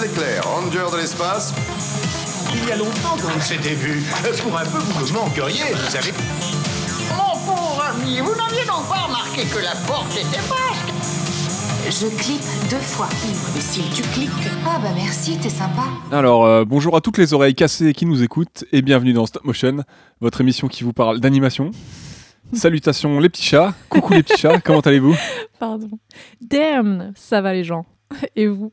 l'éclair, ranger de l'espace. Il y a longtemps qu'on s'était vu. Pour un peu, vous me manqueriez, vous savez. Mon pauvre ami, vous n'aviez donc pas remarqué que la porte était basque Je clique deux fois. Et si tu cliques. Ah bah merci, t'es sympa. Alors, euh, bonjour à toutes les oreilles cassées qui nous écoutent et bienvenue dans Stop Motion, votre émission qui vous parle d'animation. Salutations les petits chats, coucou les petits chats, comment allez-vous? Pardon. Damn, ça va les gens. Et vous?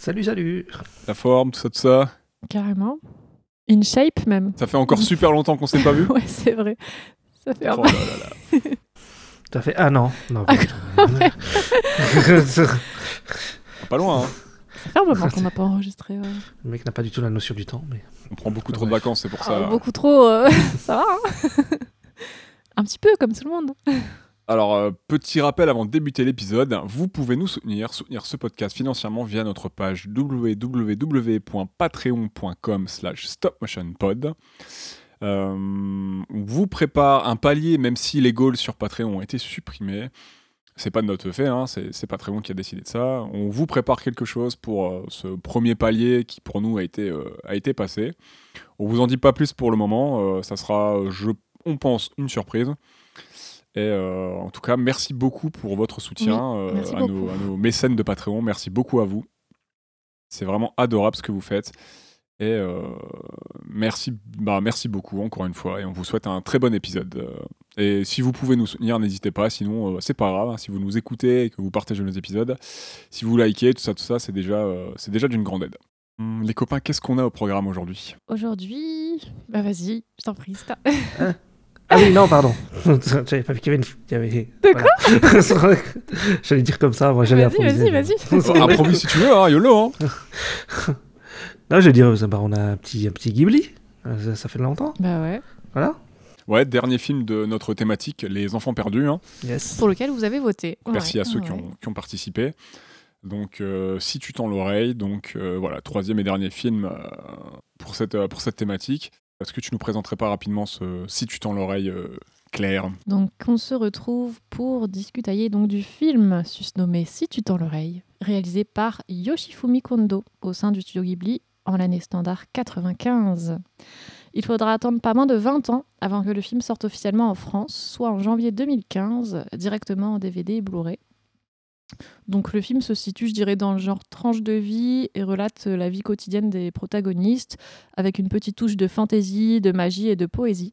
Salut, salut. La forme, tout ça, tout ça. Carrément. In shape même. Ça fait encore super longtemps qu'on s'est pas vu Ouais, c'est vrai. Ça fait un Oh peu. là là là. T'as fait un an. Non, Ah. Pas loin, hein. Ça fait un moment qu'on n'a pas enregistré. ouais. Le mec n'a pas du tout la notion du temps, mais. On prend beaucoup trop de vacances, c'est pour ça. Ah, beaucoup trop. euh, ça va hein Un petit peu comme tout le monde. Alors, euh, petit rappel avant de débuter l'épisode, vous pouvez nous soutenir, soutenir ce podcast financièrement via notre page www.patreon.com slash stopmotionpod. Euh, on vous prépare un palier, même si les goals sur Patreon ont été supprimés. C'est pas de notre fait, hein, c'est Patreon qui a décidé de ça. On vous prépare quelque chose pour euh, ce premier palier qui pour nous a été, passé. On vous en dit pas plus pour le moment, ça sera, on pense, une surprise. Et euh, en tout cas, merci beaucoup pour votre soutien euh, à, nos, à nos mécènes de Patreon. Merci beaucoup à vous. C'est vraiment adorable ce que vous faites. Et euh, merci, bah, merci beaucoup encore une fois. Et on vous souhaite un très bon épisode. Et si vous pouvez nous soutenir, n'hésitez pas. Sinon, euh, c'est pas grave. hein. Si vous nous écoutez et que vous partagez nos épisodes, si vous likez, tout ça, tout ça, c'est déjà, euh, c'est déjà d'une grande aide. Hum, les copains, qu'est-ce qu'on a au programme aujourd'hui? Aujourd'hui, bah vas-y, je t'en prie. Ah oui, non, pardon. J'avais pas vu qu'il y avait une. il y avait- De voilà. C'est vrai que J'allais dire comme ça, moi j'allais Vas-y, improviser. vas-y, vas-y. Vrai. Improvise si tu veux, hein, YOLO. Hein. Non, je vais dire, euh, bah, on a un petit, un petit Ghibli. Ça, ça fait longtemps. Bah ouais. Voilà. Ouais, dernier film de notre thématique, Les Enfants Perdus. hein. Yes. Pour lequel vous avez voté. Merci Ouais, à ceux qui, ouais. ont, qui ont participé. Donc, euh, si tu tends l'oreille, donc euh, voilà, troisième et dernier film euh, pour, cette, euh, pour cette thématique. Est-ce que tu nous présenterais pas rapidement ce Si tu tends l'oreille, euh, Claire? Donc, on se retrouve pour discuter donc du film susnommé Si tu tends l'oreille, réalisé par Yoshifumi Kondo au sein du studio Ghibli en l'année standard 95. Il faudra attendre pas moins de 20 ans avant que le film sorte officiellement en France, soit en janvier 2015, directement en DVD et Blu-ray. Donc le film se situe, je dirais, dans le genre tranche de vie et relate la vie quotidienne des protagonistes, avec une petite touche de fantaisie, de magie et de poésie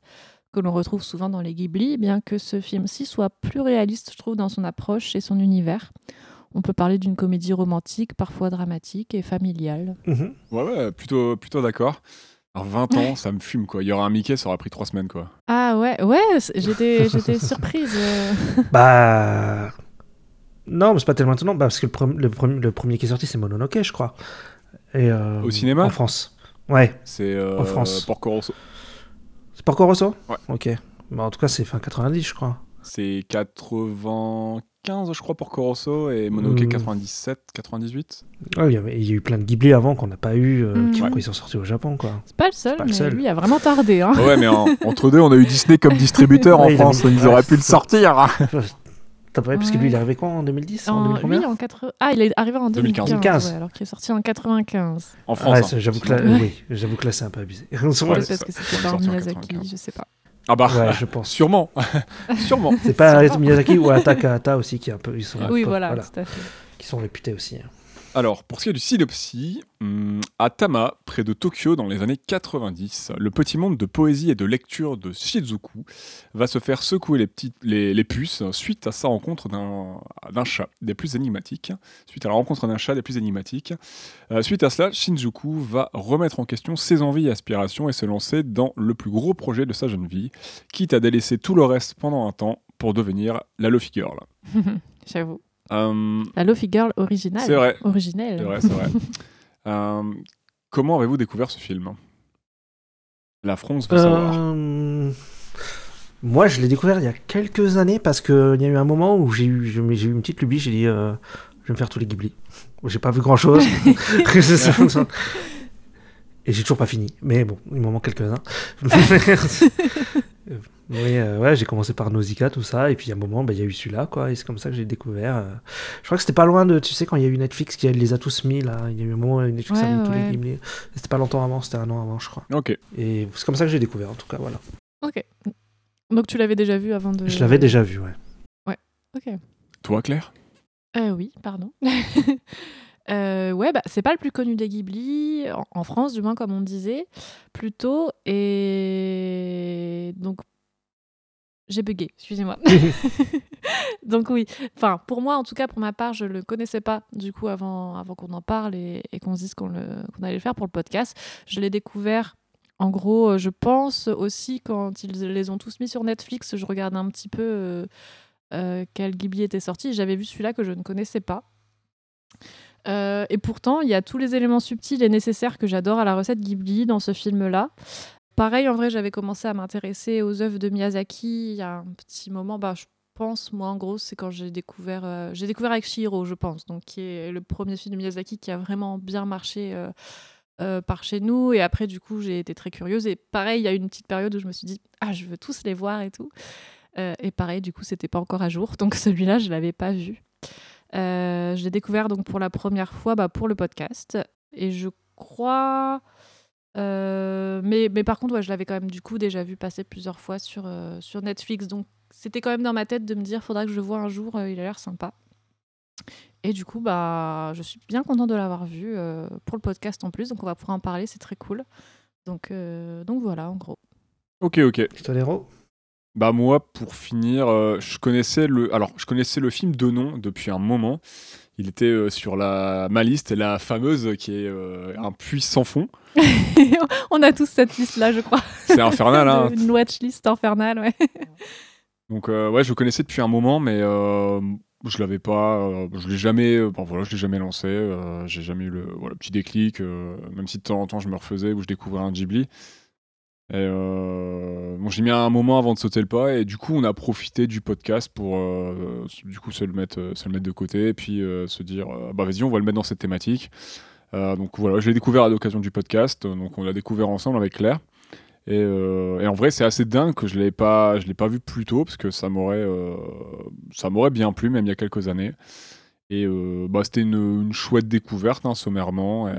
que l'on retrouve souvent dans les Ghibli, bien que ce film-ci soit plus réaliste, je trouve, dans son approche et son univers. On peut parler d'une comédie romantique, parfois dramatique et familiale. Mhm. Ouais, ouais, plutôt, plutôt d'accord. Alors, 20 ans, ça me fume, quoi. Il y aura un Mickey, ça aura pris 3 semaines, quoi. Ah ouais, ouais, j'étais, j'étais surprise. euh. Bah. Non, mais c'est pas tellement étonnant. Bah, parce que le, pre- le, pre- le premier qui est sorti, c'est Mononoke, je crois. Et, euh, Au cinéma En France. Ouais. C'est euh, En France. Porco Rosso. C'est Porco Rosso? Ouais. Ok. Bah, en tout cas, c'est fin 90, je crois. C'est 95, je crois, Porco Rosso, et Mononoke Hmm. 97, 98. Ouais, il y, avait- il y a eu plein de Ghibli avant qu'on n'a pas eu, euh, Mhm. qui Ouais. ils sont sortis au Japon, quoi. C'est pas le seul, pas le seul. lui il a vraiment tardé. Hein. Ouais, mais en- entre deux, on a eu Disney comme distributeur en France. Ils auraient pu le sortir. T'as pas parce que Ouais. lui, il est arrivé quoi en 2010 En, En, 2000 combien lui, en 80... Ah, il est arrivé en 2015. 2015, ouais, alors qu'il est sorti en 95. En Ah France. ouais, hein. j'avoue que là, oui, j'avoue que là, c'est un peu abusé. Ouais, parce que c'était en Miyazaki, 95. je sais pas. Ah bah, Ouais, je pense. sûrement. sûrement. C'est pas. Miyazaki ou Atakahata aussi qui est un peu, ils sont un oui, peu- voilà, tout à fait. qui sont réputés aussi. hein. Alors, pour ce qui est du synopsis, hum, à Tama, près de Tokyo dans les années 90, le petit monde de poésie et de lecture de Shizuku va se faire secouer les, petites, les, les puces suite à sa rencontre d'un d'un chat des plus énigmatiques. Suite à la rencontre d'un chat des plus énigmatiques. Euh, suite à cela, Shinjuku va remettre en question ses envies et aspirations et se lancer dans le plus gros projet de sa jeune vie, quitte à délaisser tout le reste pendant un temps pour devenir la Luffy Girl. J'avoue. Hum, La Luffy Girl originale. C'est vrai. Originelle. C'est vrai, c'est vrai. Euh, comment avez-vous découvert ce film? La France veut savoir. Euh, Moi, je l'ai découvert il y a quelques années parce qu'il y a eu un moment où j'ai eu, j'ai eu une petite lubie. J'ai dit, euh, je vais me faire tous les Ghibli. J'ai pas vu grand chose. Et j'ai toujours pas fini. Mais bon, il m'en manque quelques-uns. Mais euh, ouais, j'ai commencé par Nausicaa, tout ça, et puis à un moment, bah, il y a eu celui-là, quoi, et c'est comme ça que j'ai découvert. euh, Je crois que c'était pas loin de, tu sais, quand il y a eu Netflix qui les a tous mis, là, il y a eu un moment où Netflix a Ouais, mis tous ouais. les Ghibli. C'était pas longtemps avant, c'était un an avant, je crois. Ok. Et c'est comme ça que j'ai découvert, en tout cas, voilà. Ok. Donc tu l'avais déjà vu avant de. Je l'avais déjà vu, ouais. Ok. Toi, Claire? Euh, oui, pardon. Euh, ouais, bah, c'est pas le plus connu des Ghibli, en, en France du moins, comme on disait, plutôt. Et donc, j'ai bugué, excusez-moi. donc oui, enfin, pour moi, en tout cas, pour ma part, je le connaissais pas, du coup, avant, avant qu'on en parle et, et qu'on se dise qu'on le- qu'on allait le faire pour le podcast. Je l'ai découvert, en gros, euh, je pense aussi, quand ils les ont tous mis sur Netflix, je regardais un petit peu... euh, euh, quel Ghibli était sorti. J'avais vu celui-là que je ne connaissais pas. Euh, et pourtant, il y a tous les éléments subtils et nécessaires que j'adore à la recette Ghibli dans ce film-là. Pareil, en vrai, j'avais commencé à m'intéresser aux œuvres de Miyazaki il y a un petit moment. Bah, je pense, moi, en gros, c'est quand j'ai découvert, euh, j'ai découvert avec Shihiro, je pense, donc qui est le premier film de Miyazaki qui a vraiment bien marché. euh, euh, par chez nous et après du coup j'ai été très curieuse et pareil il y a une petite période où je me suis dit ah je veux tous les voir et tout et pareil, du coup, c'était pas encore à jour, donc celui-là, je l'avais pas vu. Je l'ai découvert donc pour la première fois bah, pour le podcast, et je crois. Euh, mais, mais par contre, ouais, je l'avais quand même du coup déjà vu passer plusieurs fois sur, euh, sur Netflix, donc c'était quand même dans ma tête de me dire faudra que je le voie un jour, euh, il a l'air sympa. Et du coup, bah, je suis bien contente de l'avoir vu euh, pour le podcast en plus, donc on va pouvoir en parler, c'est très cool. Donc, euh, donc voilà, en gros. Ok, ok. Léro Bah moi, pour finir, euh, je connaissais le, alors je connaissais le film de nom depuis un moment. Il était euh, sur la ma liste, la fameuse qui est euh, un puits sans fond. on a tous cette liste-là, je crois. C'est infernal, hein. Une watchlist infernale, ouais. Donc euh, ouais, je le connaissais depuis un moment, mais je l'avais pas, je l'ai jamais, bon, voilà, je l'ai jamais lancé. J'ai jamais eu le voilà, petit déclic, même si de temps en temps je me refaisais ou je découvrais un Ghibli. Et euh, bon, j'ai mis un moment avant de sauter le pas et du coup on a profité du podcast pour euh, du coup se le mettre, euh, se le mettre de côté et puis se dire bah vas-y on va le mettre dans cette thématique. Donc voilà, je l'ai découvert à l'occasion du podcast, donc on l'a découvert ensemble avec Claire. Et, en vrai c'est assez dingue que je l'ai pas, je l'ai pas vu plus tôt parce que ça m'aurait, ça m'aurait bien plu même il y a quelques années. Et bah, c'était une, chouette découverte hein, sommairement.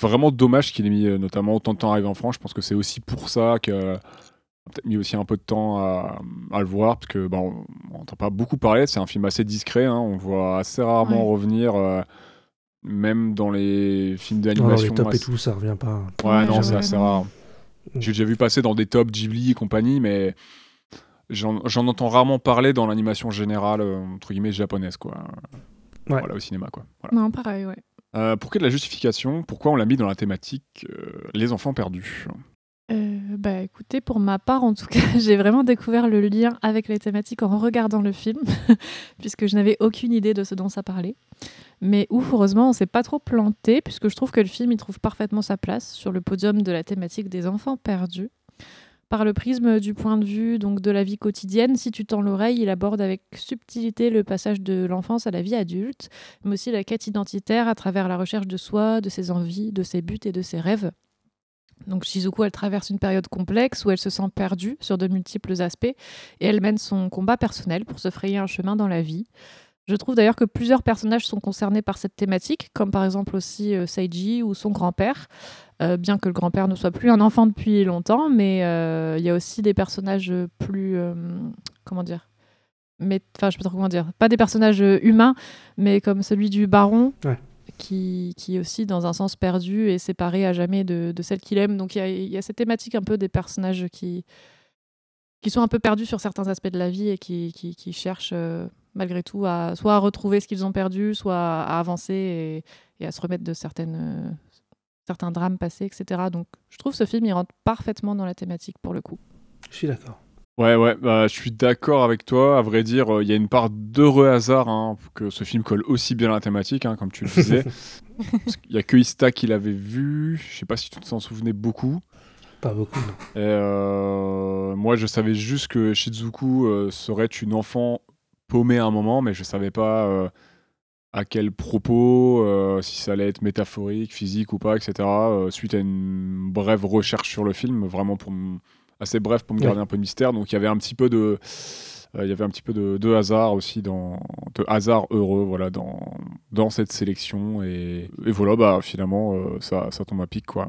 Vraiment dommage qu'il ait mis euh, notamment autant de temps à arriver en France. Je pense que c'est aussi pour ça que a peut-être mis aussi un peu de temps à, à le voir parce que bah, on n'entend pas beaucoup parler. C'est un film assez discret. hein. On le voit assez rarement Ouais. revenir, euh, même dans les films Dans d'animation. les tops et tout, ça revient pas. Ouais, Ouais, non, c'est assez rare. J'ai déjà vu passer dans des tops Ghibli et compagnie, mais j'en entends rarement parler dans l'animation générale, euh, entre guillemets, japonaise, quoi. Ouais. Voilà, au cinéma, quoi. Voilà. Non, pareil, ouais. Euh, pour qu'il y ait de la justification, pourquoi on l'a mis dans la thématique euh, Les enfants perdus? Euh, bah écoutez, pour ma part, en tout cas, j'ai vraiment découvert le lien avec les thématiques en regardant le film, puisque je n'avais aucune idée de ce dont ça parlait. Mais ouf, heureusement, on s'est pas trop planté, puisque je trouve que le film il trouve parfaitement sa place sur le podium de la thématique des enfants perdus. Par le prisme du point de vue donc de la vie quotidienne, si tu tends l'oreille, il aborde avec subtilité le passage de l'enfance à la vie adulte, mais aussi la quête identitaire à travers la recherche de soi, de ses envies, de ses buts et de ses rêves. Donc Shizuku, elle traverse une période complexe où elle se sent perdue sur de multiples aspects et elle mène son combat personnel pour se frayer un chemin dans la vie. Je trouve d'ailleurs que plusieurs personnages sont concernés par cette thématique, comme par exemple aussi euh, Seiji ou son grand-père, Euh, bien que le grand-père ne soit plus un enfant depuis longtemps, mais euh, il y a aussi des personnages plus... euh, comment dire mais enfin je sais pas trop comment dire pas des personnages humains mais comme celui du baron Ouais. qui, qui est aussi dans un sens perdu et séparé à jamais de, de celle qu'il aime donc il y y a cette thématique un peu des personnages qui qui sont un peu perdus sur certains aspects de la vie et qui, qui, qui cherchent euh, malgré tout à soit à retrouver ce qu'ils ont perdu soit à avancer et, et à se remettre de certaines certains drames passés etc donc je trouve ce film il rentre parfaitement dans la thématique pour le coup Je suis d'accord. Ouais, ouais, bah, je suis d'accord avec toi. À vrai dire, euh, il y a une part d'heureux hasard hein, que ce film colle aussi bien à la thématique, hein, comme tu le disais. Parce qu'il y a que Ista qui l'avait vu. Je sais pas si tu t'en souvenais beaucoup. Pas beaucoup, non. Et, euh, moi, je savais juste que Shizuku euh, serait une enfant paumée à un moment, mais je savais pas euh, à quel propos, euh, si ça allait être métaphorique, physique ou pas, etc. euh, suite à une brève recherche sur le film, vraiment pour assez bref pour me Ouais. garder un peu de mystère. Donc il y avait un petit peu de, euh, il y avait un petit peu de, de hasard aussi dans, de hasard heureux, voilà, dans, dans cette sélection. Et, et voilà, bah finalement, ça, ça tombe à pic, quoi.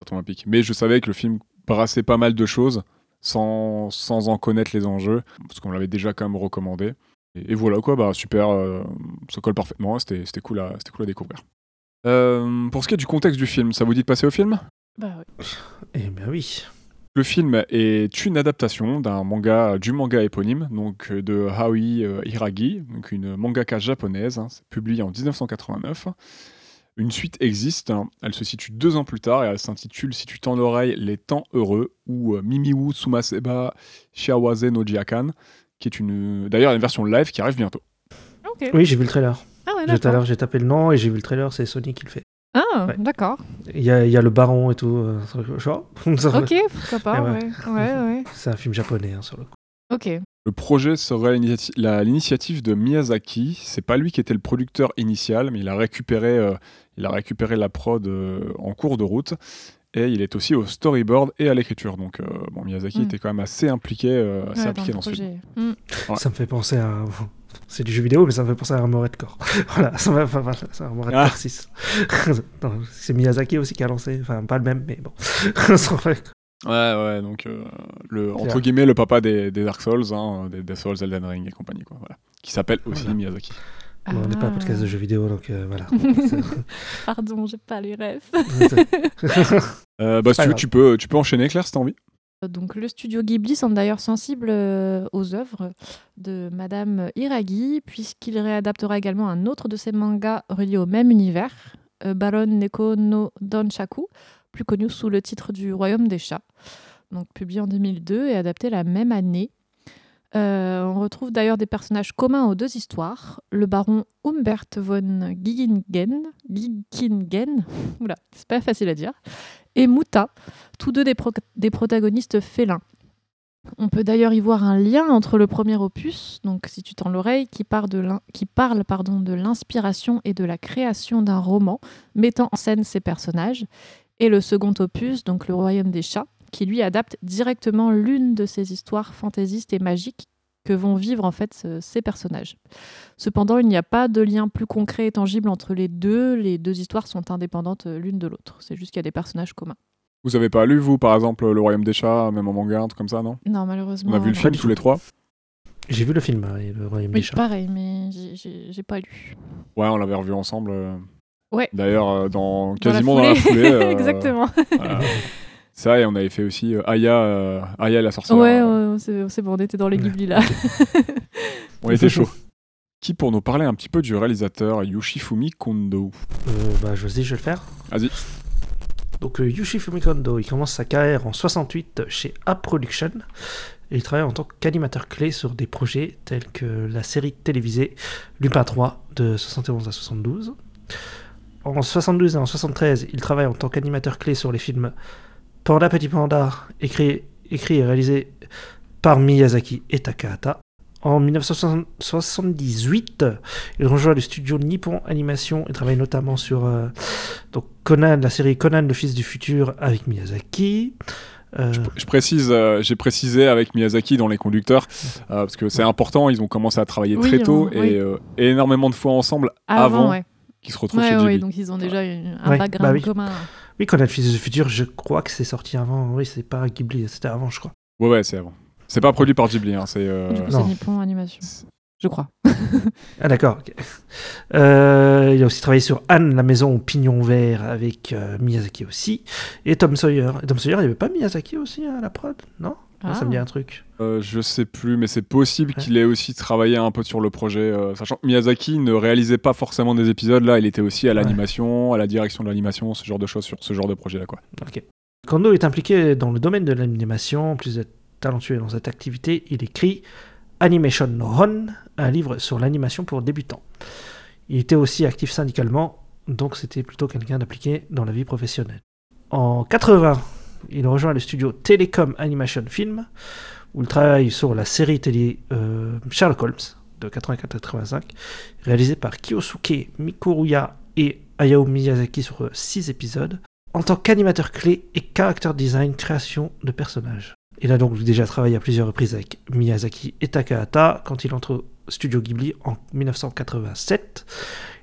Ça tombe à pic. Mais je savais que le film brassait pas mal de choses sans, sans en connaître les enjeux, parce qu'on l'avait déjà quand même recommandé. Et, et voilà quoi, bah super, euh, ça colle parfaitement, c'était c'était cool, à- c'était cool à découvrir. Euh, pour ce qui est du contexte du film, ça vous dit de passer au film? Bah oui. Eh bien oui. Le film est une adaptation d'un manga, du manga éponyme, donc de Haoi euh, Hiragi, donc une mangaka japonaise, hein, c'est publié en 1989. Une suite existe, hein, elle se situe deux ans plus tard et elle s'intitule, si tu tends l'oreille, Les Temps Heureux, ou euh, Mimiwu Sumaseba Shiawase no Jiakan, qui est une, d'ailleurs une version live qui arrive bientôt. Oui, j'ai vu le trailer. Ah ouais, Tout à d'accord. l'heure, j'ai tapé le nom et j'ai vu le trailer, c'est Sony qui le fait. Ah, Ouais. d'accord. Il y a, il y a le baron et tout. euh, genre, Ok, pourquoi pas, ouais. ouais. Ouais, ouais. C'est un film japonais hein, sur le coup. Ok. Le projet serait l'initiati- la- l'initiative de Miyazaki. C'est pas lui qui était le producteur initial, mais il a récupéré, euh, il a récupéré la prod euh, en cours de route. Et il est aussi au storyboard et à l'écriture. Donc, euh, bon, Miyazaki Mm. était quand même assez impliqué, euh, assez Ouais, impliqué dans ce film. projet. Ouais. Ça me fait penser à. C'est du jeu vidéo, mais ça me fait penser à Armored Core. voilà, ça me enfin, voilà, c'est Armored Ah. Core 6. Non, c'est Miyazaki aussi qui a lancé. Enfin, pas le même, mais bon. Fait- Ouais, ouais, donc euh, le, entre guillemets le papa des, des Dark Souls, hein, des, des Souls, Elden Ring et compagnie, quoi. Voilà. Qui s'appelle aussi Voilà. Miyazaki. Bon, on n'est pas un podcast de jeux vidéo, donc euh, voilà. Pardon, j'ai pas les rêves. Euh, bah, si tu veux, grave. tu peux, tu peux enchaîner, Claire, si t'as envie. Donc, le studio Ghibli semble d'ailleurs sensible euh, aux œuvres de Madame Hiragi, puisqu'il réadaptera également un autre de ses mangas reliés au même univers, euh, Baron Neko no Donshaku, plus connu sous le titre du Royaume des chats, donc publié en 2002 et adapté la même année. Euh, on retrouve d'ailleurs des personnages communs aux deux histoires, le baron Humbert von Giggingen, Giggingen, oula, c'est pas facile à dire, et Muta, tous deux des, pro- des protagonistes félins. On peut d'ailleurs y voir un lien entre le premier opus, donc si tu tends l'oreille, qui, parle de l'inspiration et de la création d'un roman mettant en scène ces personnages, et le second opus, donc Le Royaume des chats, qui lui adapte directement l'une de ces histoires fantaisistes et magiques que vont vivre en fait ce- ces personnages. Cependant, il n'y a pas de lien plus concret et tangible entre les deux. Les deux histoires sont indépendantes euh, l'une de l'autre. C'est juste qu'il y a des personnages communs. Vous avez pas lu, vous, par exemple, Le Royaume des Chats, même en manga, un truc comme ça, non? Non, malheureusement. On a vu le film tous les trois J'ai vu le film, hein, et le Royaume des Oui, chats. pareil, mais j'ai- pas lu. Ouais, on l'avait revu ensemble. euh. Ouais. D'ailleurs, euh, dans, la quasiment dans la foulée. euh, Exactement. voilà. Ça, et on avait fait aussi euh, Aya, euh, Aya la sorcière. Ouais, ouais, c'est bon, on était dans les. Ghibli là. On était chaud. Qui pour nous parler un petit peu du réalisateur Yoshifumi Kondo? Euh, bah, je sais, je vais le faire. Vas-y. Donc, euh, Yoshifumi Kondo, il commence sa carrière en 68 chez A Production. Et il travaille en tant qu'animateur clé sur des projets tels que la série télévisée Lupin 3 de 71 à 72. En 72 et en 73, il travaille en tant qu'animateur clé sur les films Panda Petit Panda, écrit, écrit et réalisé par Miyazaki et Takahata. En 1978, il rejoint le studio Nippon Animation et travaille notamment sur euh, donc Conan, la série Conan le fils du futur avec Miyazaki. Euh, Je précise, euh, j'ai précisé avec Miyazaki dans les conducteurs, euh, parce que c'est important, ils ont commencé à travailler Oui, très tôt on- et, euh, énormément de fois ensemble Avant, avant, ouais. qu'ils se retrouvent Ouais, chez ouais, Ghibli. donc ils ont déjà un Ouais, background bah oui. commun. Oui, le fils du futur, je crois que c'est sorti avant. Oui, c'est pas Ghibli, c'était avant, je crois. Ouais, ouais, c'est avant. C'est pas produit par Ghibli, hein, c'est. euh, Du coup, non. c'est Nippon Animation, je crois. Ah d'accord. ok. Euh, il a aussi travaillé sur Anne, la maison au pignon vert avec euh, Miyazaki aussi. Et Tom Sawyer. Et Tom Sawyer, il n'y avait pas Miyazaki aussi à la prod Non? Ah, Ça me dit un truc. Euh, je sais plus, mais c'est possible Ouais. qu'il ait aussi travaillé un peu sur le projet. euh, sachant que Miyazaki ne réalisait pas forcément des épisodes, là, il était aussi à l'animation, à la direction de l'animation, ce genre de choses sur ce genre de projet-là, quoi. Ok. Kondo est impliqué dans le domaine de l'animation. En plus d'être talentueux dans cette activité, il écrit Animation no Hon, un livre sur l'animation pour débutants. Il était aussi actif syndicalement, donc c'était plutôt quelqu'un d'appliqué dans la vie professionnelle. En 80, il rejoint le studio Telecom Animation Film, où il travaille sur la série télé euh, Sherlock Holmes de 84-85, réalisée par Kiyosuke Mikuruya et Hayao Miyazaki sur 6 épisodes. en tant qu'animateur clé et character design, création de personnages. Il a donc déjà travaillé à plusieurs reprises avec Miyazaki et Takahata quand il entre au studio Ghibli en 1987.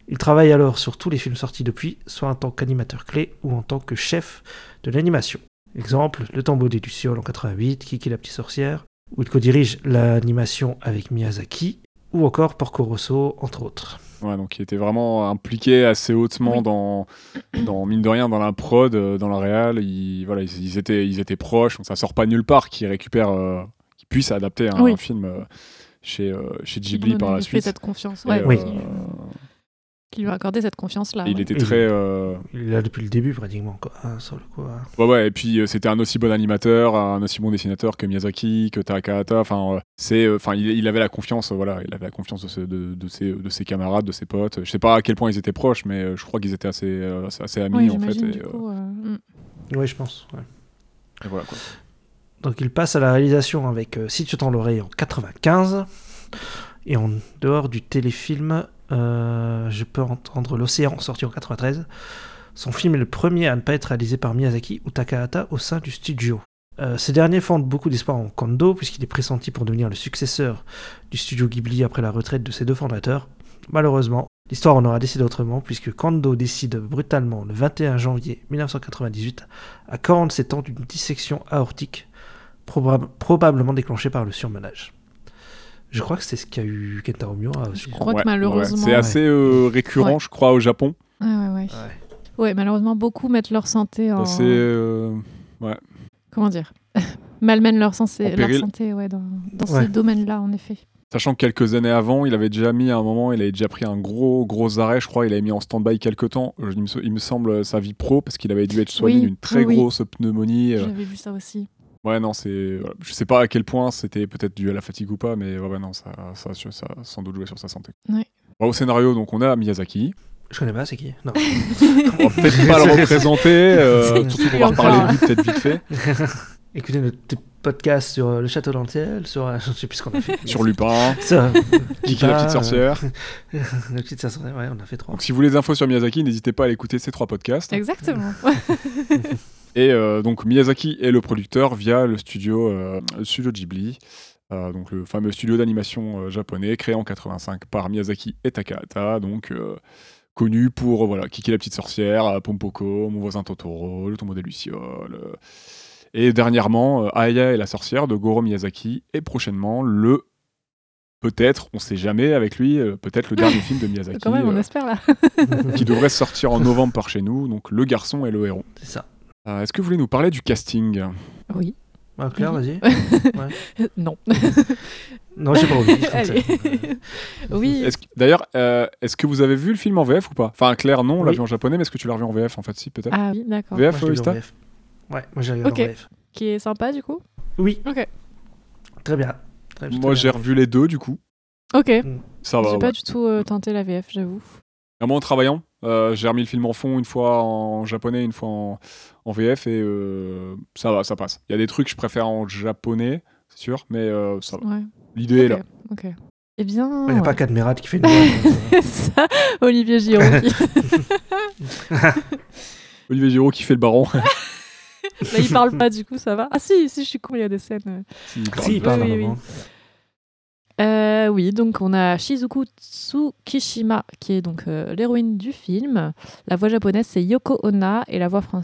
Il travaille alors sur tous les films sortis depuis, soit en tant qu'animateur clé ou en tant que chef de l'animation. Exemple, Le Tombeau des Lucioles en 88, Kiki la petite sorcière, où il co-dirige l'animation avec Miyazaki, ou encore Porco Rosso, entre autres. Ouais, donc il était vraiment impliqué assez hautement Oui. dans, dans, mine de rien, dans la prod, euh, dans la réal. Ils, voilà, ils, ils étaient, ils étaient proches, donc ça sort pas nulle part qu'ils récupèrent, euh, qu'ils puissent adapter un, Oui. film euh, chez, euh, chez Ghibli lui par la fait suite. cette confiance. Et, Ouais, Oui. Qui, lui a accordé cette confiance-là. il ouais. était très. euh, Il est là depuis le début pratiquement, quoi, hein, sur le coup. hein. Ouais, ouais, et puis euh, c'était un aussi bon animateur, un aussi bon dessinateur que Miyazaki, que Takahata. Enfin, euh, c'est, enfin, il, il avait la confiance, voilà, il avait la confiance de, ses- de, de ses, de ses camarades, de ses potes. Je sais pas à quel point ils étaient proches, mais euh, je crois qu'ils étaient assez, euh, assez, amis Ouais, en fait. j'imagine, Et, du coup, euh, mm. Oui, je pense. ouais. et voilà quoi. Donc il passe à la réalisation avec euh, Si tu tends l'oreille en 95. Et en dehors du téléfilm, euh, je peux entendre L'Océan, sorti en 93. Son film est le premier à ne pas être réalisé par Miyazaki ou Takahata au sein du studio. Euh, ces derniers fondent beaucoup d'espoir en Kondo, puisqu'il est pressenti pour devenir le successeur du studio Ghibli après la retraite de ses deux fondateurs. Malheureusement, l'histoire en aura décidé autrement, puisque Kondo décide brutalement le 21 janvier 1998 à 47 ans d'une dissection aortique probab- probablement déclenchée par le surmenage. Je crois que c'est ce qu'a eu Kentaro Miura. Je crois Ouais, que malheureusement. ouais, C'est assez euh, récurrent, Ouais. je crois, au Japon. Ouais, ouais, ouais. Ouais, malheureusement, beaucoup mettent leur santé en. C'est. euh, Comment dire? Malmènent leur, santé- En leur péril. santé ouais, dans, dans Ouais. ces domaines-là, en effet. Sachant que quelques années avant, il avait déjà mis à un moment, il avait déjà pris un gros gros arrêt, je crois, il avait mis en stand-by quelques temps, je- il me, il me semble, sa vie pro, parce qu'il avait dû être soigné Oui, d'une très oui, grosse pneumonie. euh, J'avais vu ça aussi. Ouais, non, c'est. voilà. Je sais pas à quel point c'était peut-être dû à la fatigue ou pas, mais ouais, ouais, non, ça, ça, ça, ça a sans doute joué sur sa santé. Ouais. Bon, au scénario, donc on a Miyazaki. Je connais pas, c'est qui? Non. On va peut-être pas le représenter, euh, surtout qu'on va reparler de lui peut-être vite fait. Écoutez notre podcast sur euh, le château d'Antiel, sur. euh, je sais plus ce qu'on a fait. Sur Lupin, Ça, Kiki la petite euh, sorcière. la petite sorcière, ouais, on a fait trois. Donc si vous voulez des infos sur Miyazaki, n'hésitez pas à aller écouter ces trois podcasts. Exactement. Et euh, donc Miyazaki est le producteur via le studio, euh, le studio Ghibli, euh, donc le fameux studio d'animation euh, japonais créé en 85 par Miyazaki et Takahata, donc euh, connu pour euh, voilà Kiki la petite sorcière, euh, Pompoko, Mon voisin Totoro, Le tombeau des lucioles. euh, et dernièrement, euh, Aya et la sorcière de Goro Miyazaki, et prochainement le peut-être, on sait jamais avec lui, euh, peut-être le dernier film de Miyazaki Quand même, on euh, espère là. qui devrait sortir en novembre par chez nous, donc Le garçon et le héros. C'est ça. Euh, Est-ce que vous voulez nous parler du casting? Oui. Ah, Claire, vas-y. non. Non, j'ai pas envie. Oui. D'ailleurs, euh, est-ce que vous avez vu le film en VF ou pas? Enfin, Claire, non, on l'a Oui. vu en japonais, mais est-ce que tu l'as revu en VF en fait? Si, peut-être. Ah oui, d'accord. VF, Moi, vu en VF. Ouais, moi j'ai regardé Ok. en VF. Qui est sympa du coup? Oui. Ok. Très bien. Très, très Moi, j'ai revu les deux, du coup. Ok. Ça va. J'ai ouais. pas du tout euh, tenté la VF, j'avoue. Vraiment en travaillant, euh, j'ai remis le film en fond une fois en japonais, une fois en, en VF, et euh, ça va, ça passe. Il y a des trucs que je préfère en japonais, c'est sûr, mais euh, ça va. Ouais. L'idée est là. Ok. Eh bien. Il n'y a ouais. pas Cadmerat qui fait donc, euh, ça, Olivier Giraud. qui- Olivier Giraud qui fait le baron. Là, il parle pas, du coup, ça va. Ah si, si, je suis con, il y a des scènes. parle. Si, il parle Oui, à un oui, moment. Euh, oui, donc on a Shizuku Tsukishima, qui est donc euh, l'héroïne du film. La voix japonaise, c'est Yoko Onna, et la voix fran-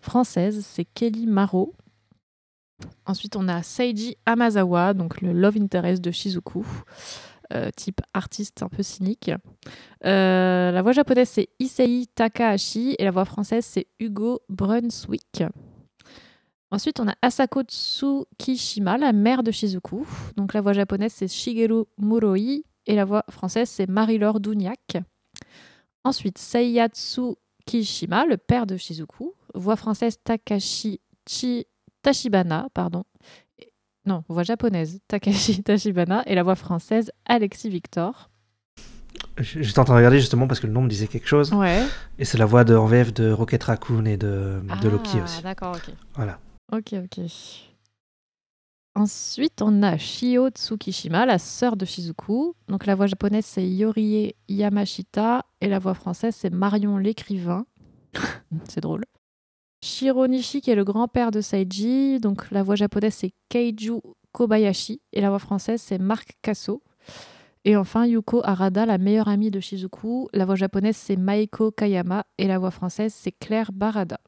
française, c'est Kelly Maro. Ensuite, on a Seiji Amazawa, donc le love interest de Shizuku, euh, type artiste un peu cynique. La voix japonaise, c'est Issei Takahashi, et la voix française, c'est Hugo Brunswick. Ensuite, on a Asako Tsukishima, la mère de Shizuku. Donc la voix japonaise, c'est Shigeru Muroi. Et la voix française, c'est Marie-Laure Douniac. Ensuite, Seiyatsu Kishima, le père de Shizuku. Voix française, Takashi Chi- Tachibana. Pardon. Et- Non, voix japonaise, Takashi Tachibana. Et la voix française, Alexis Victor. J'étais en train de regarder justement parce que le nom me disait quelque chose. Ouais. Et c'est la voix de, en VF de Rocket Raccoon et de, de Loki Ah, aussi. D'accord, ok. Voilà. Ok, ok. Ensuite, on a Shio Tsukishima, la sœur de Shizuku. Donc la voix japonaise, c'est Yorie Yamashita. Et la voix française, c'est Marion l'écrivain. c'est drôle. Shiro Nishi, qui est le grand-père de Saiji. Donc la voix japonaise, c'est Keiju Kobayashi. Et la voix française, c'est Marc Casso. Et enfin, Yuko Arada, la meilleure amie de Shizuku. La voix japonaise, c'est Maiko Kayama. Et la voix française, c'est Claire Barada.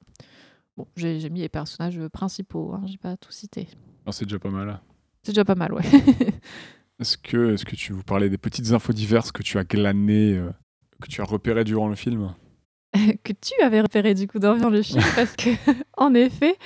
Bon, j'ai mis les personnages principaux, hein, j'ai pas tout cité. C'est déjà pas mal. C'est déjà pas mal, ouais. Est-ce que, est que tu vous parlais des petites infos diverses que tu as glanées, euh, que tu as repérées durant le film? Que tu avais repéré du coup dans le film parce que en effet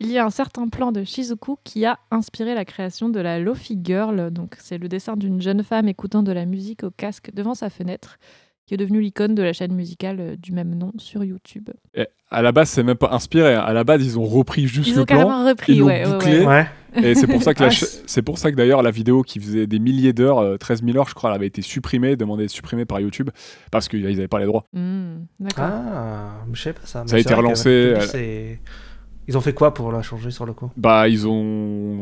il y a un certain plan de Shizuku qui a inspiré la création de la Lofi Girl donc c'est le dessin d'une jeune femme écoutant de la musique au casque devant sa fenêtre qui est devenue l'icône de la chaîne musicale euh, du même nom sur YouTube. Et à la base, c'est même pas inspiré. hein. À la base, ils ont repris juste Ils le ont plan. carrément repris, ils l'ont ouais, bouclé. ouais. Ouais. Et c'est pour ça que la Ah, cha- c'est- c'est pour ça que d'ailleurs la vidéo qui faisait des milliers d'heures, euh, 13 000 heures, je crois, elle avait été supprimée, demandée d'être supprimée par YouTube parce qu'ils n'avaient pas les droits. Hmm, D'accord. Ah, je sais pas ça. mais Ça a été relancé, euh, Ils ont fait quoi pour la changer sur le coup Bah, ils ont,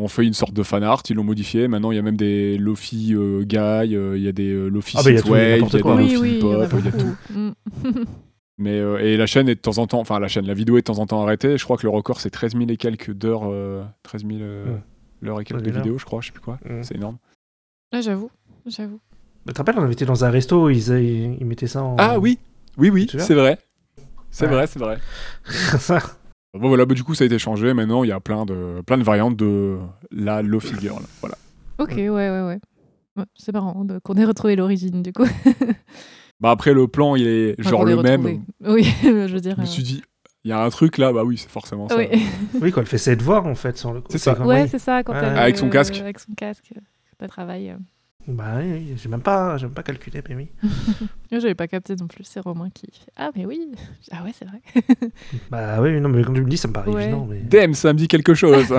ont fait une sorte de fan art, ils l'ont modifié. Maintenant, il y a même des Lofi euh, guy, euh, il y a des euh, Lofi Ah bah, il y a il y des oui, Lofi oui, il y en a pop, il y a tout. Hmm. Mais euh, et la chaîne est de temps en temps, enfin la chaîne, la vidéo est de temps en temps arrêtée. Je crois que le record c'est 13 000 et quelques d'heures, euh, 13 000 euh, Ouais. l'heure et quelques 13 de 000 vidéos, je crois, je sais plus quoi. Mm. C'est énorme. Ah, j'avoue, j'avoue. Tu te rappelles, on avait été dans un resto, ils, ils, ils mettaient ça en. Ah oui, oui, oui, c'est vrai. C'est Ouais. vrai, c'est vrai. Bon voilà, bah, du coup ça a été changé. Maintenant il y a plein de plein de variantes de la Lofi Girl. Voilà. Ok, ouais, ouais, ouais. Ouais, c'est marrant qu'on ait retrouvé l'origine du coup. Bah après le plan il est Enfin, genre le même. Oui, je veux dire. Je me euh, suis dit, il y a un truc là, bah oui, c'est forcément ça. oui. oui, quand elle fait ses devoirs en fait sur le coup. C'est ça. comme- Ouais, oui. c'est ça, quand Ouais. elle, Avec son euh, casque. Avec son casque, euh, quand elle travaille. Bah oui, oui, j'ai même pas, j'ai même pas calculé, mais oui. Moi, j'avais pas capté non plus, c'est Romain qui fait Ah, mais oui Ah, ouais, c'est vrai. Bah oui, non, mais quand tu me dis, ça me paraît Ouais. évident. Mais... Damn, ça me dit quelque chose.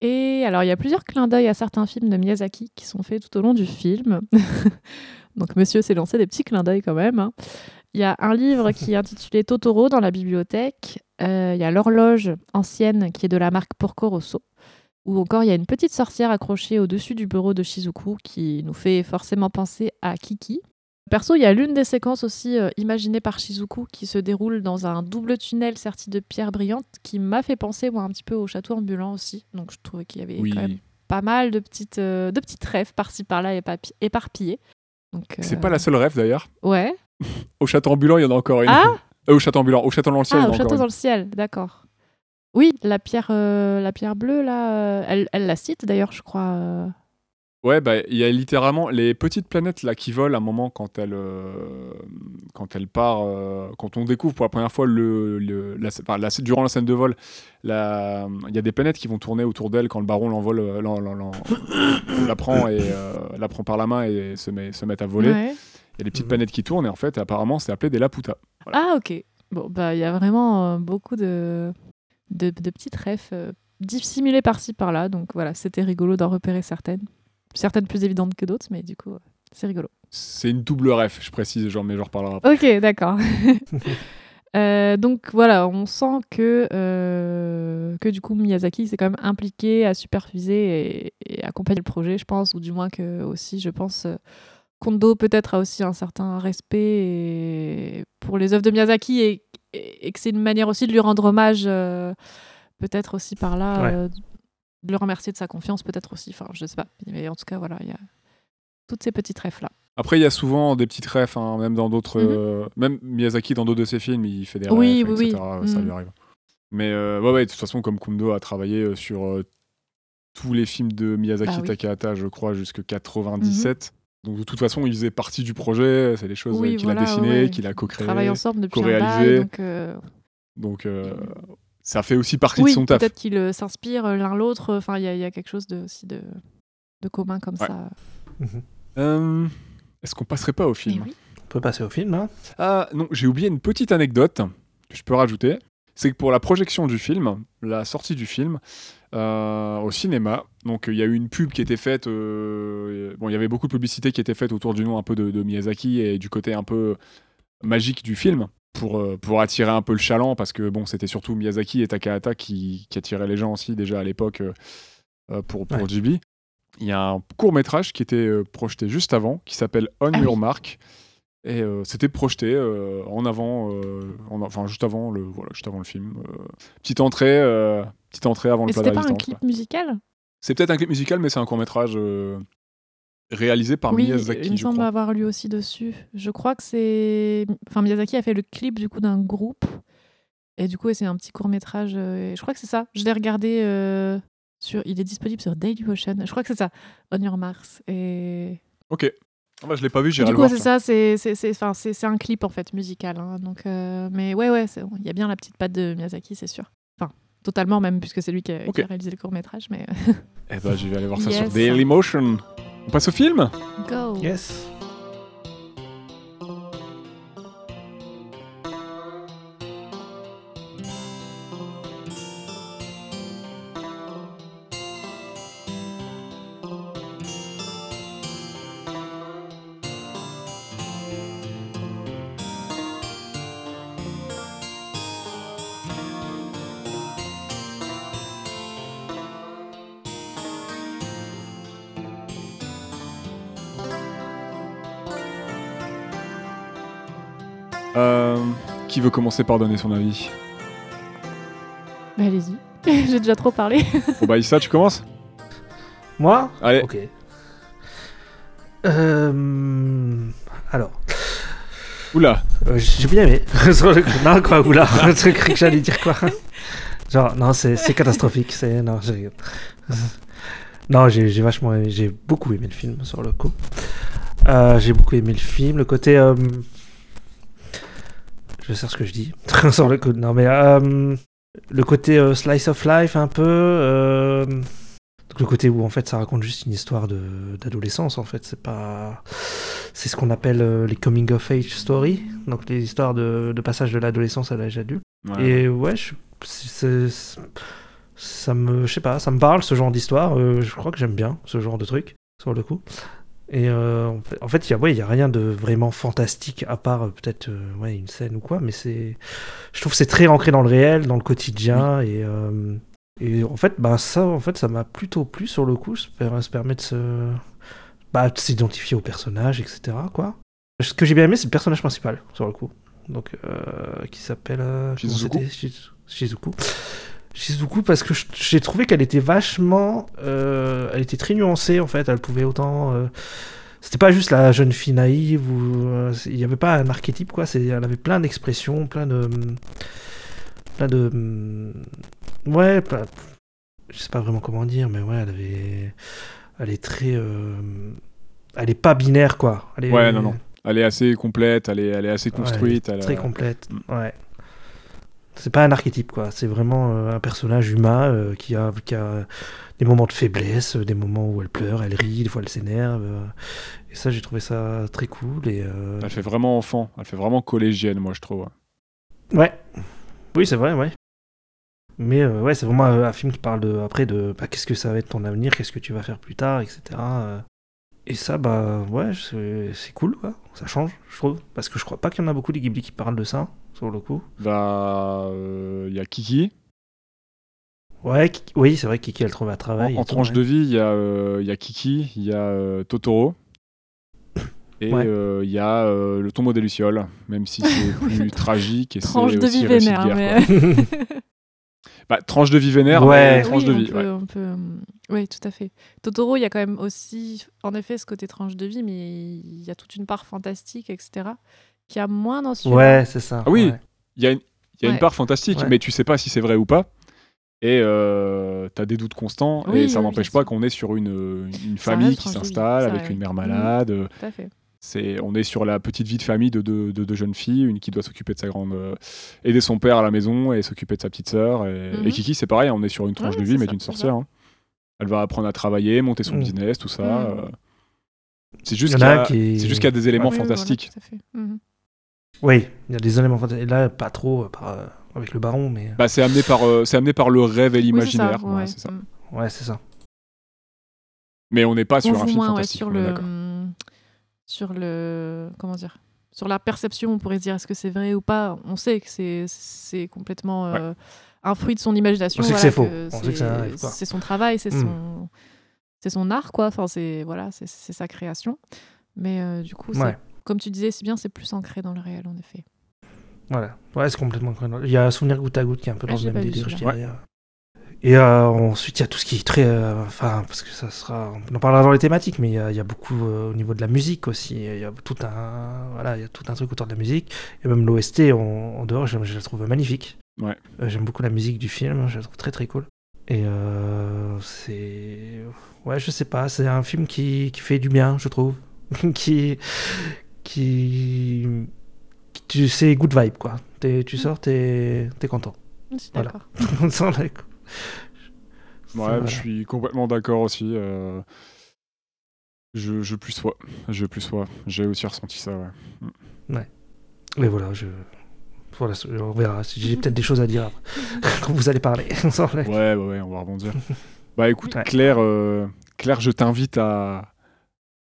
Et alors, il y a plusieurs clins d'œil à certains films de Miyazaki qui sont faits tout au long du film. Donc, monsieur s'est lancé des petits clins d'œil quand même. hein. Il y a un livre qui est intitulé Totoro dans la bibliothèque. Euh, Il y a l'horloge ancienne qui est de la marque Porco Rosso. Ou encore, il y a une petite sorcière accrochée au-dessus du bureau de Shizuku qui nous fait forcément penser à Kiki. Perso, il y a l'une des séquences aussi euh, imaginées par Shizuku qui se déroule dans un double tunnel serti de pierres brillantes qui m'a fait penser moi, un petit peu au château ambulant aussi. Donc je trouvais qu'il y avait oui. quand même pas mal de petites, euh, de petites rêves par-ci par-là éparpillées. C'est euh, pas la seule rêve d'ailleurs. Ouais. Au château ambulant, il y en a encore une. Ah Euh, au château ambulant, au château dans le ciel, il y Ah, en au a château une. dans le ciel, d'accord. Oui, la pierre, euh, la pierre bleue, là, euh, elle, elle la cite d'ailleurs, je crois. euh. Ouais, bah il y a littéralement les petites planètes là qui volent à un moment quand elle euh, quand elle part, euh, quand on découvre pour la première fois le, le- la, enfin, la- durant la scène de vol, il y a des planètes qui vont tourner autour d'elle quand le baron l'envole, l'en- l'en- l'en- la prend et euh, la prend par la main et se met se met à voler. Ouais. Il y a des petites Mhm. planètes qui tournent et en fait apparemment c'est appelé des Laputa. Ah, ok. Bon, bah, il y a vraiment euh, beaucoup de, de, de petites refs euh, dissimulées par-ci, par-là. Donc voilà, c'était rigolo d'en repérer certaines. Certaines plus évidentes que d'autres, mais du coup, euh, c'est rigolo. C'est une double ref, je précise, genre mais je reparlerai après. Ok, d'accord. Euh, donc voilà, on sent que, euh, que du coup Miyazaki s'est quand même impliqué à superviser et, et accompagner le projet, je pense, ou du moins que aussi, je pense, Kondo peut-être a aussi un certain respect et- pour les œuvres de Miyazaki et, et- et que c'est une manière aussi de lui rendre hommage, euh, peut-être aussi par là, Ouais. euh, de le remercier de sa confiance, peut-être aussi, enfin je sais pas, mais en tout cas voilà, il y a toutes ces petites refs là. Après, il y a souvent des petites refs, hein, même dans d'autres. Mhm. euh, même Miyazaki, dans d'autres de ses films, il fait des Oui, refs, oui, etc. oui. Ça Mhm. lui arrive. Mais ouais, ouais, de toute façon, comme Kundo a travaillé sur tous les films de Miyazaki Bah oui. Takahata, je crois, jusque 97. Donc de toute façon, il faisait partie du projet. C'est des choses Oui, euh, qu'il voilà, a dessinées, ouais. qu'il a Ils co-créées. travaillent ensemble depuis un co-réalisé. bail, donc euh, Donc euh, ça fait aussi partie oui, de son taf. peut-être qu'ils euh, s'inspirent euh, l'un l'autre. Enfin, il y, a- il y a quelque chose de, aussi de, de commun comme Ouais. ça. Euh, Est-ce qu'on passerait pas au Eh film? oui. On peut passer au film, hein? Ah non, j'ai oublié une petite anecdote que je peux rajouter. C'est que pour la projection du film, la sortie du film euh, au cinéma, donc il y a eu une pub qui était faite. euh, bon, il y avait beaucoup de publicité qui était faite autour du nom un peu de, de Miyazaki et du côté un peu magique du film pour, euh, pour attirer un peu le chaland parce que bon, c'était surtout Miyazaki et Takahata qui, qui attiraient les gens aussi déjà à l'époque pour, pour Ouais. Il y a un court métrage qui était projeté juste avant qui s'appelle On Ah Your oui. Mark Et euh, c'était projeté euh, en avant, euh, en- enfin juste avant le, voilà, juste avant le film. petite entrée, petite entrée avant le plat c'était pas un clip musical? C'est peut-être un clip musical, mais c'est un court métrage réalisé par Oui, Miyazaki, il me je semble crois. avoir lu aussi dessus. Je crois que c'est. Enfin, Miyazaki a fait le clip du coup d'un groupe. Et du coup, c'est un petit court métrage. Je crois que c'est ça. Je l'ai regardé. sur... Il est disponible sur Dailymotion. Je crois que c'est ça. On Your Mars. Et. Ok. Ah bah, je l'ai pas vu, j'irai du le coup, voir. c'est tiens. ça. C'est c'est- c'est- enfin, c'est- c'est un clip en fait musical. hein. donc, euh, Mais ouais, ouais. Il y a bien la petite patte de Miyazaki, c'est sûr. Enfin, totalement même, puisque c'est lui qui a, qui Ok. a réalisé le court métrage. Mais Eh ben, je vais aller voir ça sur Yes. Dailymotion. On passe au film? Go. Yes. Euh, Qui veut commencer par donner son avis Mais allez-y. J'ai déjà trop parlé. Bon bah Issa, tu commences Moi Allez. Ok. Euh, Alors, Oula euh, j'ai bien aimé. Sur le- non, quoi, oula, j'ai cru que j'allais dire quoi. Genre, non, c'est c'est catastrophique. C'est non, je rigole. Non, j'ai j'ai vachement aimé, j'ai beaucoup aimé le film sur le coup. Euh, j'ai beaucoup aimé le film, le côté. Je sais ce que je dis sur le coup. Non, mais euh, le côté euh, slice of life un peu. euh, donc le côté où en fait ça raconte juste une histoire de- d'adolescence en fait, c'est pas. C'est ce qu'on appelle les coming of age story, donc les histoires de, de passage de l'adolescence à l'âge adulte. Ouais. Et ouais, je- ça me, je sais pas, ça me parle ce genre d'histoire. je crois que j'aime bien ce genre de truc sur le coup. Et euh, en fait- il ouais, y a rien de vraiment fantastique à part euh, peut-être euh, ouais, une scène ou quoi, mais c'est, je trouve que c'est très ancré dans le réel, dans le quotidien et et en fait, bah ça, en fait, ça m'a plutôt plu sur le coup. Ça ça permet de se, bah, de s'identifier au personnage, etc. Quoi. Ce que j'ai bien aimé, c'est le personnage principal sur le coup. Donc, qui s'appelle Shizuku. Shizuku parce que j'ai trouvé qu'elle était vachement, euh, elle était très nuancée en fait. Elle pouvait autant, euh, c'était pas juste la jeune fille naïve ou euh, il n'y avait pas un archétype quoi. Elle avait plein d'expressions, plein de, plein de, ouais, pas- je sais pas vraiment comment dire, mais ouais, elle avait, elle est très, euh, elle est pas binaire quoi. Elle est, Ouais, non, non. Elle est assez complète, elle est, elle est assez Ouais, construite. elle a- Très complète. Mm. Ouais. C'est pas un archétype, quoi. C'est vraiment euh, un personnage humain euh, qui, a, qui a des moments de faiblesse, euh, des moments où elle pleure, elle rit, des fois elle s'énerve. euh, et ça, j'ai trouvé ça très cool. Et, Elle fait vraiment enfant, elle fait vraiment collégienne, moi je trouve. Ouais. Oui, c'est vrai, ouais. Mais ouais, c'est vraiment un, un film qui parle de, après de bah, qu'est-ce que ça va être ton avenir, qu'est-ce que tu vas faire plus tard, etc. euh. Et ça, bah ouais, c'est cool, quoi. Ça change, je trouve. Parce que je crois pas qu'il y en a beaucoup des Ghibli qui parlent de ça, sur le coup. Bah, il y a Kiki. Ouais, Ki- oui, c'est vrai que Kiki, elle trouve un En, travail. en tranche de vie, il y, a, euh, il y a Kiki, il y a euh, Totoro. Et Ouais. euh, il y a euh, le tombeau des Lucioles, même si c'est plus tragique et c'est Tranche de aussi vie de vénère. guerre, mais... Bah, tranche de vie vénère, Ouais. tranche oui, de vie. peut- ouais. on peut, euh, Oui, tout à fait. Totoro, il y a quand même aussi, en effet, ce côté tranche de vie, mais il y a toute une part fantastique, etc., qui a moins dans celui-là. Ouais, c'est ça. Ah oui. ouais. Il y a, une, il y a une part fantastique, Ouais. mais tu sais pas si c'est vrai ou pas. Et euh, t'as des doutes constants, Oui, et ça n'empêche pas qu'on est sur une, une famille reste qui s'installe avec une mère malade. euh, Tout à fait. C'est, on est sur la petite vie de famille de deux, de deux jeunes filles, une qui doit s'occuper de sa grande, euh, aider son père à la maison et s'occuper de sa petite sœur. Et, Mhm. et Kiki, c'est pareil, on est sur une tranche Ouais, de vie, mais d'une sorcière. hein. Elle va apprendre à travailler, monter son Mhm. business, tout ça. Mhm. euh. C'est juste qu'il y, a un a- qui- c'est juste qu'il y a des éléments Oui, oui, voilà, fantastiques. Oui, il y a des éléments fantastiques. Là, pas trop euh, par, euh, avec le baron, mais Bah, c'est amené par, euh, c'est amené par le rêve et Oui, c'est l'imaginaire. ça, ouais, ouais. c'est ça. Ouais, c'est ça. Mais on n'est pas On sur un film moins ouais, fantastique. sur on est le, d'accord. Sur le, comment dire, sur la perception. On pourrait se dire est-ce que c'est vrai ou pas? On sait que c'est c'est complètement euh, un fruit de son imagination. On sait que voilà, c'est faux. On sait que ça c'est- son travail, c'est Hmm. son, c'est son art, quoi. Enfin, c'est voilà, c'est c'est sa création. Mais euh, du coup, Ouais. comme tu disais, c'est bien, c'est plus ancré dans le réel, en effet. Voilà. Ouais, c'est complètement correct. Il y a Souvenir goutte à goutte qui est un peu Ah, dans le même délire, je celui-là. dirais. Et euh, ensuite, il y a tout ce qui est très. euh, Enfin, parce que ça sera. On en parlera dans les thématiques, mais il y a, il y a beaucoup euh, au niveau de la musique aussi. Il y a tout un. Voilà, il y a tout un truc autour de la musique. Et même l'OST en, en dehors, je, je la trouve magnifique. Ouais. Euh, J'aime beaucoup la musique du film, je la trouve très très cool. Et euh, c'est. Ouais, je sais pas, c'est un film qui, qui fait du bien, je trouve. qui. Qui. qui- Tu sais, good vibe, quoi. T'es- tu sors, t'es es content. Je suis Voilà. d'accord. On sent la- Ouais, je suis complètement d'accord aussi. euh, Je, je plus sois. Je plus sois. J'ai aussi ressenti ça, ouais. Mais voilà, je. Voilà, on verra. J'ai peut-être des choses à dire quand vous allez parler. Ouais, ouais, ouais, on va rebondir. bah écoute, Ouais. Claire, euh, Claire, je t'invite à.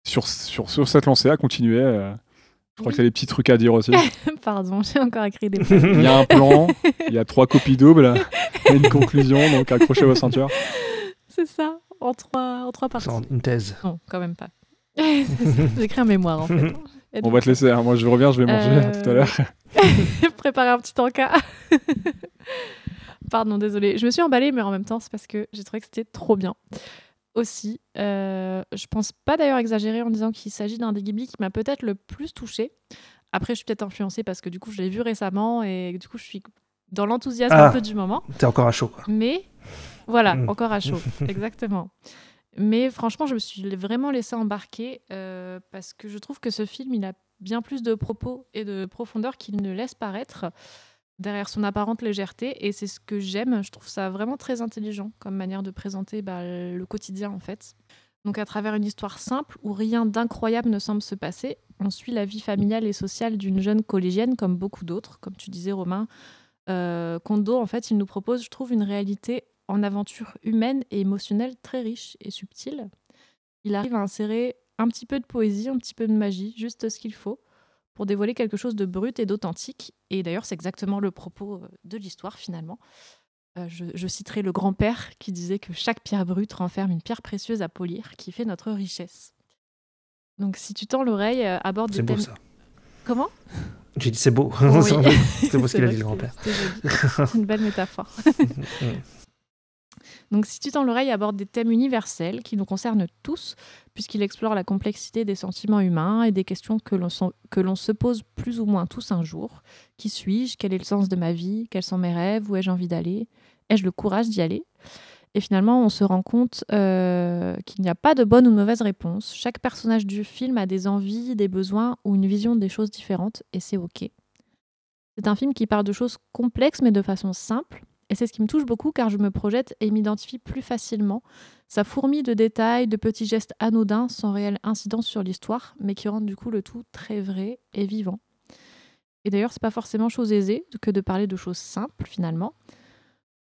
Sur, sur, sur cette lancée, à continuer. euh, Je crois Oui. que t'as des petits trucs à dire aussi. Pardon, j'ai encore écrit des Il y a un plan, il y a trois copies doubles et une conclusion, donc accrochez vos ceintures. C'est ça, en trois, en trois parties. C'est une thèse. Non, quand même pas. C'est écrit un mémoire en fait. On va te laisser, hein. moi je reviens, je vais manger Euh, tout à l'heure. préparer un petit encas. Pardon, désolé. Je me suis emballée, mais en même temps, c'est parce que j'ai trouvé que c'était trop bien. Aussi, euh, je pense pas d'ailleurs exagérer en disant qu'il s'agit d'un des Ghibli qui m'a peut-être le plus touchée. Après, je suis peut-être influencée parce que du coup, je l'ai vu récemment et du coup, je suis dans l'enthousiasme Ah. un peu du moment. T'es encore à chaud, quoi. Mais voilà, Mm. encore à chaud, exactement. Mais franchement, je me suis vraiment laissée embarquer euh, parce que je trouve que ce film, il a bien plus de propos et de profondeur qu'il ne laisse paraître derrière son apparente légèreté. Et c'est ce que j'aime. Je trouve ça vraiment très intelligent comme manière de présenter bah, le quotidien, en fait. Donc, à travers une histoire simple où rien d'incroyable ne semble se passer, on suit la vie familiale et sociale d'une jeune collégienne, comme beaucoup d'autres. Comme tu disais, Romain, euh, Kondo, en fait, il nous propose, je trouve, une réalité en aventure humaine et émotionnelle très riche et subtile. Il arrive à insérer un petit peu de poésie, un petit peu de magie, juste ce qu'il faut, pour dévoiler quelque chose de brut et d'authentique. Et d'ailleurs, c'est exactement le propos euh, de l'histoire, finalement. Euh, je, je citerai le grand-père qui disait que chaque pierre brute renferme une pierre précieuse à polir qui fait notre richesse. Donc, si tu tends l'oreille, euh, aborde C'est des beau, thèmes. ça. Comment? J'ai dit c'est beau. Oui. c'est beau ce qu'il a dit, le grand-père. c'est- c'est. C'est une belle métaphore. Donc, si tu tends l'oreille, aborde des thèmes universels qui nous concernent tous, puisqu'il explore la complexité des sentiments humains et des questions que l'on se pose plus ou moins tous un jour. Qui suis-je? Quel est le sens de ma vie? Quels sont mes rêves? Où ai-je envie d'aller? Ai-je le courage d'y aller? Et finalement, on se rend compte euh, qu'il n'y a pas de bonne ou mauvaise réponse. Chaque personnage du film a des envies, des besoins ou une vision des choses différentes, et c'est OK. C'est un film qui parle de choses complexes mais de façon simple. Et c'est ce qui me touche beaucoup car je me projette et m'identifie plus facilement. Ça fourmille de détails, de petits gestes anodins sans réelle incidence sur l'histoire, mais qui rendent du coup le tout très vrai et vivant. Et d'ailleurs, c'est pas forcément chose aisée que de parler de choses simples finalement.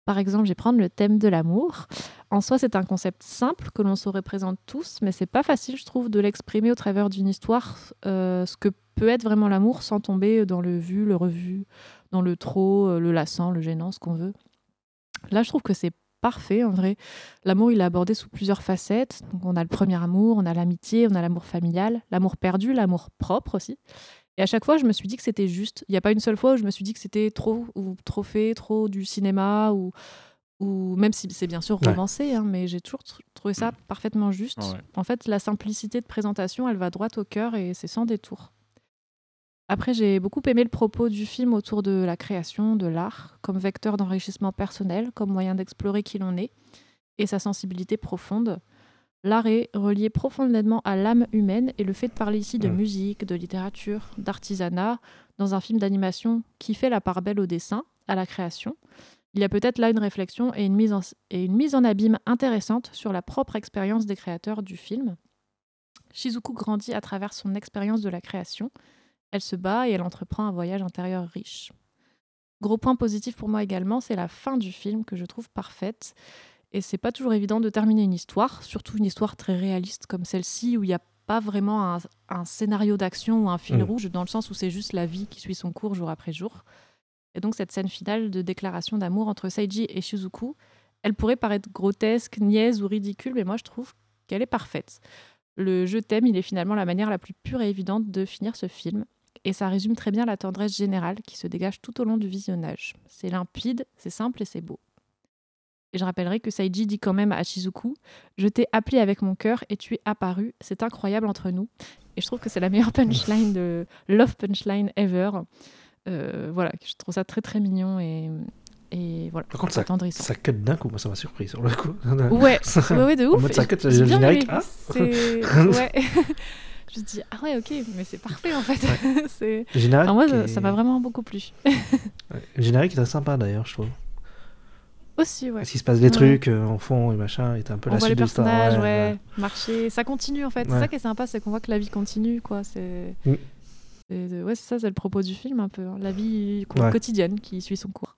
Par exemple, je vais prendre le thème de l'amour. En soi, c'est un concept simple que l'on se représente tous, mais c'est pas facile, je trouve, de l'exprimer au travers d'une histoire, euh, ce que peut être vraiment l'amour sans tomber dans le vu, le revu, dans le trop, euh, le lassant, le gênant, ce qu'on veut. Là, je trouve que c'est parfait, en vrai. L'amour, il est abordé sous plusieurs facettes. Donc, on a le premier amour, on a l'amitié, on a l'amour familial, l'amour perdu, l'amour propre aussi. Et à chaque fois, je me suis dit que c'était juste. Il n'y a pas une seule fois où je me suis dit que c'était trop ou trop fait, trop du cinéma ou, ou même si c'est bien sûr Ouais. romancé, hein, mais j'ai toujours tr- trouvé ça parfaitement juste. Ouais. En fait, la simplicité de présentation, elle va droit au cœur et c'est sans détour. Après, j'ai beaucoup aimé le propos du film autour de la création, de l'art, comme vecteur d'enrichissement personnel, comme moyen d'explorer qui l'on est et sa sensibilité profonde. L'art est relié profondément à l'âme humaine et le fait de parler ici de musique, de littérature, d'artisanat, dans un film d'animation qui fait la part belle au dessin, à la création, il y a peut-être là une réflexion et une, mise en, et une mise en abîme intéressante sur la propre expérience des créateurs du film. Shizuku grandit à travers son expérience de la création. Elle se bat et elle entreprend un voyage intérieur riche. Gros point positif pour moi également, c'est la fin du film que je trouve parfaite. Et c'est pas toujours évident de terminer une histoire, surtout une histoire très réaliste comme celle-ci, où il n'y a pas vraiment un, un scénario d'action ou un fil Mm. rouge, dans le sens où c'est juste la vie qui suit son cours jour après jour. Et donc cette scène finale de déclaration d'amour entre Seiji et Shizuku, elle pourrait paraître grotesque, niaise ou ridicule, mais moi je trouve qu'elle est parfaite. Le je t'aime, il est finalement la manière la plus pure et évidente de finir ce film. Et ça résume très bien la tendresse générale qui se dégage tout au long du visionnage. C'est limpide, c'est simple et c'est beau. Et je rappellerai que Saiji dit quand même à Shizuku Je t'ai appelé avec mon cœur et tu es apparu. C'est incroyable entre nous. Et je trouve que c'est la meilleure punchline de Love Punchline ever. Euh, voilà, je trouve ça très très mignon et, et voilà. Par contre, ça, ça cut d'un coup, moi ça m'a surpris sur le coup. Ouais, ouais, ouais, de En ouf. mode ça cut, le générique. Ah. Ouais. Je me dis, ah ouais, ok, mais c'est parfait en fait. Le générique, Enfin, moi, est- ça- m'a vraiment beaucoup plu. ouais. Le générique est très sympa d'ailleurs, je trouve. Aussi, ouais. Parce qu'il se passe des Ouais. trucs euh, en fond et machin, t'as un peu On la voit les suite de l'histoire. personnages, ouais, ouais, marcher. Ça continue en fait. C'est Ouais. ça qui est sympa, c'est qu'on voit que la vie continue, quoi. C'est. Mm. Ouais, c'est ça, c'est le propos du film un peu. hein. La vie Ouais. quotidienne qui suit son cours.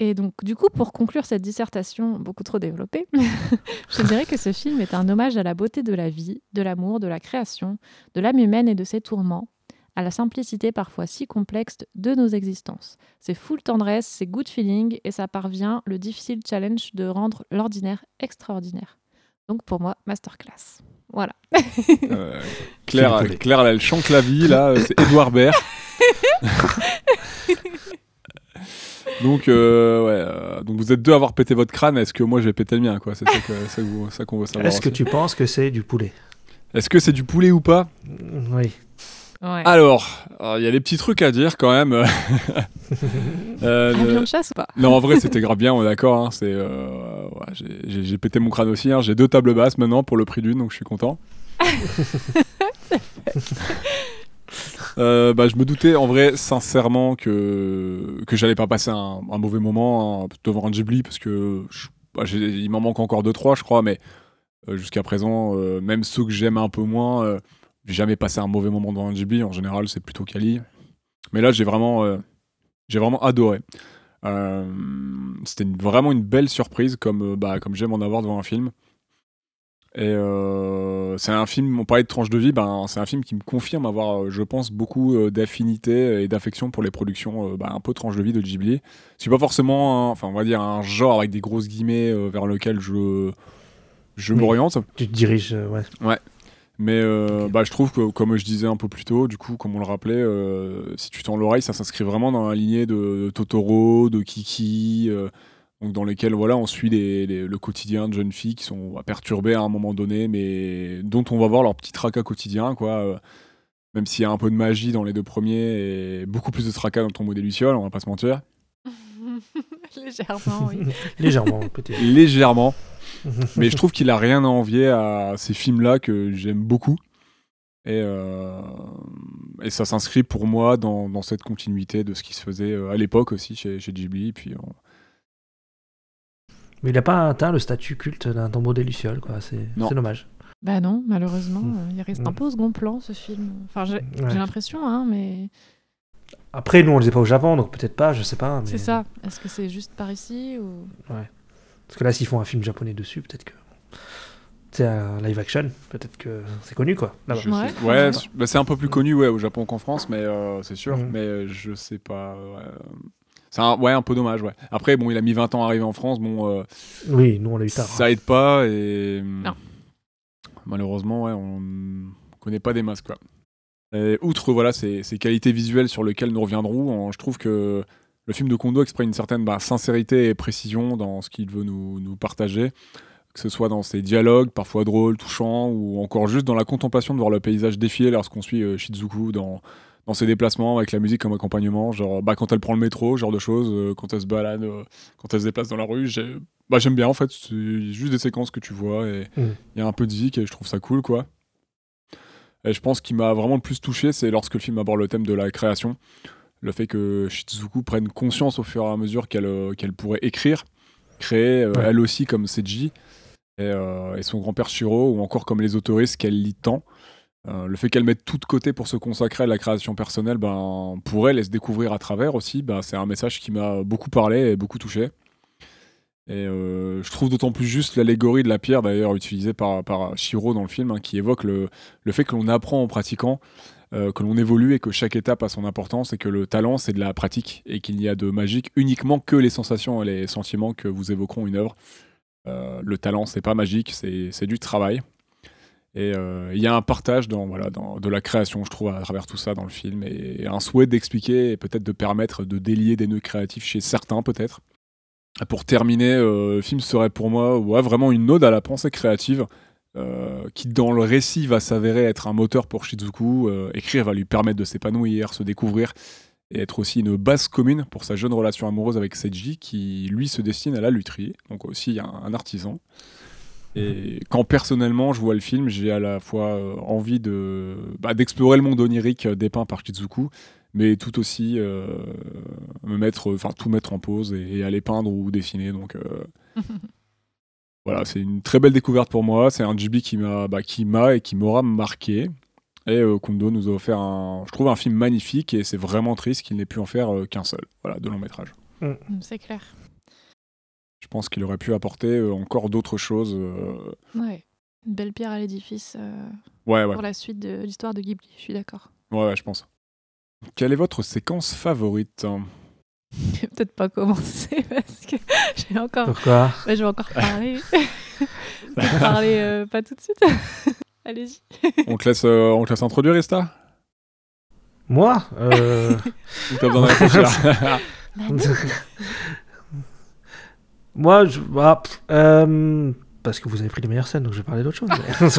Et donc, du coup, pour conclure cette dissertation beaucoup trop développée, je dirais que ce film est un hommage à la beauté de la vie, de l'amour, de la création, de l'âme humaine et de ses tourments, à la simplicité parfois si complexe de nos existences. C'est full tendresse, c'est good feeling et ça parvient le difficile challenge de rendre l'ordinaire extraordinaire. Donc pour moi, masterclass. Voilà. Euh, Claire. Claire, elle chante la vie, là, euh, c'est Edouard Baird. donc, euh, ouais, euh, donc vous êtes deux à avoir pété votre crâne, est-ce que moi j'ai pété le mien quoi? C'est ça qu'on veut savoir. Est-ce que aussi. tu penses que c'est du poulet? Est-ce que c'est du poulet ou pas? Mm, Oui. Ouais. Alors, il y a des petits trucs à dire quand même. Euh, Avion de chasse ou pas? Non, en vrai, c'était grave bien, on est d'accord. hein, c'est, euh, ouais, j'ai pété mon crâne aussi. hein, J'ai deux tables basses maintenant pour le prix d'une, donc je suis content. Euh, bah, je me doutais en vrai sincèrement que, que j'allais pas passer un, mauvais moment hein, devant un Ghibli parce que bah, il m'en manque encore 2-3 je crois mais euh, jusqu'à présent euh, même ceux que j'aime un peu moins j'ai jamais passé un mauvais moment devant un Ghibli en général c'est plutôt quali mais là j'ai vraiment j'ai vraiment adoré. C'était vraiment une belle surprise comme, bah, comme j'aime en avoir devant un film et euh, c'est un film, on parlait de tranche de vie, ben, c'est un film qui me confirme avoir, euh, je pense, beaucoup euh, d'affinité et d'affection pour les productions bah, un peu tranche de vie de Ghibli. C'est pas forcément, un- enfin, on va dire, un genre avec des grosses guillemets euh, vers lequel je, je Oui. m'oriente. Tu te diriges, euh, ouais. Mais bah, je trouve que, comme je disais un peu plus tôt, du coup, comme on le rappelait, si tu tends l'oreille, ça s'inscrit vraiment dans la lignée de Totoro, de Kiki, donc dans lesquels voilà, on suit les- les- le quotidien de jeunes filles qui sont perturbées à un moment donné, mais dont on va voir leur petit tracas quotidien, quoi. euh, même s'il y a un peu de magie dans les deux premiers et beaucoup plus de tracas dans ton modèle Luciole, on va pas se mentir. Légèrement, oui. Légèrement, peut-être. Légèrement. mais je trouve qu'il a rien à envier à ces films-là que j'aime beaucoup. Et, euh, et ça s'inscrit pour moi dans, dans cette continuité de ce qui se faisait euh, à l'époque aussi chez, chez Ghibli. Puis, on- Mais il n'a pas atteint le statut culte d'un tombeau des Lucioles, quoi. C'est dommage. Bah non, malheureusement, Mm. euh, il reste un Mm. peu au second plan ce film. Enfin, j'ai Ouais. l'impression, hein, mais Après, nous, on le faisait pas au Japon, donc peut-être pas, je sais pas. mais- c'est ça. Est-ce que c'est juste par ici ou Parce que là, s'ils font un film japonais dessus, peut-être que. C'est un live action, peut-être que c'est connu, quoi. Ouais. ouais, c'est- bah, c'est un peu plus connu ouais, au Japon qu'en France, mais euh, c'est sûr. Mhm. Mais euh, je sais pas. ouais. C'est un, ouais, un peu dommage. Ouais. Après, bon, il a mis 20 ans à arriver en France. Bon, euh, Oui, nous, on l'a eu tard. ça aide pas et Non. malheureusement ouais, on connaît pas des masses quoi. Et outre voilà ces, ces qualités visuelles sur lesquelles nous reviendrons, en- je trouve que le film de Kondo exprime une certaine bah, sincérité et précision dans ce qu'il veut nous, nous partager, que ce soit dans ses dialogues parfois drôles, touchants, ou encore juste dans la contemplation de voir le paysage défiler lorsqu'on suit euh, Shizuku dans dans ses déplacements avec la musique comme accompagnement, genre bah, quand elle prend le métro, genre de choses, euh, quand elle se balade, euh, quand elle se déplace dans la rue, j'ai- bah, j'aime bien en fait, c'est juste des séquences que tu vois et il Mm. y a un peu de vie et je trouve ça cool quoi. Et je pense qu'il m'a vraiment le plus touché, c'est lorsque le film aborde le thème de la création, le fait que Shizuku prenne conscience au fur et à mesure qu'elle euh, qu'elle pourrait écrire, créer, Ouais. elle aussi comme Seiji, et, et son grand-père Shiro, ou encore comme les autoristes qu'elle lit tant. Euh, le fait qu'elle mette tout de côté pour se consacrer à la création personnelle, ben, pour elle, et se découvrir à travers aussi, ben, c'est un message qui m'a beaucoup parlé et beaucoup touché. Et euh, je trouve d'autant plus juste l'allégorie de la pierre, d'ailleurs, utilisée par, par Shiro dans le film, hein, qui évoque le, le fait que l'on apprend en pratiquant, euh, que l'on évolue et que chaque étape a son importance et que le talent, c'est de la pratique et qu'il n'y a de magique uniquement que les sensations et les sentiments que vous évoqueront une œuvre. Le talent, c'est pas magique, c'est du travail. Et euh, il y a un partage dans, voilà, dans, de la création, je trouve, à travers tout ça dans le film, et un souhait d'expliquer et peut-être de permettre de délier des nœuds créatifs chez certains, peut-être. Pour terminer, euh, le film serait pour moi vraiment une ode à la pensée créative, euh, qui dans le récit va s'avérer être un moteur pour Shizuku. Écrire va lui permettre de s'épanouir, se découvrir, et être aussi une base commune pour sa jeune relation amoureuse avec Seiji, qui lui se destine à la lutherie, donc aussi un artisan. Et quand personnellement je vois le film, j'ai à la fois euh, envie de bah, d'explorer le monde onirique euh, dépeint par Shizuku, mais tout aussi euh, me mettre, enfin tout mettre en pause et, et aller peindre ou dessiner. Donc euh, voilà, c'est une très belle découverte pour moi. C'est un Ghibli qui m'a, bah, qui m'a et qui m'aura marqué. Et euh, Kundo nous a offert un, je trouve un film magnifique et c'est vraiment triste qu'il n'ait pu en faire euh, qu'un seul, voilà, de long métrage. Mm, C'est clair. Je pense qu'il aurait pu apporter euh, encore d'autres choses. euh, Ouais. Une belle pierre à l'édifice euh, Ouais, ouais, pour la suite de l'histoire de Ghibli. Je suis d'accord. ouais, ouais, je pense. Quelle est votre séquence favorite Je vais peut-être pas commencer parce que j'ai encore. Pourquoi? Ouais, je vais encore parler. je vais parler euh, pas tout de suite. Allez-y. on te, laisse, euh, on te laisse introduire, Ista Moi? Euh, Ou t'as besoin de réfléchir? Moi, je. ah, pff, euh, parce que vous avez pris les meilleures scènes, donc je vais parler d'autre chose.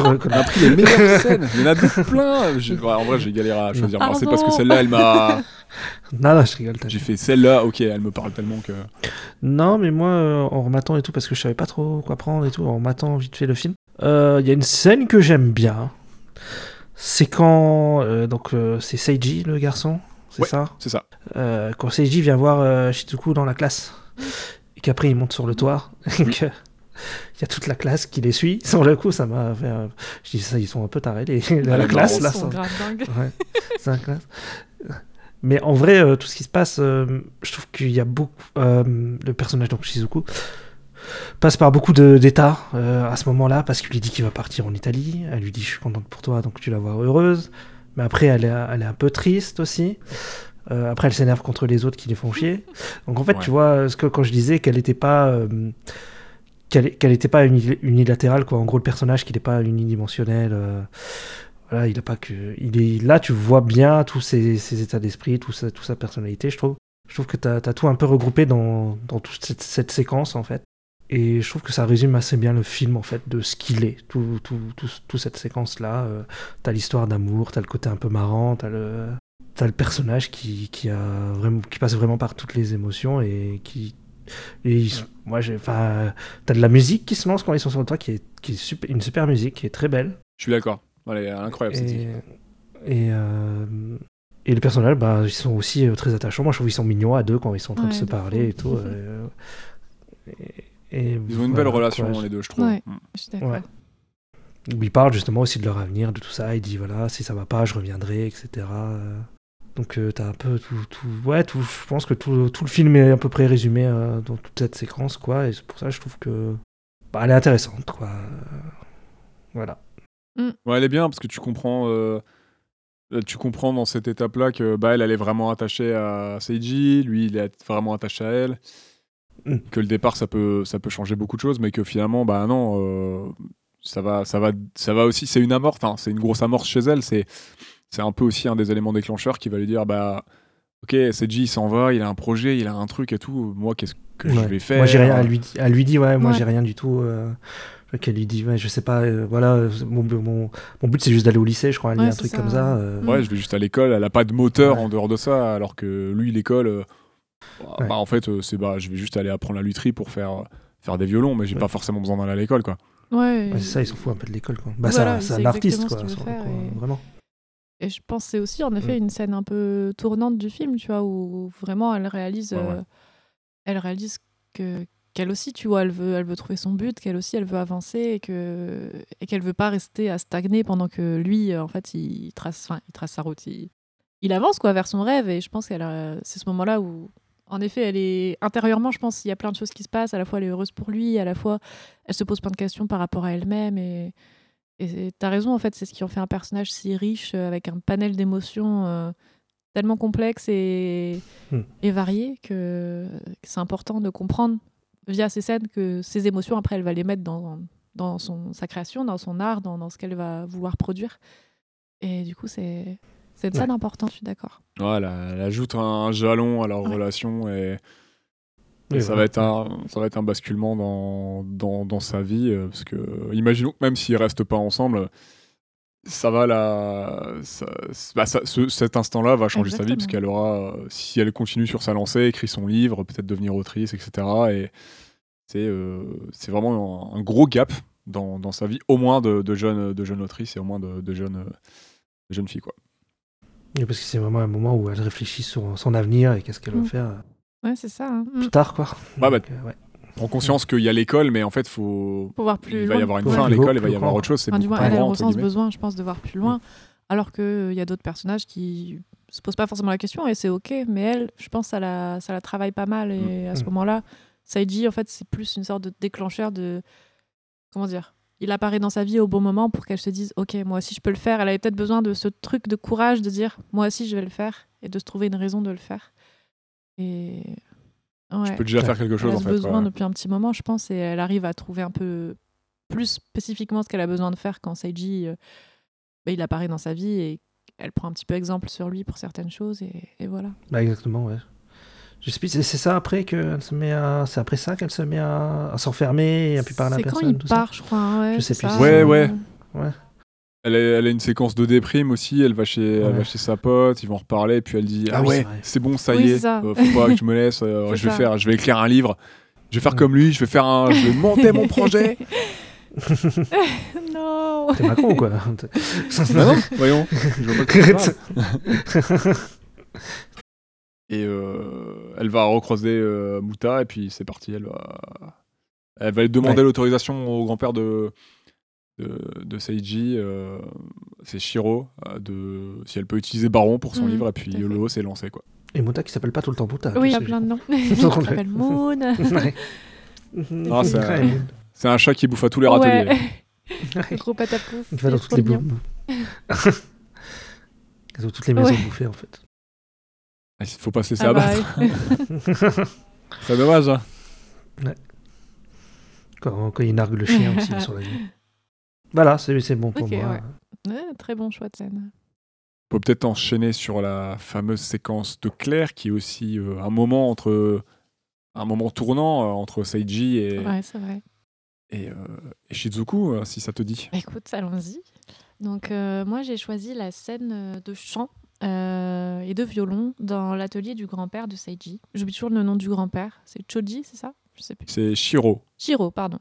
On a pris les meilleures scènes. Il y en a plein. Ouais, en vrai, j'ai galéré à choisir. Moi, c'est parce que celle-là, elle m'a. non, non, je rigole. J'ai fait celle-là, ok, elle me parle tellement que. Non, mais moi, euh, en rematant et tout, parce que je savais pas trop quoi prendre et tout, en rematant vite fait le film, euh, il y a une scène que j'aime bien. C'est quand. euh, donc, euh, c'est Seiji, le garçon, c'est Ouais. ça? C'est ça. Euh, Quand Seiji vient voir euh, Shizuku dans la classe, qu'après il monte sur le toit, et Oui. que. Il y a toute la classe qui les suit. Sur le coup, ça m'a fait. un- Je dis ça, ils sont un peu tarés, les, la, les classe là. Ils sont. Ouais, c'est un classe. Mais en vrai, euh, tout ce qui se passe, euh, je trouve qu'il y a beaucoup. euh, le personnage, donc Shizuku, passe par beaucoup d'états euh, à ce moment-là, parce qu'il lui dit qu'il va partir en Italie. Elle lui dit Je suis contente pour toi, donc tu la vois heureuse. Mais après, elle est, elle est un peu triste aussi. Euh, après, elle s'énerve contre les autres qui les font chier. Donc en fait, Ouais. tu vois, ce que, quand je disais qu'elle n'était pas. euh, qu'elle était pas uni- unilatérale quoi en gros le personnage qu'il n'est pas unidimensionnel euh, voilà il a pas que il est là tu vois bien tous ses, ses états d'esprit tout sa, toute sa personnalité je trouve je trouve que tu as, tout un peu regroupé dans, dans toute cette, cette séquence en fait et je trouve que ça résume assez bien le film en fait de ce qu'il est tout, tout, tout, toute cette séquence là t'as l'histoire d'amour t'as le côté un peu marrant t'as le t'as le personnage qui, qui a vraiment qui passe vraiment par toutes les émotions et qui et il se- moi j'ai enfin t'as de la musique qui se lance quand ils sont sur le toit qui est, qui est super, une super musique qui est très belle Je suis d'accord. Voilà, elle est incroyable cette et, idée. et, euh, et les personnages bah, ils sont aussi euh, très attachants moi je trouve qu'ils sont mignons à deux quand ils sont en train de se parler fou. et tout euh, et- et Ils ont une belle relation, quoi. les deux, je trouve. Ouais. Mm. Je suis d'accord. Ouais. où ils parlent justement aussi de leur avenir, de tout ça. Il dit voilà, si ça va pas, je reviendrai, etc. Donc euh, t'as un peu tout, tout, ouais, tout, je pense que tout, tout le film est à peu près résumé euh, dans toute cette séquence, quoi. Et c'est pour ça que je trouve que bah, elle est intéressante, quoi. Euh, Voilà. Ouais, elle est bien parce que tu comprends, euh, tu comprends dans cette étape-là que bah, elle, elle est vraiment attachée à Seiji, lui, il est vraiment attaché à elle. Mm. Que le départ, ça peut, ça peut changer beaucoup de choses, mais que finalement, bah non, euh, ça va, ça va, ça va aussi. C'est une amorce, c'est une grosse amorce chez elle. C'est, c'est un peu aussi un des éléments déclencheurs qui va lui dire, bah, ok, Seiji, il s'en va, il a un projet, il a un truc et tout. Moi, qu'est-ce que je vais faire? Moi j'ai rien, elle lui, dit- elle lui dit ouais, moi Ouais. j'ai rien du tout. Euh, qu'elle lui dit ouais, je sais pas, euh, voilà, euh, mon, mon, mon but c'est juste d'aller au lycée, je crois, elle dit Ouais, un truc ça, comme ça. euh. Ouais, je vais juste à l'école, elle a pas de moteur Ouais. en dehors de ça, alors que lui, l'école, euh, bah, Ouais. bah, en fait, euh, c'est bah, je vais juste aller apprendre la lutherie pour faire, faire des violons, mais j'ai Ouais. pas forcément besoin d'aller à l'école, quoi. Ouais, Ouais, c'est ça, ils s'en foutent un peu de l'école, quoi. Bah, Voilà, c'est il un- artiste, quoi, et- vraiment. Et je pense que c'est aussi en effet Mm. une scène un peu tournante du film, tu vois, où vraiment elle réalise, Ouais, ouais. euh, elle réalise que qu'elle aussi, tu vois, elle veut, elle veut trouver son but, qu'elle aussi, elle veut avancer et que et qu'elle veut pas rester à stagner pendant que lui, euh, en fait, il trace, enfin, il trace sa route, il, il avance quoi vers son rêve. Et je pense qu'elle, c'est ce moment-là où, en effet, elle est intérieurement, je pense, il y a plein de choses qui se passent. À la fois, elle est heureuse pour lui, à la fois, elle se pose plein de questions par rapport à elle-même et et t'as raison, en fait, c'est ce qui en fait un personnage si riche, euh, avec un panel d'émotions euh, tellement complexe et, et varié que, que c'est important de comprendre via ces scènes que ces émotions, après, elle va les mettre dans, dans son, sa création, dans son art, dans, dans ce qu'elle va vouloir produire. Et du coup, c'est c'est une Ouais. scène importante, je suis d'accord. Voilà, elle ajoute un jalon à leur Ouais. relation et, et ça, voilà. va être un, ça va être un basculement dans, dans, dans sa vie. euh, Parce que, imaginons que même s'ils restent pas ensemble, ça va la. ça- bah, ça- ce- cet instant-là va changer sa vie parce qu'elle aura, euh, si elle continue sur sa lancée, écrit son livre, peut-être devenir autrice, etc. Et c'est euh, c'est vraiment un, un gros gap dans, dans sa vie, au moins de, de jeunes de jeune autrices et au moins de, de jeunes, de jeunes filles. Quoi. Oui, parce que c'est vraiment un moment où elle réfléchit sur son avenir et qu'est-ce qu'elle va Mm. faire euh, Ouais, c'est ça. hein. Mm. plus tard, quoi. bah, Donc, euh, ouais. prend conscience qu'il y a l'école, mais en fait, faut... Pour voir plus il va loin. y avoir une Ouais, fin à l'école, il va y avoir autre chose. C'est Enfin, du moins, elle, elle ressent ce besoin, je pense, de voir plus loin. Alors qu'il y a d'autres personnages qui se posent pas forcément la question et c'est ok. Mais elle, je pense, ça la, ça la travaille pas mal. Et à ce Mm. moment-là, Saïdi, en fait, c'est plus une sorte de déclencheur de. Comment dire Il apparaît dans sa vie au bon moment pour qu'elle se dise Ok, moi aussi je peux le faire. Elle avait peut-être besoin de ce truc de courage de dire Moi aussi je vais le faire et de se trouver une raison de le faire. Et. Ouais. Tu peux déjà Ouais. faire quelque Elle chose, a en fait. besoin ouais. depuis un petit moment, je pense, et elle arrive à trouver un peu plus spécifiquement ce qu'elle a besoin de faire quand Seiji euh, bah, il apparaît dans sa vie et elle prend un petit peu exemple sur lui pour certaines choses et, et voilà. Bah, exactement, ouais. Je sais plus, c'est ça après qu'elle se met à. C'est après ça qu'elle se met à, à s'enfermer et à plus parler à C'est quand personne. il tout ça. part, je crois. hein, ouais, Je sais plus. ça. Ouais, ouais. Ouais. Elle a, elle a une séquence de déprime aussi. Elle va chez, elle va chez sa pote. Ils vont en reparler. Puis elle dit Ah Ah, oui, ouais, c'est bon, ça Oui, y est. ça. euh, faut pas que je me laisse. euh, je vais ça. faire, je vais écrire un livre. Je vais faire Ouais. comme lui. Je vais faire un, je vais monter mon projet. non T'es Macron, quoi. Bah non, voyons. Et euh, elle va recroiser euh, Muta et puis c'est parti. Elle va, elle va demander Ouais. l'autorisation au grand-père de, de, de Seiji, euh, c'est Shiro, euh, de si elle peut utiliser Baron pour son Mhm, livre et puis à haut s'est lancé quoi. Et Mouta qui s'appelle pas tout le temps Mouta. Oui, il y a plein de noms. Il s'appelle Moon. Ouais. Ah, ça- Ouais, Moon. C'est un chat qui bouffe à tous les râteliers. Ouais. Gros patapouf. Il va dans toutes les Ils ont toutes les maisons Ouais. bouffées en fait. Il faut pas se laisser Ah bah, abattre. oui. C'est dommage. Hein. quand, quand il nargue le chien aussi sur la vie. Voilà, c'est c'est bon pour Ok, moi. ouais. Ouais, très bon choix de scène. On peut peut-être enchaîner sur la fameuse séquence de Claire qui est aussi euh, un moment entre un moment tournant euh, entre Seiji et, Ouais, c'est vrai. et, euh, et Shizuku, euh, si ça te dit. Écoute, allons-y. Donc, euh, moi, j'ai choisi la scène de chant euh, et de violon dans l'atelier du grand-père de Seiji. J'oublie toujours le nom du grand-père. C'est Choji, c'est ça? Je sais plus. C'est Shiro. Shiro, pardon.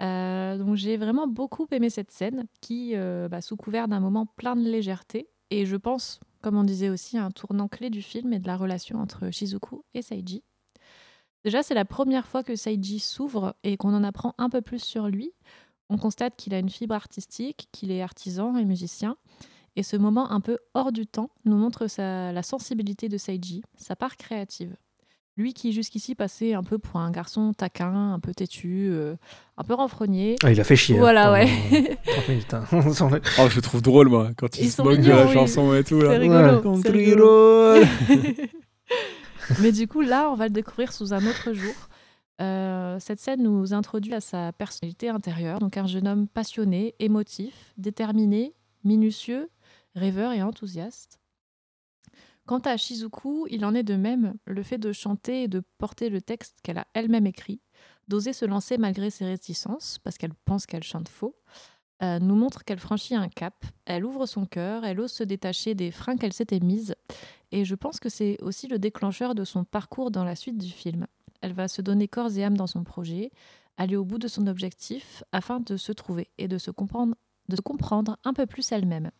Euh, donc, j'ai vraiment beaucoup aimé cette scène qui, euh, bah, sous couvert d'un moment plein de légèreté, et je pense, comme on disait aussi, à un tournant clé du film et de la relation entre Shizuku et Seiji. Déjà, c'est la première fois que Seiji s'ouvre et qu'on en apprend un peu plus sur lui. On constate qu'il a une fibre artistique, qu'il est artisan et musicien. Et ce moment un peu hors du temps nous montre sa- la sensibilité de Seiji, sa part créative. Lui qui jusqu'ici passait un peu pour un garçon taquin, un peu têtu, euh, un peu renfrogné. Ah, il a fait chier. hein, Voilà, ouais. 30 minutes. hein. Oh, je le trouve drôle, moi, quand il Ils se moque de la oui. chanson et tout. Là. C'est rigolo. Ouais. c'est rigolo. Mais du coup, là, on va le découvrir sous un autre jour. Euh, cette scène nous introduit à sa personnalité intérieure, donc un jeune homme passionné, émotif, déterminé, minutieux, rêveur et enthousiaste. Quant à Shizuku, il en est de même. Le fait de chanter et de porter le texte qu'elle a elle-même écrit, d'oser se lancer malgré ses réticences, parce qu'elle pense qu'elle chante faux, euh, nous montre qu'elle franchit un cap, elle ouvre son cœur, elle ose se détacher des freins qu'elle s'était mises, et je pense que c'est aussi le déclencheur de son parcours dans la suite du film. Elle va se donner corps et âme dans son projet, aller au bout de son objectif afin de se trouver et de se comprendre, de se comprendre un peu plus elle-même.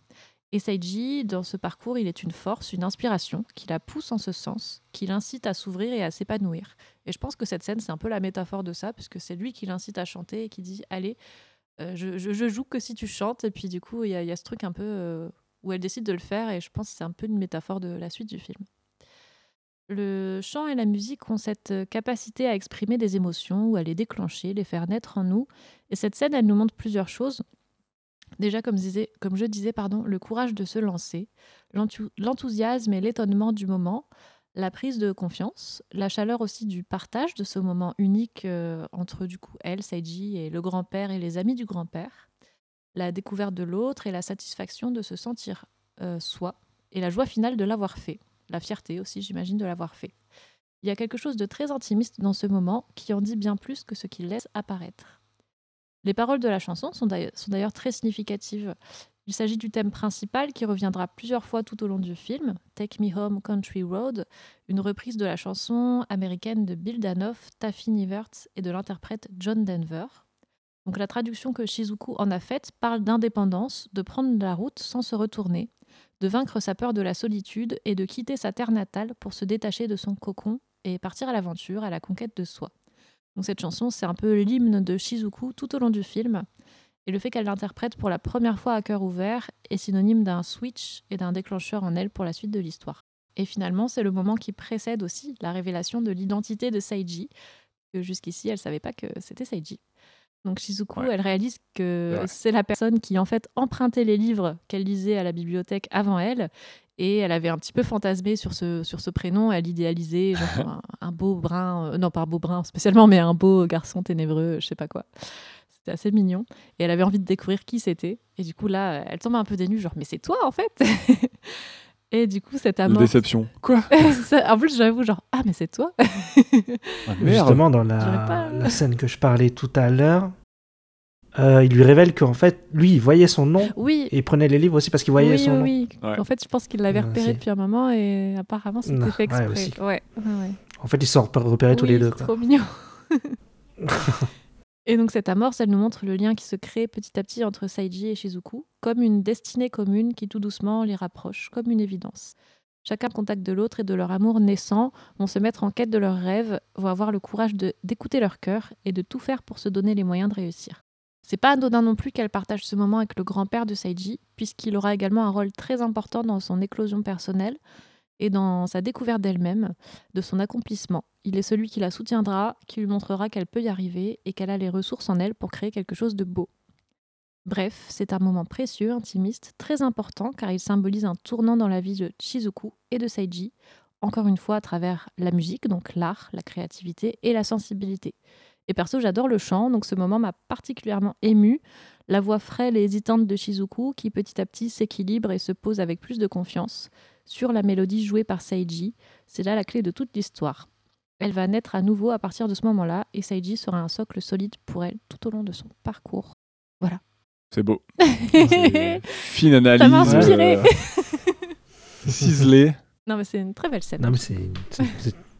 Et Seiji, dans ce parcours, il est une force, une inspiration qui la pousse en ce sens, qui l'incite à s'ouvrir et à s'épanouir. Et je pense que cette scène, c'est un peu la métaphore de ça, puisque c'est lui qui l'incite à chanter et qui dit Allez, euh, je, joue que si tu chantes. Et puis du coup, il y, a- ce truc un peu euh, où elle décide de le faire, et je pense que c'est un peu une métaphore de la suite du film. Le chant et la musique ont cette capacité à exprimer des émotions ou à les déclencher, les faire naître en nous. Et cette scène, elle nous montre plusieurs choses. Déjà, comme, je disais, pardon, le courage de se lancer, l'enthou- l'enthousiasme et l'étonnement du moment, La prise de confiance, la chaleur aussi du partage de ce moment unique euh, entre du coup elle, Seiji, et le grand-père et les amis du grand-père, la découverte de l'autre et la satisfaction de se sentir euh, soi, et la joie finale de l'avoir fait, la fierté aussi j'imagine de l'avoir fait. Il y a quelque chose de très intimiste dans ce moment qui en dit bien plus que ce qu'il laisse apparaître. Les paroles de la chanson sont d'ailleurs très significatives. Il s'agit du thème principal qui reviendra plusieurs fois tout au long du film, Take Me Home Country Road, une reprise de la chanson américaine de Bill Danoff, Taffy Niverts et de l'interprète John Denver. Donc la traduction que Shizuku en a faite parle d'indépendance, de prendre la route sans se retourner, de vaincre sa peur de la solitude et de quitter sa terre natale pour se détacher de son cocon et partir à l'aventure, à la conquête de soi. Cette chanson, c'est un peu l'hymne de Shizuku tout au long du film. Et le fait qu'elle l'interprète pour la première fois à cœur ouvert est synonyme d'un switch et d'un déclencheur en elle pour la suite de l'histoire. Et finalement, c'est le moment qui précède aussi la révélation de l'identité de Seiji, que jusqu'ici, elle ne savait pas que c'était Seiji. Donc Shizuku, Ouais. elle réalise que Ouais. c'est la personne qui en fait empruntait les livres qu'elle lisait à la bibliothèque avant elle. Et elle avait un petit peu fantasmé sur ce, sur ce prénom. Elle idéalisait genre un, un beau brun, euh, non pas beau brun spécialement, mais un beau garçon ténébreux, je sais pas quoi. C'était assez mignon. Et elle avait envie de découvrir qui c'était. Et du coup, là, elle tombe un peu dénue, genre, mais c'est toi en fait Et du coup, cette amorce. déception. Quoi Ça- en plus, j'avoue, genre, ah, mais c'est toi Ah. Justement, dans J'aurais la, pas- la scène que je parlais tout à l'heure, euh, il lui révèle qu'en fait, lui, il voyait son nom Oui, et il prenait les livres aussi parce qu'il voyait oui, son oui, nom. oui. Ouais. En fait, je pense qu'il l'avait repéré aussi. depuis un moment et apparemment, c'était fait exprès. ouais, aussi. Ouais, ouais, ouais. En fait, ils se sont repérés tous les deux. c'est trop mignon. et donc cette amorce, elle nous montre le lien qui se crée petit à petit entre Saiji et Shizuku, comme une destinée commune qui tout doucement les rapproche, comme une évidence. Chacun contact de l'autre et de leur amour naissant vont se mettre en quête de leurs rêves, vont avoir le courage d'écouter leur cœur et de tout faire pour se donner les moyens de réussir. C'est pas anodin non plus qu'elle partage ce moment avec le grand-père de Saiji, puisqu'il aura également un rôle très important dans son éclosion personnelle et dans sa découverte d'elle-même, de son accomplissement. Il est celui qui la soutiendra, qui lui montrera qu'elle peut y arriver et qu'elle a les ressources en elle pour créer quelque chose de beau. Bref, c'est un moment précieux, intimiste, très important car il symbolise un tournant dans la vie de Shizuku et de Seiji, encore une fois à travers la musique, donc l'art, la créativité et la sensibilité. Et perso, j'adore le chant, donc ce moment m'a particulièrement ému. La voix frêle et hésitante de Shizuku qui petit à petit s'équilibre et se pose avec plus de confiance sur la mélodie jouée par Seiji. C'est là la clé de toute l'histoire. Elle va naître à nouveau à partir de ce moment-là et Seiji sera un socle solide pour elle tout au long de son parcours. C'est beau. C'est Fine analyse. m'a inspiré. euh, ciselée. Non, mais c'est une très belle scène. Non, mais c'est.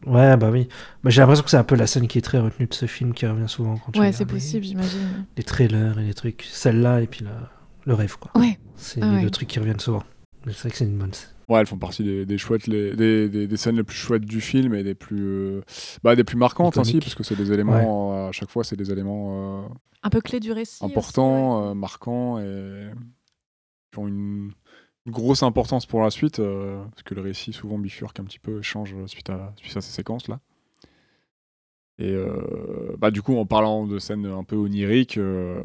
Ouais, bah oui. Bah, J'ai l'impression que c'est un peu la scène qui est très retenue de ce film qui revient souvent quand tu Ouais, c'est les- possible, j'imagine. Les, trailers et les trucs. Celle-là et puis la- le rêve, quoi. Ouais. C'est Ah les ouais. deux trucs qui reviennent souvent. Mais c'est vrai que c'est une bonne scène. Ouais, elles font partie des, des chouettes, les- des, des- des scènes les plus chouettes du film et des plus, euh, bah, des plus marquantes aussi, parce que c'est des éléments, euh, à chaque fois, c'est des éléments euh, Un peu clé du récit. aussi, importants, ouais. euh, marquants et qui ont une, une grosse importance pour la suite, euh, parce que le récit souvent bifurque un petit peu, change suite à, suite à ces séquences-là. Et euh, bah, du coup, en parlant de scènes un peu oniriques, euh,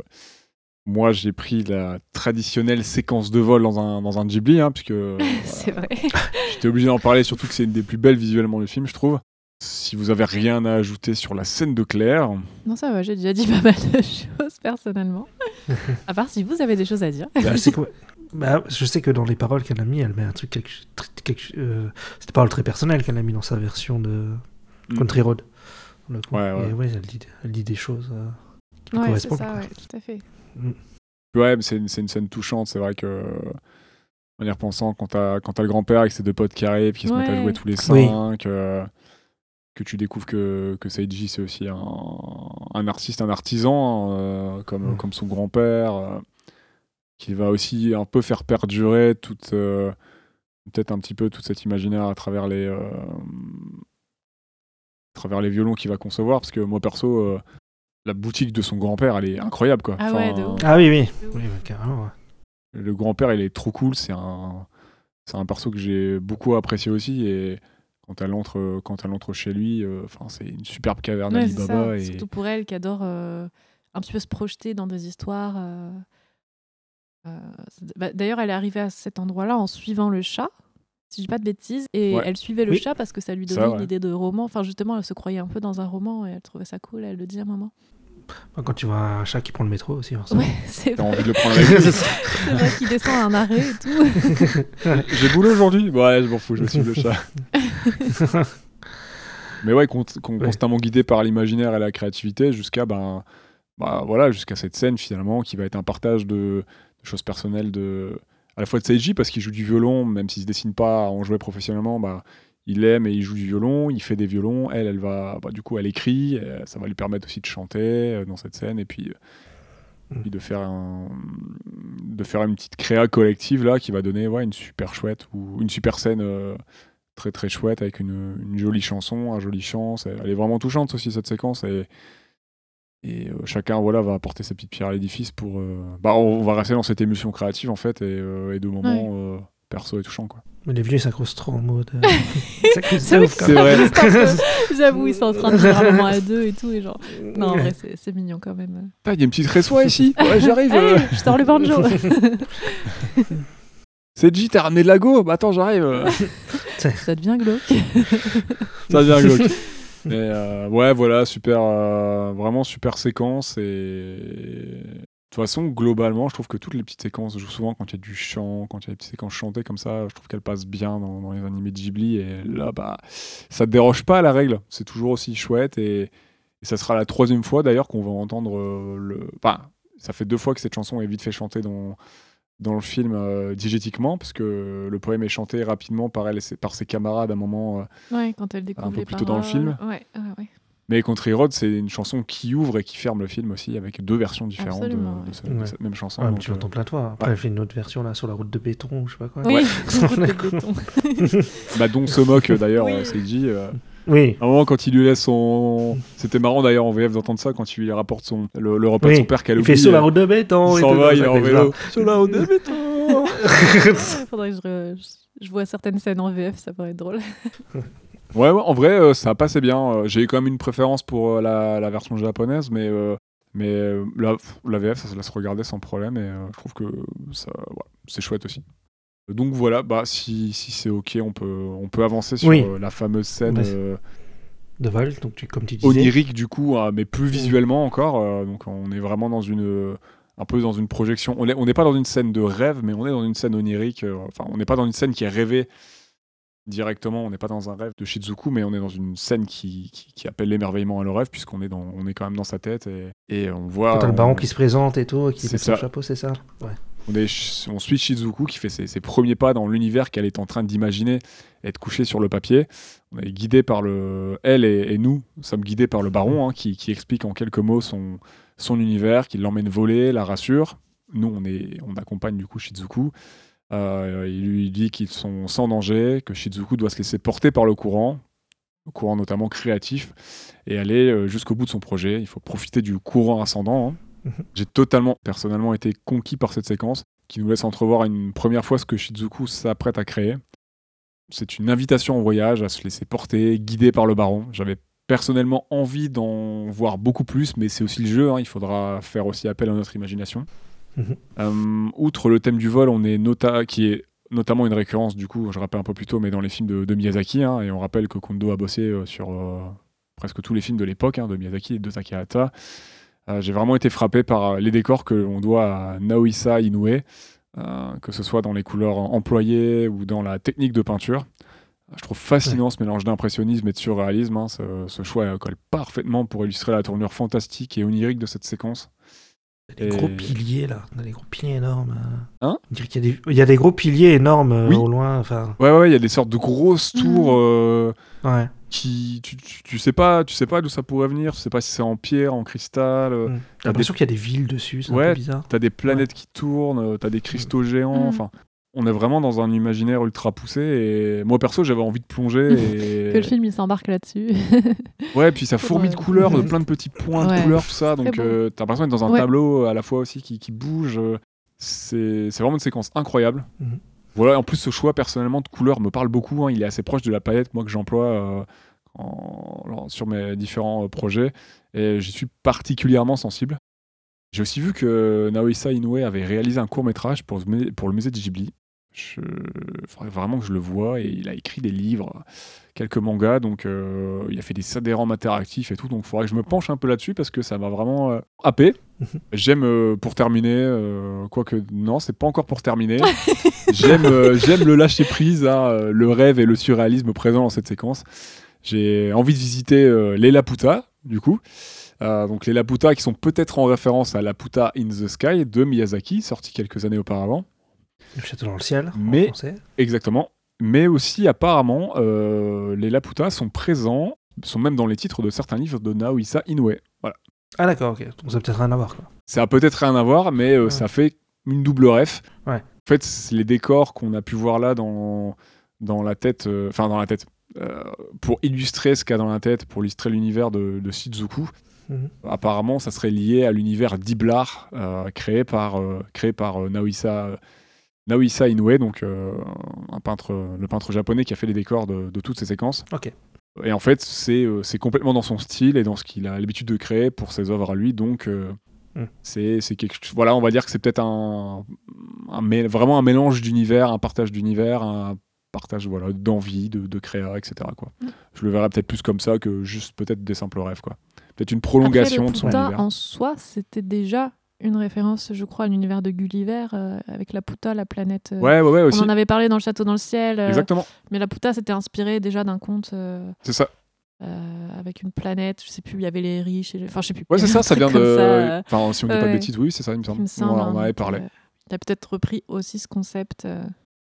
moi j'ai pris la traditionnelle séquence de vol dans un, dans un Ghibli, hein, puisque euh, c'est vrai. J'étais obligé d'en parler, surtout que c'est une des plus belles visuellement du film, je trouve. Si vous avez rien à ajouter sur la scène de Claire, Non, ça va, j'ai déjà dit pas mal de choses personnellement. à part si vous avez des choses à dire. Bah, c'est quoi bah, je sais que dans les paroles qu'elle a mis, elle met un truc. Quelque, quelque, euh, c'est des paroles très personnelles qu'elle a mis dans sa version de Mm. Country Road. Ouais, ouais. Et ouais, elle dit, elle dit des choses. euh, qui Ouais, correspondent, ça, ouais, tout à fait. Ouais, mais c'est une, scène touchante. C'est vrai que, en y repensant, quand t'as quand t'as le grand-père avec ses deux potes qui arrivent, qui se mettent à jouer tous les Oui. cinq, euh, que tu découvres que, que Seiji, c'est aussi un, un artiste, un artisan, euh, comme, Mm. comme son grand-père, euh, qui va aussi un peu faire perdurer toute. euh, peut-être un petit peu tout cet imaginaire à travers les euh, à travers les violons qu'il va concevoir parce que moi perso euh, la boutique de son grand-père elle est incroyable quoi Ah ouais, de ouf. Ah oui, oui. Oui, bah, carrément. ouais. le grand-père il est trop cool c'est un c'est un perso que j'ai beaucoup apprécié aussi et quand elle entre quand elle entre chez lui euh, enfin c'est une superbe caverne Ouais, c'est Alibaba ça. et Surtout pour elle qui adore euh, un petit peu se projeter dans des histoires. euh, euh, bah, D'ailleurs, elle est arrivée à cet endroit-là en suivant le chat. si je dis pas de bêtises, et Ouais. elle suivait le Oui. chat parce que ça lui Ça, donnait ouais. une idée de roman. Enfin, justement, elle se croyait un peu dans un roman et elle trouvait ça cool, elle le dit à un moment. Quand tu vois un chat qui prend le métro aussi, forcément. Ouais, c'est T'as vrai, envie de le prendre avec c'est vrai qu'il descend à un arrêt et tout. J'ai boulot aujourd'hui Ouais, je m'en fous, je suivre le chat. Mais ouais, con- con- Ouais. constamment guidé par l'imaginaire et la créativité jusqu'à ben, bah, voilà, jusqu'à cette scène finalement qui va être un partage de, de choses personnelles de à la fois de Seiji parce qu'il joue du violon, même s'il se dessine pas à en jouer professionnellement, bah, il aime et il joue du violon, il fait des violons, elle, elle va, bah, du coup, elle écrit, euh, ça va lui permettre aussi de chanter euh, dans cette scène et puis, euh, Mm. puis de faire un, de faire une petite créa collective là qui va donner ouais, une super chouette ou une super scène euh, très très chouette avec une, une jolie chanson, un joli chant. c'est- Elle est vraiment touchante aussi cette séquence et, et euh, chacun voilà va apporter sa petite pierre à l'édifice pour. euh, bah, on va rester dans cette émulsion créative en fait et, euh, et de moments euh, perso et touchants quoi. Mais les vieux, ils s'incrustent trop en mode. euh, ça coûte C'est de vrai J'avoue, ils sont en train de dire un moment à deux et tout. Et genre... Non, en vrai, c'est mignon quand même. Ah, Il y a une petite réçoit ici. Ouais, j'arrive. euh. Hey, je sors le banjo. C'est J, t'as ramené de la go Bah attends, j'arrive. euh. ça devient glauque. Ça devient glauque. Mais euh, ouais, voilà, super, euh, vraiment super séquence. Et toute façon, globalement, je trouve que toutes les petites séquences, souvent quand il y a du chant, quand il y a des petites séquences chantées comme ça, je trouve qu'elles passent bien dans, dans les animés de Ghibli. Et là, bah, ça te déroge pas à la règle. C'est toujours aussi chouette. Et, et ça sera la troisième fois d'ailleurs qu'on va entendre euh, le. Enfin, ça fait deux fois que cette chanson est vite fait chanter dans dans le film euh, diégétiquement, parce que le poème est chanté rapidement par elle et ses, par ses camarades à un moment. euh, Ouais, quand elle découvre Un peu les plus tôt dans le film. Ouais, ouais, ouais. Mais Country Road, c'est une chanson qui ouvre et qui ferme le film aussi, avec deux versions différentes de, ouais. cette même chanson. Ouais, mais donc, tu l'entends euh, plein de fois. Après, ouais. fait une autre version là sur la route de béton ou je sais pas quoi. Oui, bah, dont se moque euh, d'ailleurs Oui. Seiji. euh, Oui, à un moment, quand il lui laisse son. C'était marrant d'ailleurs en VF d'entendre ça, quand il lui rapporte son... le, le repas de son père qu'elle il oublie. fait sur la route de béton. il s'en va, il est en vélo. Sur la route de béton Faudrait que je, re- je- je vois certaines scènes en VF, ça pourrait être drôle. Ouais, ouais, en vrai, euh, ça passait bien. Euh, J'ai quand même une préférence pour euh, la, la version japonaise, mais, mais la, VF, ça se laisse regarder sans problème, et je trouve que ça, ouais, c'est chouette aussi. Donc voilà, bah, si, si c'est ok, on peut, on peut avancer sur Oui. la fameuse scène euh, De vol, donc tu, comme tu disais. onirique du coup, hein, mais plus visuellement encore. euh, donc on est vraiment dans une, un peu dans une projection. On est- on n'est pas dans une scène de rêve, mais on est dans une scène onirique. euh, Enfin, on n'est pas dans une scène qui est rêvée directement. On n'est pas dans un rêve de Shizuku, mais on est dans une scène qui, qui, qui appelle l'émerveillement à le rêve, puisqu'on est dans, on est quand même dans sa tête et, et on voit. Quand le on- baron qui se présente et tout, qui C'est met son chapeau, c'est ça? Ouais. on, est, on suit Shizuku qui fait ses, ses premiers pas dans l'univers qu'elle est en train d'imaginer être couchée sur le papier. On est guidé par le. Elle et, et nous sommes guidés par le baron hein, qui, qui explique en quelques mots son, son univers, qui l'emmène voler, la rassure. Nous, on, est, on accompagne du coup Shizuku. Euh, il lui dit qu'ils sont sans danger, que Shizuku doit se laisser porter par le courant, le courant notamment créatif, et aller euh, jusqu'au bout de son projet. Il faut profiter du courant ascendant. hein. Mhm. J'ai totalement, personnellement, été conquis par cette séquence qui nous laisse entrevoir une première fois ce que Shizuku s'apprête à créer. C'est une invitation au voyage, à se laisser porter, guidé par le baron. J'avais personnellement envie d'en voir beaucoup plus, mais c'est aussi le jeu, hein, il faudra faire aussi appel à notre imagination. Euh, outre le thème du vol, on est nota qui est notamment une récurrence, du coup, je rappelle un peu plus tôt, mais dans les films de, de Miyazaki, hein, et on rappelle que Kondo a bossé euh, sur euh, presque tous les films de l'époque, hein, de Miyazaki et de Takahata. J'ai vraiment été frappé par les décors que l'on doit à Naohisa Inoue, que ce soit dans les couleurs employées ou dans la technique de peinture. Je trouve fascinant ce mélange d'impressionnisme et de surréalisme. hein. Ce, ce choix colle parfaitement pour illustrer la tournure fantastique et onirique de cette séquence. Des gros piliers là, des gros piliers énormes. euh. Hein On dirait qu'il y, a des- il y a des gros piliers énormes euh, Oui. au loin. Enfin, Ouais, ouais, il y a des sortes de grosses tours euh, ouais. qui. Tu, tu, tu sais pas, tu sais pas d'où ça pourrait venir. Tu sais pas si c'est en pierre, en cristal. euh, Mm. J'ai l'impression qu'il y a des villes dessus, c'est un Ouais. peu bizarre. T'as des planètes qui tournent, euh, t'as des cristaux géants. Mm. Enfin, on est vraiment dans un imaginaire ultra poussé. Et moi, perso, j'avais envie de plonger. Et... Que le film il s'embarque là-dessus. Ouais, puis ça fourmille de couleurs, de plein de petits points de couleurs, tout ça. Donc, beau. euh, t'as l'impression d'être dans un Ouais. tableau à la fois aussi qui, qui bouge. euh, C'est c'est vraiment une séquence incroyable. Mhm. Voilà, en plus, ce choix personnellement de couleurs me parle beaucoup. hein. Il est assez proche de la palette, moi, que j'emploie euh, en- sur mes différents euh, projets. Et j'y suis particulièrement sensible. J'ai aussi vu que Naohisa Inoue avait réalisé un court métrage pour, pour le musée de Ghibli. Je... faudrait vraiment que je le vois. Et il a écrit des livres, quelques mangas, donc euh, il a fait des adhérents interactifs et tout. Donc il faudrait que je me penche un peu là-dessus parce que ça m'a vraiment euh, happé. J'aime, euh, pour terminer, euh, quoique non, c'est pas encore pour terminer. J'aime j'aime le lâcher prise, hein, le rêve et le surréalisme présent dans cette séquence. J'ai envie de visiter les Laputa, du coup. Euh, donc les Laputa qui sont peut-être en référence à Laputa in the Sky de Miyazaki, sorti quelques années auparavant. Le château dans le ciel, Mais- en français. Exactement. Mais aussi, apparemment, euh, les Laputa sont présents, sont même dans les titres de certains livres de Naohisa Inoue. Voilà. Ah d'accord, ok. Donc ça a peut-être rien à voir. Quoi. Ça a peut-être rien à voir, mais euh, Ouais. ça fait une double ref. Ouais. En fait, les décors qu'on a pu voir là dans, dans la tête, euh, enfin dans la tête, euh, pour illustrer ce qu'il y a dans la tête, pour illustrer l'univers de, de Shizuku. Mhm. Apparemment, ça serait lié à l'univers d'Iblar créé par, créé par euh, Euh, Naohisa Inoue, donc euh, un peintre, le peintre japonais qui a fait les décors de, de toutes ces séquences. Ok. Et en fait, c'est euh, c'est complètement dans son style et dans ce qu'il a l'habitude de créer pour ses œuvres à lui. Donc, euh, Mm. c'est c'est quelque chose. Voilà, on va dire que c'est peut-être un, un vraiment un mélange d'univers, un partage d'univers, un partage voilà d'envie, de, de créa, etc. Quoi. Mm. Je le verrais peut-être plus comme ça que juste peut-être des simples rêves. quoi. Peut-être une prolongation Après, de son univers. en soi, c'était déjà une référence, je crois, à l'univers de Gulliver, euh, avec la Puta, la planète. euh, Ouais, ouais, ouais, aussi. On en avait parlé dans le château dans le ciel. euh, Exactement, mais la Puta, c'était inspiré déjà d'un conte c'est ça. avec une planète. Je sais plus, il y avait les riches. Et les- Enfin, je sais plus. Ouais, c'est avait ça, ça vient de. ça, Enfin, si on dit pas de bêtises, oui, c'est ça, il me semble. il me semble. Ouais, hein, on en avait donc, parlé. euh, il a peut-être repris aussi ce concept.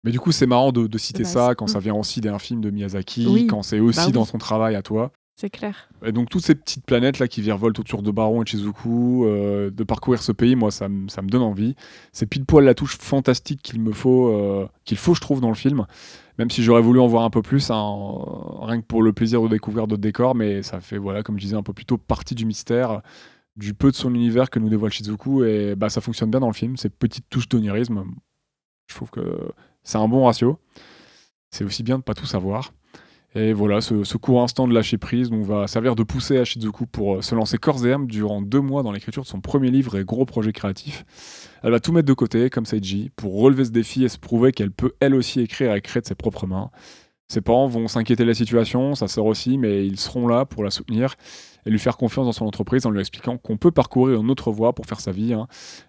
Mais du coup, c'est marrant de, de citer ça quand Mm. ça vient aussi d'un film de Miyazaki, Oui. quand c'est aussi Bah oui. dans son travail à toi. C'est clair. Et donc toutes ces petites planètes là qui virevoltent autour de Baron et de Shizuku, euh, de parcourir ce pays, moi ça, me- donne envie. C'est pile poil la touche fantastique qu'il me faut, euh, qu'il faut je trouve dans le film. Même si j'aurais voulu en voir un peu plus, hein, rien que pour le plaisir de découvrir d'autres décors, mais ça fait voilà comme je disais un peu plus tôt partie du mystère, du peu de son univers que nous dévoile Shizuku et bah ça fonctionne bien dans le film. Ces petites touches d'onirisme, je trouve que c'est un bon ratio. C'est aussi bien de pas tout savoir. Et voilà, ce, ce court instant de lâcher prise va servir de poussée à Shizuku pour euh, se lancer corps et âme durant deux mois dans l'écriture de son premier livre et gros projet créatif. Elle va tout mettre de côté, comme Seiji, pour relever ce défi et se prouver qu'elle peut elle aussi écrire et créer de ses propres mains. Ses parents vont s'inquiéter de la situation, sa sœur aussi, mais ils seront là pour la soutenir et lui faire confiance dans son entreprise en lui expliquant qu'on peut parcourir une autre voie pour faire sa vie, hein,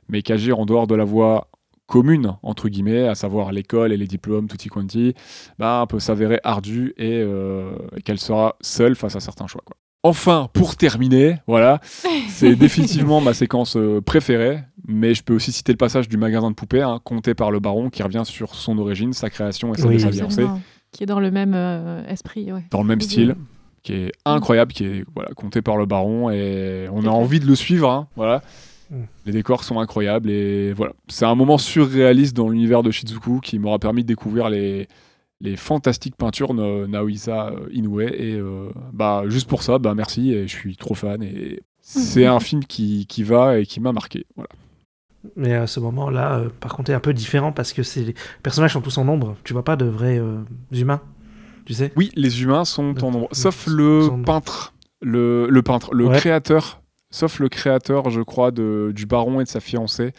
mais qu'agir en dehors de la voie commune, entre guillemets, à savoir l'école et les diplômes, tutti quanti, bah, peut s'avérer ardu et, euh, et qu'elle sera seule face à certains choix. Quoi. Enfin, pour terminer, voilà, c'est définitivement ma séquence euh, préférée, mais je peux aussi citer le passage du magasin de poupées, hein, compté par le baron, qui revient sur son origine, sa création et celle Oui. de sa fiancée, Absolument. Qui est dans le même euh, esprit. Ouais. dans le même Oui. style, qui est incroyable, qui est voilà, compté par le baron, et on a envie de le suivre, hein, voilà. Mm. Les décors sont incroyables et voilà, c'est un moment surréaliste dans l'univers de Shizuku qui m'aura permis de découvrir les, les fantastiques peintures de Naohisa euh, Inoue et euh, bah juste pour ça, bah merci et je suis trop fan et c'est un film qui, qui va et qui m'a marqué. Voilà. Mais à ce moment-là, euh, par contre, est un peu différent parce que les personnages sont tous en ombre. Tu vois pas de vrais euh, humains, tu sais? Oui, les humains sont en nombre, sauf le peintre, le, le peintre, le Ouais. créateur, sauf le créateur, je crois, de, du baron et de sa fiancée,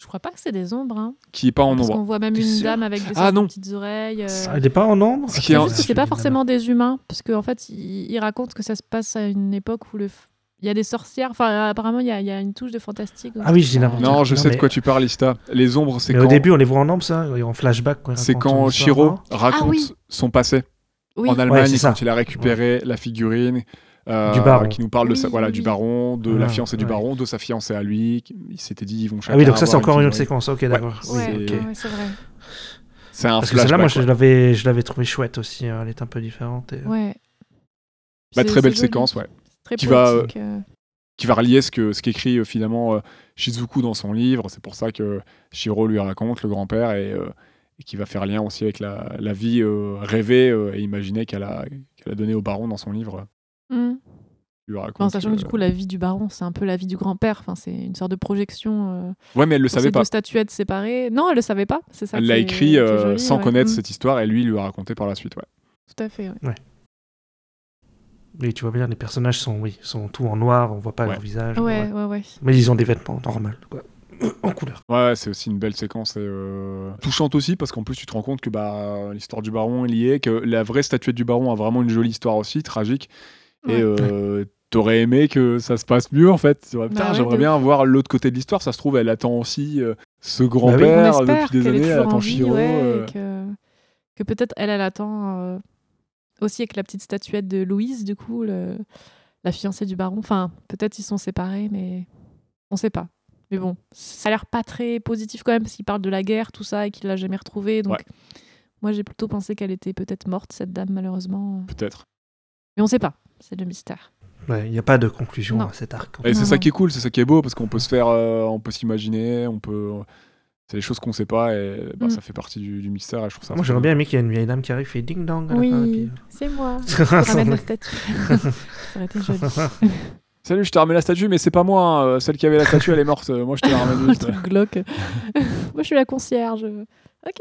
Je crois pas que c'est des ombres. Hein, qui est pas en parce nombre. qu'on voit même une sûr dame avec des Ah, petites oreilles. euh, Ça, Il est pas en ombre Ce qui est juste que c'est pas forcément des humains, parce qu'en fait, il, il raconte que ça se passe à une époque où le f- il y a des sorcières. Enfin, apparemment, il y a, il y a une touche de fantastique. Ah oui, je dis n'importe Non, je Non, sais de quoi tu parles, Ista. Les ombres, c'est Mais quand, au début, on les voit en ombre, ça, en flashback. c'est quand Shiro raconte Ah oui. son passé Oui, en Allemagne quand il a récupéré la figurine. Euh, Du baron. qui nous parle de Oui, sa, voilà, du baron, de la Ah, fiancée du baron, de sa fiancée à lui. Il s'était dit ils vont Ah chacun oui, donc ça, c'est encore une autre séquence. Ok, d'accord. Ouais, c'est- vrai. C'est un Parce que celle-là, moi, je l'avais, je l'avais trouvé chouette aussi. hein, Elle est un peu différente. et- Ouais. Bah, très belle séquence, ouais. Très Qui va, euh. qui va relier ce que ce qu'écrit euh, finalement euh, Shizuku dans son livre. C'est pour ça que Shiro lui raconte le grand-père et, euh, et qui va faire lien aussi avec la, la vie euh, rêvée euh, et imaginée qu'elle a qu'elle a donnée au baron dans son livre. Raconte En sachant que que- du coup, la vie du baron, c'est un peu la vie du grand-père. Enfin, c'est une sorte de projection. euh, ouais, mais elle le savait ces pas. deux statuettes séparées. Non, elle le savait pas. C'est ça. Elle l'a écrit est euh, joli, sans ouais. connaître Hmm. cette histoire et lui il lui a raconté par la suite. Ouais. Tout à fait. ouais. Mais tu vois bien, les personnages sont, oui, sont tout en noir. On voit pas Ouais. leur visage. Ouais, ouais. ouais, ouais. Mais ils ont des vêtements normaux. Quoi. en couleur. Ouais, c'est aussi une belle séquence et euh, touchante aussi parce qu'en plus tu te rends compte que bah, l'histoire du baron est liée, que la vraie statuette du baron a vraiment une jolie histoire aussi, tragique. Et euh, t'aurais aimé que ça se passe mieux en fait. Bah ouais, j'aimerais bien voir l'autre côté de l'histoire. Ça se trouve, elle attend aussi euh, ce On grand-père espère depuis des années. Elle attend vie, ouais, euh. et que, que peut-être elle, elle attend euh, aussi avec la petite statuette de Louise, du coup, le- la fiancée du baron. Enfin, peut-être ils sont séparés, mais on sait pas. Mais bon, ça a l'air pas très positif quand même, parce qu'il parle de la guerre, tout ça, et qu'il l'a jamais retrouvée. Donc, Ouais. moi, j'ai plutôt pensé qu'elle était peut-être morte, cette dame, malheureusement. Peut-être. Mais on sait pas. C'est le mystère. Ouais, Il n'y a pas de conclusion Non. à cet arc. Et c'est ça qui est cool, c'est ça qui est beau parce qu'on peut se faire, euh, on peut s'imaginer, on peut. C'est des choses qu'on sait pas et bah, Mm. ça fait partie du, du mystère et je trouve ça. Moi, j'aimerais bien aimer qu'il y ait une vieille dame qui arrive, fait ding dong. à la fin, et puis- c'est moi. Ça Ramène la statue. ça aurait été joli. Salut, je t'ai ramené la statue, mais c'est pas moi. hein, euh, Celle qui avait la statue, elle est morte. euh, Moi, je te la ramène le juste. truc glauque. moi, je suis la concierge. Ok.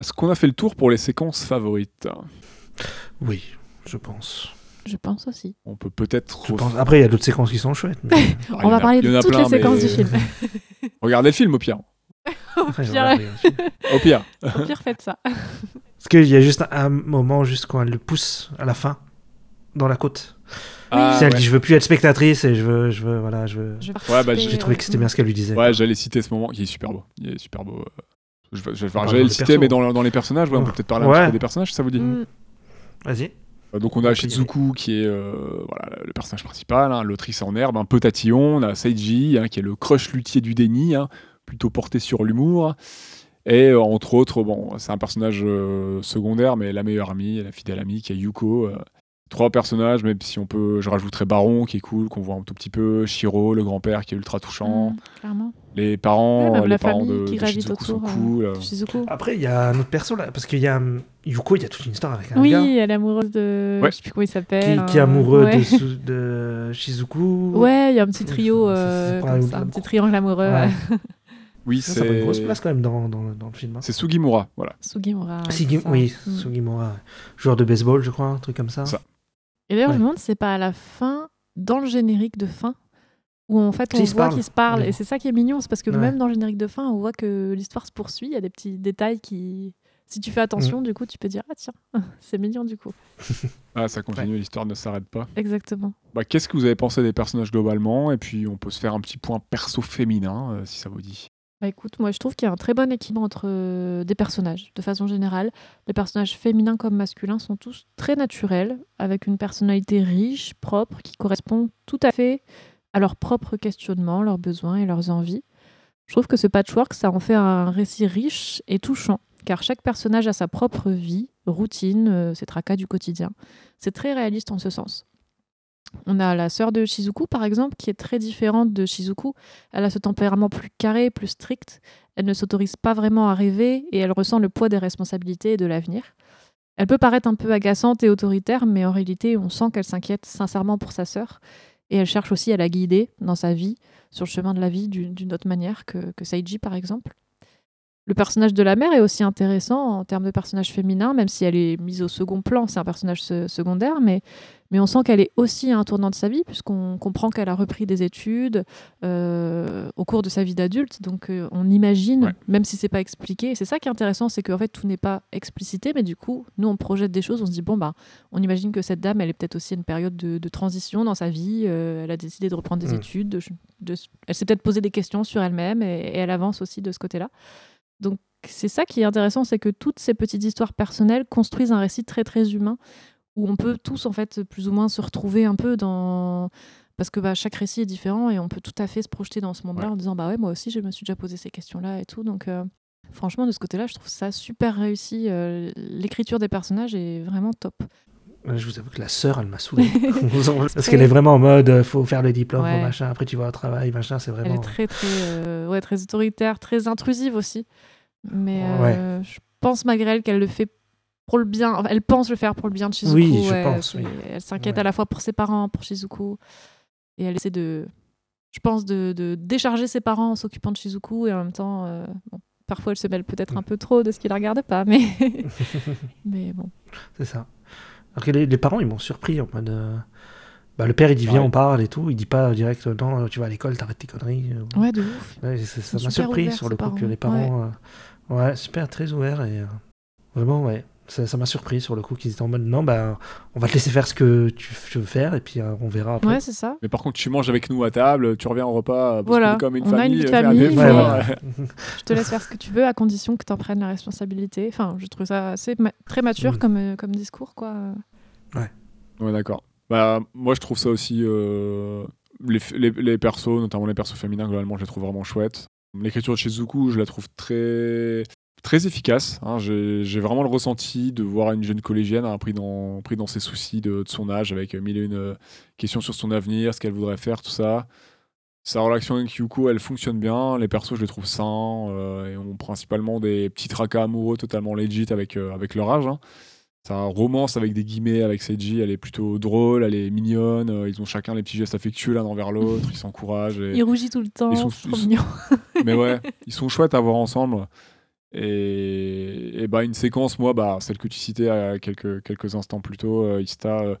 Est-ce qu'on a fait le tour pour les séquences favorites? Oui, je pense. Je pense aussi. On peut peut-être. Pense. Après, il y a d'autres séquences qui sont chouettes. mais- Ah, On en va parler de toutes plein, les séquences mais- du film. Regardez le film au pire. Au pire. Au pire, faites ça. Parce qu'il y a juste un moment, juste quand elle le pousse à la fin, dans la côte. Ah, Si elle ouais. dit je veux plus être spectatrice et je veux, je veux, voilà, je veux. Je vais Ouais, bah, J'ai trouvé que c'était bien ce qu'elle lui disait. Ouais, j'allais citer ce moment. Il est super beau. Il est super beau. euh. Je vais- je J'allais le citer, persos. mais dans, dans les personnages, ouais, on peut peut-être parler un petit peu des personnages, si ça vous dit. mm, Vas-y. Euh, Donc on a. Shizuku qui est euh, voilà, le personnage principal, hein, l'autrice en herbe, un peu tatillon. On a Seiji hein, qui est le crush luthier du déni, hein, plutôt porté sur l'humour. Et euh, entre autres, bon, c'est un personnage euh, secondaire, mais la meilleure amie, la fidèle amie qui est Yuko. Euh. trois personnages, même si on peut, je rajouterais Baron qui est cool, qu'on voit un tout petit peu, Shiro, le grand-père qui est ultra touchant, mm, clairement. les parents, Ouais, les parents de, qui de Shizuku sont autour. euh, cool. euh. Shizuku. Après, il y a un autre perso là, parce qu'il y a hum, Yuko, il y a toute une histoire avec un Oui, gars elle est amoureuse de. Ouais. Je sais plus comment il qui, s'appelle. qui est un- amoureux ouais. de, de Shizuku. Ouais, il y a un petit trio, euh, comme ça, un- petit triangle amoureux. Oui, Ça, ça prend une grosse c'est place quand même dans, dans, dans le film. hein. c'est Sugimura, voilà. Sugimura. ouais, c'est oui, Mm. Sugimura, joueur de baseball, je crois, un truc comme ça. Ça. Et d'ailleurs, Ouais. je me demande si c'est pas à la fin, dans le générique de fin, où en fait on se voit qu'ils se parlent. Ouais. Et c'est ça qui est mignon, c'est parce que Ouais. même dans le générique de fin, on voit que l'histoire se poursuit. Il y a des petits détails qui. Si tu fais attention, Mm. du coup, tu peux dire Ah tiens, c'est mignon du coup. Ah, ça continue, l'histoire ne s'arrête pas. Exactement. Bah, Qu'est-ce que vous avez pensé des personnages globalement? Et puis on peut se faire un petit point perso féminin, euh, si ça vous dit. Bah écoute, moi je trouve qu'il y a un très bon équilibre entre euh, des personnages. De façon générale, les personnages féminins comme masculins sont tous très naturels, avec une personnalité riche, propre, qui correspond tout à fait à leurs propres questionnements, leurs besoins et leurs envies. Je trouve que ce patchwork, ça en fait un récit riche et touchant, car chaque personnage a sa propre vie, routine, euh, ses tracas du quotidien. C'est très réaliste en ce sens. On a la sœur de Shizuku, par exemple, qui est très différente de Shizuku. Elle a ce tempérament plus carré, plus strict. Elle ne s'autorise pas vraiment à rêver et elle ressent le poids des responsabilités et de l'avenir. Elle peut paraître un peu agaçante et autoritaire, mais en réalité, on sent qu'elle s'inquiète sincèrement pour sa sœur. Et elle cherche aussi à la guider dans sa vie, sur le chemin de la vie, d'une autre manière que, que Seiji, par exemple. Le personnage de la mère est aussi intéressant en termes de personnage féminin, même si elle est mise au second plan, c'est un personnage se- secondaire, mais, mais on sent qu'elle est aussi à un tournant de sa vie, puisqu'on comprend qu'elle a repris des études euh, au cours de sa vie d'adulte, donc euh, on imagine, Ouais. même si c'est pas expliqué, c'est ça qui est intéressant, c'est qu'en fait tout n'est pas explicité, mais du coup, nous on projette des choses, on se dit, bon, bah, on imagine que cette dame, elle est peut-être aussi à une période de, de transition dans sa vie, euh, elle a décidé de reprendre des Mm. études, de- de- elle s'est peut-être posé des questions sur elle-même, et- et elle avance aussi de ce côté-là. Donc c'est ça qui est intéressant, c'est que toutes ces petites histoires personnelles construisent un récit très très humain où on peut tous en fait plus ou moins se retrouver un peu dans parce que bah, chaque récit est différent et on peut tout à fait se projeter dans ce monde-là Ouais. en disant bah ouais moi aussi je me suis déjà posé ces questions-là et tout donc euh, franchement de ce côté-là je trouve ça super réussi Euh, l'écriture des personnages est vraiment top Je vous avoue que la sœur, elle m'a saoulé. Parce qu'elle est vraiment en mode, euh, faut faire le diplôme, Ouais. machin, après tu vas au travail, machin, c'est elle vraiment... est très très ouais très autoritaire très intrusive aussi mais euh, je pense malgré elle qu'elle le fait pour le bien Enfin, elle pense le faire pour le bien de Shizuku Oui, je ouais, pense, oui. elle s'inquiète Ouais. à la fois pour ses parents pour Shizuku et elle essaie de je pense de, de décharger ses parents en s'occupant de Shizuku et en même temps euh, bon, parfois elle se mêle peut-être un peu trop de ce qui la regarde pas mais mais bon C'est ça. Alors que les, les parents, ils m'ont surpris en mode... euh, Bah, le père, il dit viens, Ouais. on parle et tout. Il dit pas direct non, tu vas à l'école, t'arrêtes tes conneries. Ouais, de ouf. Ouais, ça m'a surpris sur le coup que parents. les parents. euh, Ouais, super, très ouverts et. euh, Vraiment, ouais. Ça ça m'a surpris sur le coup qu'ils étaient en mode non, bah, on va te laisser faire ce que tu, tu veux faire et puis euh, on verra après. Ouais, c'est ça. Mais par contre, tu manges avec nous à table, tu reviens au repas, parce Voilà, comme une on a une vie de faire famille, mais- Ouais, ouais. Je te laisse faire ce que tu veux à condition que tu en prennes la responsabilité. Enfin, je trouve ça assez ma- très mature Mm. comme, euh, comme discours, quoi. Ouais, d'accord. Bah, moi, je trouve ça aussi. euh, les, les, les persos, notamment les persos féminins, globalement, je les trouve vraiment chouettes. L'écriture de Shizuku, je la trouve très, très efficace. hein. J'ai vraiment le ressenti de voir une jeune collégienne hein, pris, dans, dans ses soucis de, son âge, avec mille et une euh, questions sur son avenir, ce qu'elle voudrait faire, tout ça. Sa relation avec Yuko, elle fonctionne bien. Les persos, je les trouve sains euh, et ont principalement des petits tracas amoureux totalement legit avec, euh, avec leur âge. hein. Ça romance avec des guillemets avec Seiji, elle est plutôt drôle, elle est mignonne, euh, ils ont chacun les petits gestes affectueux l'un envers l'autre, ils s'encouragent. et- Il rougit tout le temps, Ils sont- trop ils sont- mignon. Mais ouais, ils sont chouettes à voir ensemble. Et, et bah une séquence, moi, bah, celle que tu citais à quelques, quelques instants plus tôt, euh, Ista, euh,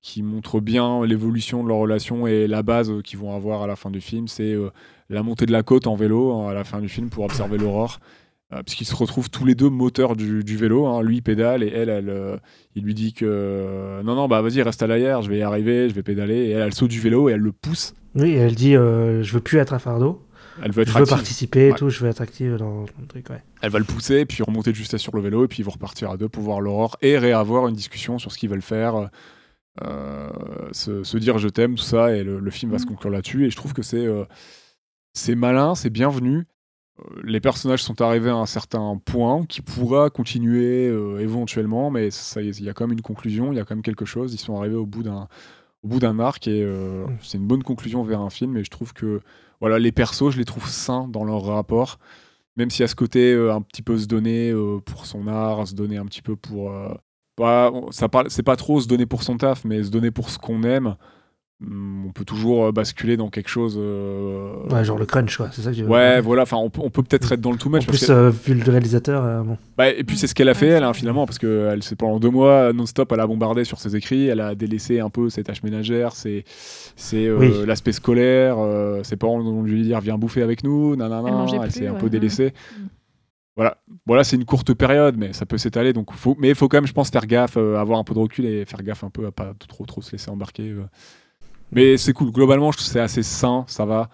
qui montre bien l'évolution de leur relation et la base euh, qu'ils vont avoir à la fin du film, c'est euh, la montée de la côte en vélo hein, à la fin du film pour observer l'aurore. Euh, puisqu'ils se retrouvent tous les deux moteurs du, du vélo. hein. Lui il pédale et elle, elle euh, il lui dit que euh, non, non, bah vas-y, reste à l'arrière, je vais y arriver, je vais pédaler. Et elle, elle saute du vélo et elle le pousse. Oui, et elle dit euh, je veux plus être un fardeau, Elle veut être je veux participer et Ouais. tout, je veux être active dans le truc, ouais. Elle va le pousser, puis remonter de justesse sur le vélo, et puis ils vont repartir à deux pour voir l'aurore et réavoir une discussion sur ce qu'ils veulent faire, se, se dire je t'aime, tout ça, et le, le film va se Mhm. conclure là-dessus. Et je trouve que c'est c'est malin, c'est bienvenu. Euh, Les personnages sont arrivés à un certain point qui pourra continuer euh, éventuellement, mais ça il y a quand même une conclusion, il y a quand même quelque chose. Ils sont arrivés au bout d'un au bout d'un arc et euh, Mm. c'est une bonne conclusion vers un film. Et je trouve que voilà, les persos, je les trouve sains dans leur rapport même s'il y a ce côté euh, un petit peu se donner pour son art, se donner un petit peu pour. pas, on- ça parle, c'est pas trop se donner pour son taf, mais se donner pour ce qu'on aime. Hum, on peut toujours euh, basculer dans quelque chose. euh, Ouais, genre le crunch, quoi, c'est ça que je Ouais, voilà. Enfin, on peut, on peut peut-être être dans le too En much. parce plus, que- euh, vu le réalisateur, euh, bon. bah, et puis c'est ce qu'elle a fait, Ouais, elle, hein, finalement, parce que elle, c'est pendant deux mois non-stop, elle a bombardé sur ses écrits, elle a délaissé un peu ses tâches ménagères, ses, ses, euh, Oui. l'aspect scolaire, euh, ses parents ont dû lui dire viens bouffer avec nous, nanana, Elle elle s'est un ouais. peu délaissée. Mm. Voilà, voilà c'est une courte période, mais ça peut s'étaler, donc faut, mais il faut quand même, je pense, faire gaffe, euh, avoir un peu de recul et faire gaffe un peu à pas trop trop se laisser embarquer. Mais c'est cool, globalement, je trouve que c'est assez sain, ça va.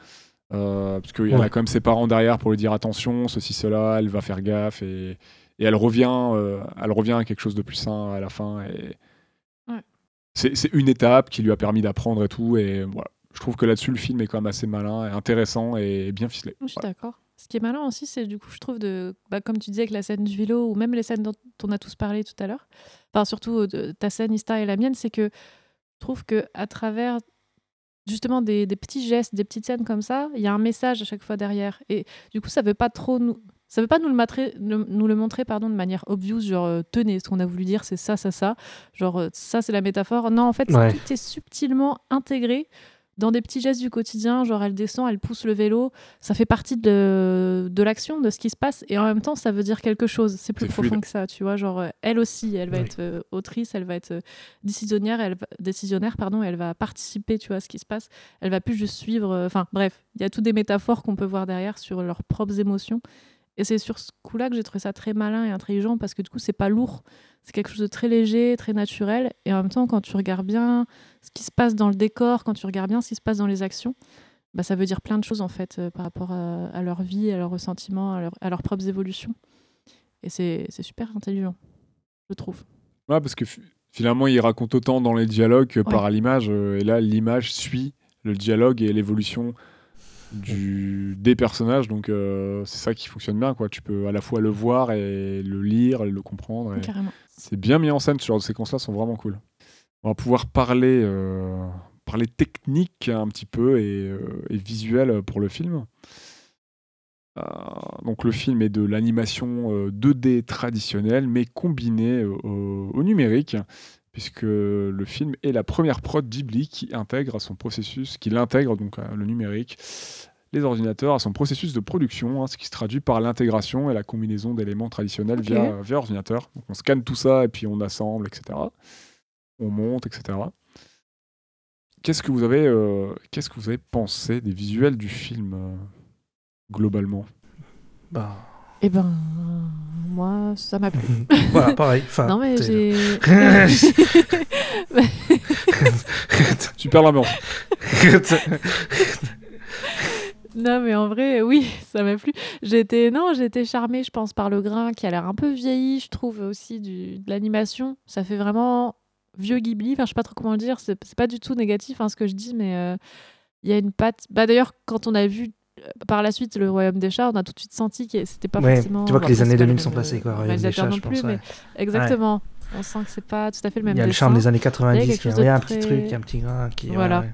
Euh, parce qu'il y en a quand même ses parents derrière pour lui dire attention, ceci, cela, elle va faire gaffe et, et elle revient, euh, elle revient à quelque chose de plus sain à la fin. Et Ouais. c'est, une étape qui lui a permis d'apprendre et tout. Et voilà, je trouve que là-dessus le film est quand même assez malin, et intéressant et bien ficelé. Je suis Voilà. d'accord. Ce qui est malin aussi, c'est du coup, je trouve, de, bah, comme tu disais, avec la scène du vélo, ou même les scènes dont on a tous parlé tout à l'heure, enfin, surtout euh, de ta scène, Ista et la mienne, c'est que je trouve que à travers justement des, des petits gestes, des petites scènes comme ça, il y a un message à chaque fois derrière. Et du coup, ça veut pas trop nous. Ça veut pas nous le, matrer- le- nous le montrer pardon, de manière obvious, genre euh, tenez, ce qu'on a voulu dire, c'est ça, ça, ça. Genre euh, ça, c'est la métaphore. Non, en fait, Ouais. tout est subtilement intégré dans des petits gestes du quotidien. Genre elle descend, elle pousse le vélo, ça fait partie de, de l'action, de ce qui se passe, et en même temps, ça veut dire quelque chose. C'est plus profond fluide. que ça, tu vois. Genre, euh, elle aussi, elle va Oui. être euh, autrice, elle va être euh, décisionnaire, elle va- décisionnaire, pardon, elle va participer, tu vois, à ce qui se passe. Elle va plus juste suivre. Enfin, bref, il y a toutes des métaphores qu'on peut voir derrière sur leurs propres émotions. Et c'est sur ce coup-là que j'ai trouvé ça très malin et intelligent parce que du coup, c'est pas lourd. C'est quelque chose de très léger, très naturel. Et en même temps, quand tu regardes bien ce qui se passe dans le décor, quand tu regardes bien ce qui se passe dans les actions, bah, ça veut dire plein de choses en fait euh, par rapport à, à leur vie, à leurs ressentiments, à, leur- à leurs propres évolutions. Et c'est super intelligent, je trouve. Ouais, parce que fi- finalement, il raconte autant dans les dialogues que Ouais. par l'image. euh, et là, l'image suit le dialogue et l'évolution du, des personnages. Donc, euh, c'est ça qui fonctionne bien. Quoi. Tu peux à la fois le voir et le lire et le comprendre. et Carrément. C'est bien mis en scène. Ce genre de séquences-là sont vraiment cool. On va pouvoir parler, euh, parler technique un petit peu et, euh, et visuel pour le film. Euh, donc le film est de l'animation euh, 2D traditionnelle, mais combinée au numérique, puisque le film est la première prod Ghibli qui intègre à son processus, qui l'intègre donc à le numérique, les ordinateurs à son processus de production, hein, ce qui se traduit par l'intégration et la combinaison d'éléments traditionnels via, via ordinateur. Donc on scanne tout ça et puis on assemble, etc. On monte, etc. qu'est-ce que vous avez, euh, qu'est-ce que vous avez pensé des visuels du film euh, globalement? Bah, Eh ben, moi, ça m'a plu. voilà, pareil. Enfin, non, mais j'ai. Super l'ambiance. Non, mais en vrai, oui, ça m'a plu. J'étais, non, j'étais charmée, je pense, par le grain qui a l'air un peu vieilli. Je trouve aussi du, de l'animation. Ça fait vraiment vieux Ghibli. Enfin, je sais pas trop comment le dire. C'est, pas du tout négatif hein, ce que je dis, mais euh, il y a une patte. Bah, d'ailleurs, quand on a vu par la suite le Royaume des chats, on a tout de suite senti que c'était pas Ouais, forcément. tu vois que les années c'est pas 2000 le- sont passées, quoi, Royaume des chats, non je plus, pense, mais ouais. exactement. On sent que c'est pas tout à fait le même Il y a le charme des années Il y a 90, quelque il y a, il y a un petit truc, il y a un petit grain qui. Voilà.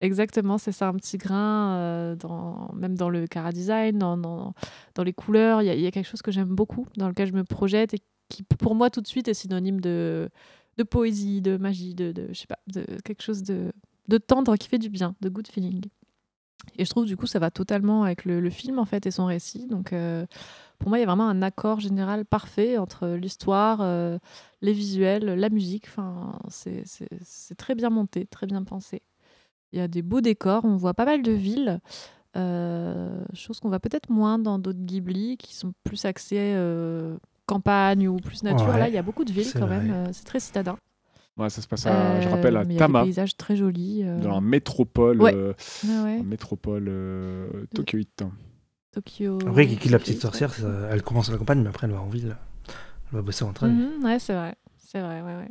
Exactement, c'est ça, un petit grain, euh, dans, même dans le cara design, dans, dans, dans les couleurs. Il y, y a quelque chose que j'aime beaucoup, dans lequel je me projette et qui, pour moi, tout de suite, est synonyme de, de poésie, de magie, de, de, je sais pas, de quelque chose de, de tendre qui fait du bien, de good feeling. Et je trouve, du coup, ça va totalement avec le, le film, en fait, et son récit. Donc, euh, pour moi, il y a vraiment un accord général parfait entre l'histoire, euh, les visuels, la musique. Enfin, c'est très bien monté, très bien pensé. Il y a des beaux décors, on voit pas mal de villes, euh, chose qu'on voit peut-être moins dans d'autres Ghibli qui sont plus axés campagne ou plus nature. Ouais, Là, il y a beaucoup de villes quand vrai. même, c'est très citadin. Ouais, ça se passe à, je Euh, rappelle, à mais il y a des Tama, paysages très jolis. euh, dans la métropole, Ouais. euh, ouais, ouais, métropole euh, tokyoïte. Tokyo. Après, Kiki la petite sorcière, ça- elle commence à la campagne, mais après, elle va en ville. Elle va bosser entre elles. Mhm, ouais, c'est vrai. C'est vrai, ouais, ouais.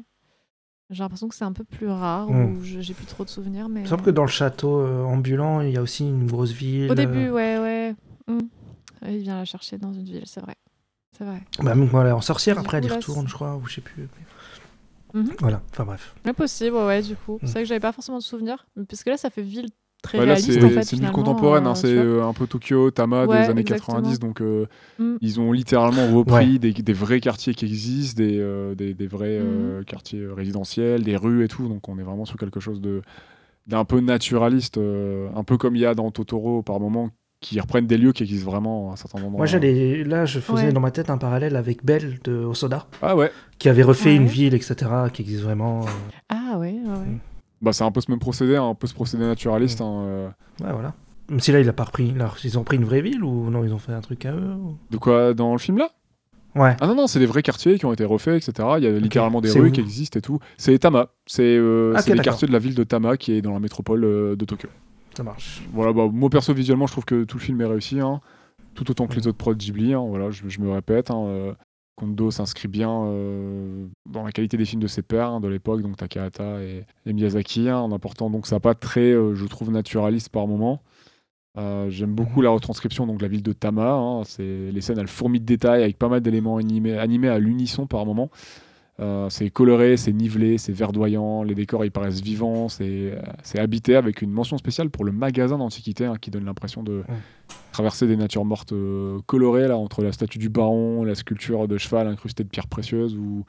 J'ai l'impression que c'est un peu plus rare, Mm. ou je- j'ai plus trop de souvenirs. Mais... Il me semble que dans le château euh, ambulant, il y a aussi une grosse ville. Au début, euh, ouais, ouais. Mm. Ouais, Il vient la chercher dans une ville, c'est vrai. C'est vrai. Bah, même est en sorcière, après, elle y retourne, je crois, ou je sais plus. Mhm. Voilà, enfin bref. Mais possible, ouais, du coup. Mm. C'est vrai que j'avais pas forcément de souvenirs. Parce que là, ça fait ville très Bah là, réaliste, c'est en fait. c'est une ville contemporaine, hein, euh, c'est euh, un peu Tokyo, Tama Ouais, des années exactement. 90, donc euh, Mm. ils ont littéralement repris Ouais. des, des vrais quartiers qui existent, des, euh, des, des vrais Mm. euh, quartiers résidentiels, des rues et tout, donc on est vraiment sur quelque chose de d'un peu naturaliste, euh, un peu comme il y a dans Totoro par moment, qui reprennent des lieux qui existent vraiment à certains endroits. Moi, j'allais. Là, je faisais Ouais. dans ma tête un parallèle avec Belle de Osoda, Ah ouais, qui avait refait Ouais. une ville, etc., qui existe vraiment. euh, Ah ouais, ouais. Mm. bah c'est un peu ce même procédé, hein, un peu ce procédé naturaliste. Mm. hein, euh. Ouais, voilà. Même si là, il a pas repris. Là, ils ont pris une vraie ville ou non, ils ont fait un truc à eux ou- De quoi dans le film là? Ouais. Ah non, non, c'est des vrais quartiers qui ont été refaits, etc. Il y a littéralement des C'est rues où qui existent et tout. C'est Tama. C'est euh, Ah, c'est ok, les quartiers de la ville de Tama qui est dans la métropole euh, de Tokyo. Ça marche. Voilà, bah, moi perso, visuellement, je trouve que tout le film est réussi. hein. Tout autant que les autres prods Ghibli. hein. Voilà, je, je me répète. hein, euh, Kondo s'inscrit bien euh, dans la qualité des films de ses pairs hein, de l'époque, donc Takahata et, et Miyazaki, hein, en apportant donc ça pas très, euh, je trouve, naturaliste par moment. Euh, J'aime beaucoup Mhm. la retranscription donc de la ville de Tama. hein. C'est les scènes, elles fourmillent de détails avec pas mal d'éléments animés, animés à l'unisson par moment. Euh, c'est coloré, c'est nivelé, c'est verdoyant, les décors ils paraissent vivants, c'est euh, habité avec une mention spéciale pour le magasin d'antiquité hein, qui donne l'impression de traverser des natures mortes euh, colorées là entre la statue du baron, la sculpture de cheval incrustée de pierres précieuses ou,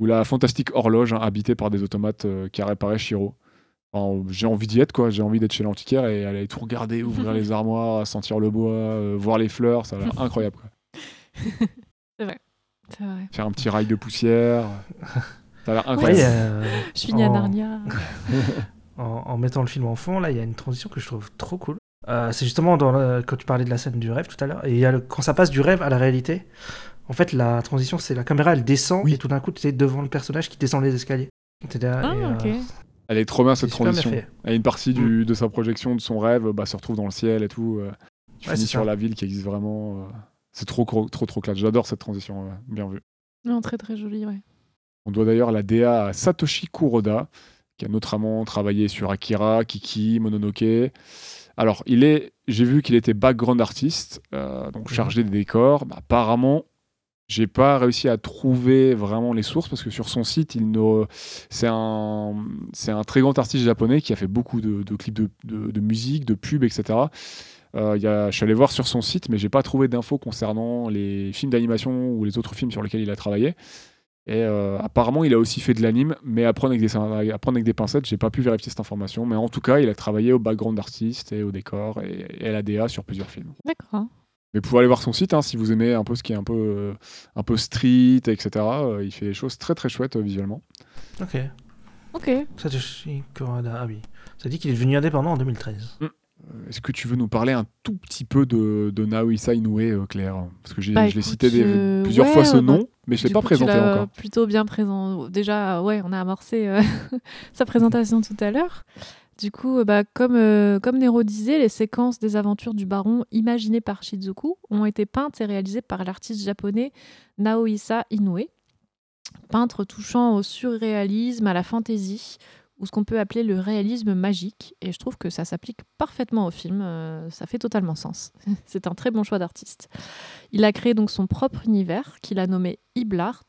ou la fantastique horloge hein, habitée par des automates qui a réparé Shiro. Enfin, j'ai envie d'y être quoi, j'ai envie d'être chez l'antiquaire et aller tout regarder, ouvrir les armoires, sentir le bois, voir les fleurs, ça a l'air incroyable. C'est vrai. Vrai. Faire un petit rail de poussière, ça a l'air incroyable. Je finis à Oh. Narnia. en, en mettant le film en fond, là, il y a une transition que je trouve trop cool. Euh, c'est justement dans le- quand tu parlais de la scène du rêve tout à l'heure, et il y a le- quand ça passe du rêve à la réalité, en fait, la transition, c'est la caméra, elle descend, Oui. et tout d'un coup, tu es devant le personnage qui descend les escaliers. Là, Ah, et, euh, ok. Elle est trop bien cette transition. Et une partie du, de sa projection, de son rêve, bah, se retrouve dans le ciel et tout. euh, tu Ouais, finis sur ça. la ville qui existe vraiment. C'est trop, trop, trop, trop classe. J'adore cette transition. ouais, bien vu. Non, très très joli, ouais. On doit d'ailleurs la DA à Satoshi Kuroda, qui a notamment travaillé sur Akira, Kiki, Mononoke. Alors, il est, j'ai vu qu'il était background artiste, euh, donc chargé des décors. Bah, apparemment, j'ai pas réussi à trouver vraiment les sources parce que sur son site, il ne, c'est un, c'est un très grand artiste japonais qui a fait beaucoup de, de clips de, de- de musique, de pubs, etc. Euh, il y a, je suis allé voir sur son site, mais j'ai pas trouvé d'infos concernant les films d'animation ou les autres films sur lesquels il a travaillé. Et euh, apparemment, il a aussi fait de l'anime, mais à prendre avec des, à prendre avec des pincettes, j'ai pas pu vérifier cette information. Mais en tout cas, il a travaillé au background d'artiste et au décor et, et à la DA sur plusieurs films. D'accord. Mais vous pouvez aller voir son site hein, si vous aimez un peu ce qui est un peu, euh, un peu street, etc. Euh, il fait des choses très très chouettes euh, visuellement. Ok. Ok. Kurada, ah oui. Ça dit qu'il est devenu indépendant en 2013. Est-ce que tu veux nous parler un tout petit peu de, de Naohisa Inoue, euh, Claire? Parce que j'ai- Bah, je l'ai cité des- euh, plusieurs ouais, fois ce bah, nom, mais je ne l'ai pas coup, présenté encore. plutôt bien présent. Déjà, ouais, on a amorcé euh, sa présentation tout à l'heure. Du coup, euh, bah, comme, euh, comme Nero disait, les séquences des aventures du baron imaginées par Shizuku ont été peintes et réalisées par l'artiste japonais Naohisa Inoue. Peintre touchant au surréalisme, à la fantaisie, ou ce qu'on peut appeler le réalisme magique. Et je trouve que ça s'applique parfaitement au film. euh, ça fait totalement sens. C'est un très bon choix d'artiste. Il a créé donc son propre univers qu'il a nommé Iblard,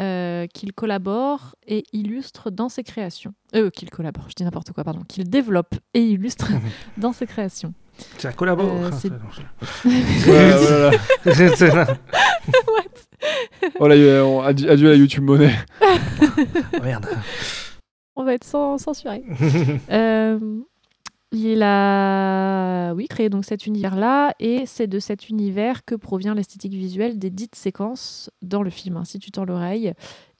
euh, qu'il collabore et illustre dans ses créations. Euh, qu'il collabore, je dis n'importe quoi, pardon. Qu'il développe et illustre dans ses créations. Ça collabore. Euh, c'est- Ouais, oh là là. C'est- c'est là. Oh là, euh, on- adieu, adieu à la YouTube monnaie. Merde. On va être sans, censuré. Euh, il a oui, créé donc cet univers-là, et c'est de cet univers que provient l'esthétique visuelle des dites séquences dans le film. si tu tends l'oreille,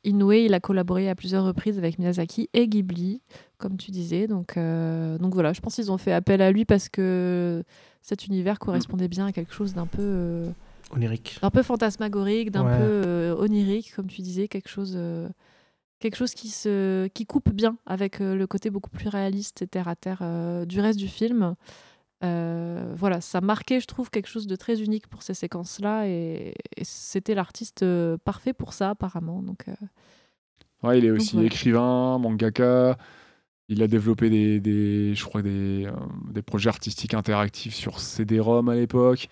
Inoue, il a collaboré à plusieurs reprises avec Miyazaki et Ghibli, comme tu disais. Donc, euh, donc voilà, je pense qu'ils ont fait appel à lui parce que cet univers correspondait bien à quelque chose d'un peu, euh, Onirique. d'un peu fantasmagorique, d'un Ouais. peu euh, onirique, comme tu disais, quelque chose, quelque chose qui, se, qui coupe bien avec euh, le côté beaucoup plus réaliste et terre à terre euh, du reste du film. Euh, voilà, ça marquait, je trouve, quelque chose de très unique pour ces séquences-là, et, et c'était l'artiste parfait pour ça, apparemment. Donc, euh, Ouais, il est aussi écrivain, mangaka. Il a développé des, des je crois, des, des projets artistiques interactifs sur CD-ROM à l'époque.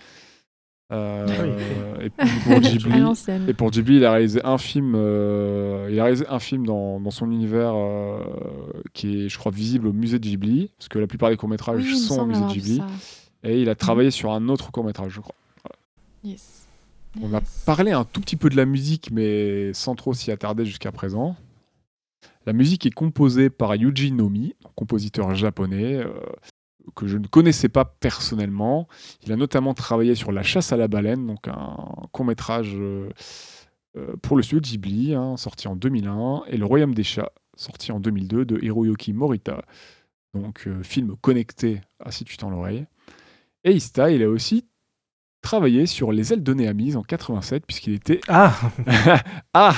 Euh, et pour Ghibli, l'ancienne. et pour Ghibli, il a réalisé un film. euh, il a réalisé un film dans, dans son univers euh, qui est, je crois, visible au musée de Ghibli, parce que la plupart des courts métrages Oui, sont au musée de Ghibli. ça. Et il a travaillé sur un autre court métrage, je crois. Yes. On a parlé un tout petit peu de la musique, mais sans trop s'y attarder jusqu'à présent. La musique est composée par Yuji Nomi, un compositeur japonais euh, que je ne connaissais pas personnellement. Il a notamment travaillé sur La chasse à la baleine, donc un court-métrage euh, euh, pour le studio Ghibli, hein, sorti en 2001, et Le Royaume des chats, sorti en 2002, de Hiroyuki Morita, donc euh, film connecté à Si tu tends l'oreille. Et Ista, il a aussi travaillé sur Les ailes de Néamise en 87, puisqu'il était Ah ah,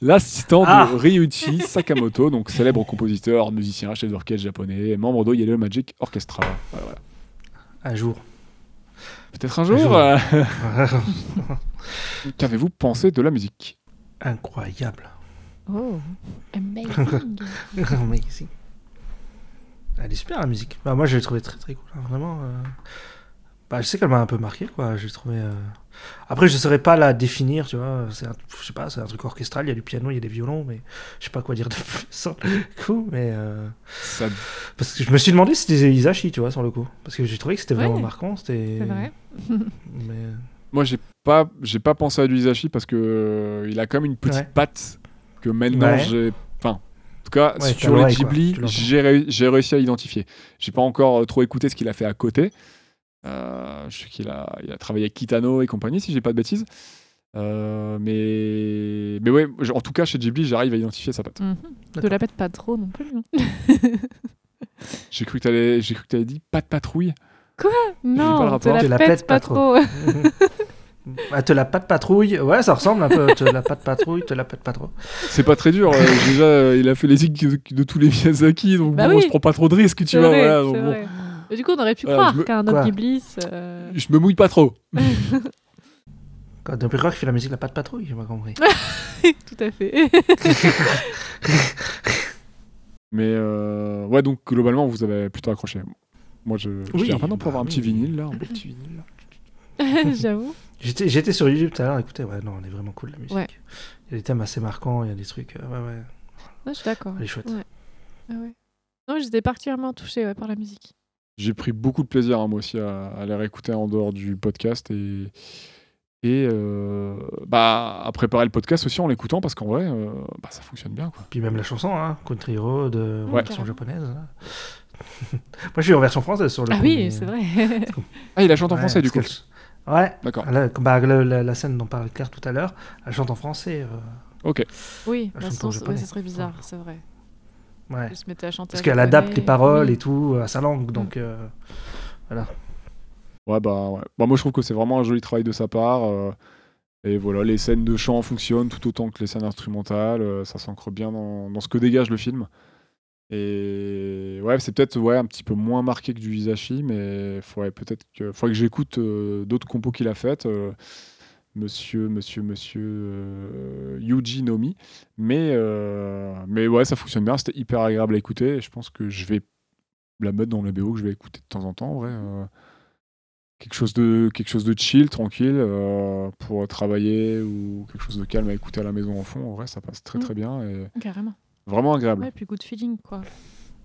l'assistant Ah. de Ryuichi Sakamoto, donc célèbre compositeur, musicien, chef d'orchestre japonais, membre de Yellow Magic Orchestra. Voilà, voilà. Un jour. Peut-être un jour. jour. euh, Qu'avez-vous pensé de la musique? Incroyable. Oh, amazing. Amazing. Elle est super la musique. Bah, moi je l'ai trouvé très très cool. hein, Vraiment. euh. Bah, je sais qu'elle m'a un peu marqué quoi. J'ai trouvé. euh. Après je ne saurais pas la définir, tu vois. C'est un... Je sais pas, c'est un truc orchestral. Il y a du piano, il y a des violons, mais je sais pas quoi dire de plus sur le coup. Mais euh, Ça- parce que je me suis demandé si c'était Isashi, tu vois, sur le coup. Parce que j'ai trouvé que c'était vraiment Ouais. marquant. C'était. C'est vrai. Mais... Moi, j'ai pas, j'ai pas pensé à du Isashi parce que euh, il a quand même une petite Ouais. patte que maintenant Ouais. j'ai. Enfin, en tout cas, sur les. Ghibli, j'ai réu- j'ai réussi à identifier. J'ai pas encore euh, trop écouté ce qu'il a fait à côté. Euh, je sais qu'il a, il a travaillé avec Kitano et compagnie, si j'ai pas de bêtises. Euh, mais, mais ouais, en tout cas, chez Ghibli, j'arrive à identifier sa patte. Mhm. Ne D'accord. la pète pas trop non plus. hein. J'ai cru que t'allais, j'ai cru que t'avais dit pas de patrouille. pas le Non, te rapport. la, Te la pète, pas pas trop. Ah, te la patte patrouille. Ouais, ça ressemble un peu. te la patte patrouille, te la pète pas trop. C'est pas très dur. euh, déjà, il a fait les ziggs de, de tous les Miyazaki, donc Bah bon, oui. je prends pas trop de risques, tu vois. vrai, voilà, c'est donc bon. Du coup, on aurait pu Voilà, croire me- qu'un autre Ghibli. euh, Je me mouille pas trop. Quand on peut croire qu'il fait la musique de la patte patrouille, j'ai pas compris. Tout à fait. Mais euh, ouais, donc globalement, vous avez plutôt accroché. Moi, je, Oui, non pour bah avoir un petit vinyle là, un beau petit vinyle. là. J'avoue. J'étais j'étais sur YouTube tout à l'heure, écoutez, ouais, non, elle est vraiment cool la musique. Ouais. Il y a des thèmes assez marquants, il y a des trucs, euh, ouais, ouais, Ouais, je suis d'accord. elle est chouette. Ouais. Ah ouais. Non, j'étais particulièrement touchée ouais, par la musique. J'ai pris beaucoup de plaisir hein, moi aussi à, à les réécouter en dehors du podcast et et euh, bah à préparer le podcast aussi en l'écoutant parce qu'en vrai, euh, bah, ça fonctionne bien quoi. Puis même la chanson, hein, Country Road, euh, Ouais. version japonaise. là. Moi, je suis en version française sur le Ah coup, oui, mais- c'est vrai. Ah, il la chante en Ouais, français du coup. Ouais, D'accord. la, bah, la, scène dont parlait Claire tout à l'heure, elle chante en français. euh, oui, bah, ouais, ce serait bizarre, c'est vrai. Ouais. Il se mettait à chanter. Parce qu'elle adapte les paroles Oui. et tout à sa langue, donc euh, voilà. Ouais, bah, ouais. Bah, moi, je trouve que c'est vraiment un joli travail de sa part. euh, et voilà, les scènes de chant fonctionnent tout autant que les scènes instrumentales. euh, ça s'ancre bien dans, dans ce que dégage le film. Et ouais, c'est peut-être ouais, un petit peu moins marqué que du Hisashi, mais faudrait peut-être que, faudrait que j'écoute euh, d'autres compos qu'il a faites. Monsieur, monsieur, monsieur euh, Yuji Nomi. Mais, euh, mais ouais, ça fonctionne bien. C'était hyper agréable à écouter. Et je pense que je vais la mettre dans le BO que je vais écouter de temps en temps, en vrai. euh, quelque chose de quelque chose de chill tranquille euh, pour travailler ou quelque chose de calme à écouter à la maison en fond en vrai ça passe très Mm. très bien et Carrément. vraiment agréable Ouais, puis good feeling, quoi.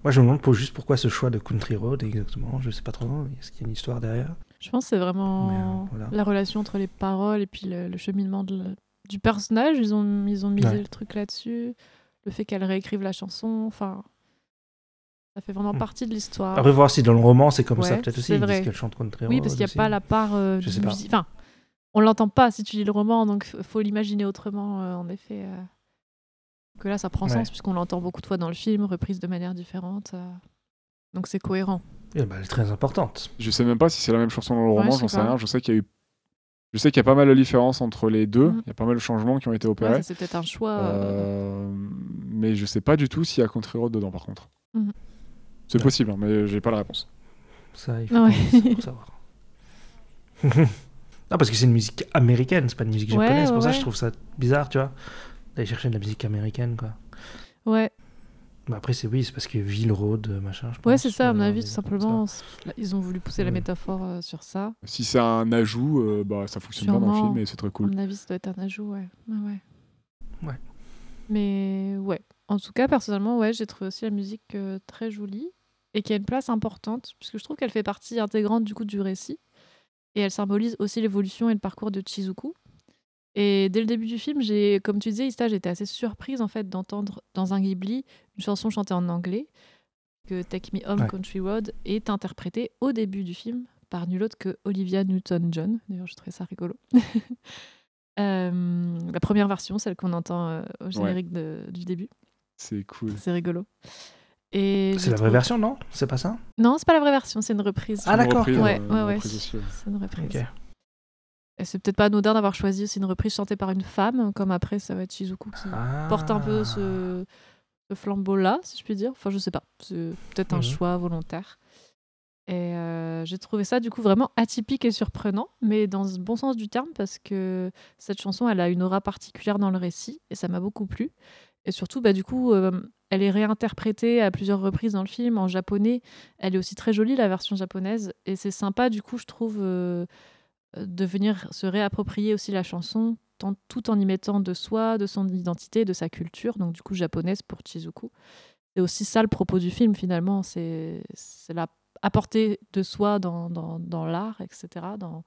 Moi, je me demande pour, juste pourquoi ce choix de Country Road exactement. Je sais pas trop. Est-ce qu'il y a une histoire derrière? Je pense que c'est vraiment euh, voilà. la relation entre les paroles et puis le, le cheminement de la- du personnage. Ils ont, ils ont misé Ouais. le truc là-dessus. Le fait qu'elle réécrive la chanson. Enfin, ça fait vraiment Hmm. partie de l'histoire. Après, voir si dans le roman c'est comme ça, peut-être aussi. c'est Ils disent vrai. qu'elle chante Country oui, parce qu'il n'y a pas la part euh, Je sais pas. Enfin, on l'entend pas si tu lis le roman, donc faut l'imaginer autrement, euh, en effet. euh. Que là, ça prend Ouais. sens puisqu'on l'entend beaucoup de fois dans le film, reprise de manière différente. euh. Donc c'est cohérent. Eh ben, elle est très importante. je sais même pas si c'est la même chanson dans le Ouais, roman j'en sais rien je sais qu'il y a eu je sais qu'il y a pas mal de différences entre les deux il Mhm. y a pas mal de changements qui ont été Ouais, opérés ça, c'est peut-être un choix. euh, Euh, mais je sais pas du tout s'il y a Country Road dedans par contre Mhm. c'est Ouais. possible hein, mais j'ai pas la réponse Ça, il faut Ah ouais. pour savoir. non, parce que c'est une musique américaine, c'est pas une musique Ouais, japonaise. c'est pour ouais, ça que ouais. je trouve ça bizarre, tu vois, d'aller chercher de la musique américaine, quoi. Ouais, Mais après, c'est oui, c'est parce que Ville Road, machin. Je ouais c'est ça, à mon euh, avis, tout simplement. Ils ont voulu pousser la métaphore euh, sur ça. si c'est un ajout euh, bah ça fonctionne bien dans le Sûrement. film et c'est très À cool mon avis, ça doit être un ajout, ouais. Ouais, ouais. Ouais. Mais ouais. En tout cas, personnellement, ouais, j'ai trouvé aussi la musique euh, très jolie et qui a une place importante, puisque je trouve qu'elle fait partie intégrante du coup du récit. Et elle symbolise aussi l'évolution et le parcours de Chizuku. Et dès le début du film, j'ai, comme tu disais, Ista, j'étais assez surprise en fait d'entendre dans un Ghibli une chanson chantée en anglais, que Take Me Home Ouais. Country Road est interprétée au début du film par nul autre que Olivia Newton-John. D'ailleurs, je trouvais ça rigolo. Euh, la première version, celle qu'on entend euh, au générique de- du début. c'est cool C'est rigolo. Et C'est la vraie version, non? C'est pas ça? Non, c'est pas la vraie version, c'est une reprise. Ah, d'accord. Ouais, euh, ouais, ouais. C'est une reprise. Ok. Et c'est peut-être pas anodin d'avoir choisi aussi une reprise chantée par une femme, comme après ça va être Shizuku qui Ah. porte un peu ce, ce flambeau-là, si je puis dire. Enfin, je sais pas. C'est peut-être un Mhm. choix volontaire. Et euh, j'ai trouvé ça du coup vraiment atypique et surprenant, mais dans le bon sens du terme, parce que cette chanson, elle a une aura particulière dans le récit, et ça m'a beaucoup plu. Et surtout, bah, du coup, euh, elle est réinterprétée à plusieurs reprises dans le film en japonais. Elle est aussi très jolie, la version japonaise, et c'est sympa, du coup, je trouve, euh, de venir se réapproprier aussi la chanson, tout en y mettant de soi, de son identité, de sa culture, donc du coup japonaise pour Chizuku. C'est aussi ça le propos du film finalement, c'est la apporter de soi dans, dans, dans l'art, etc., dans,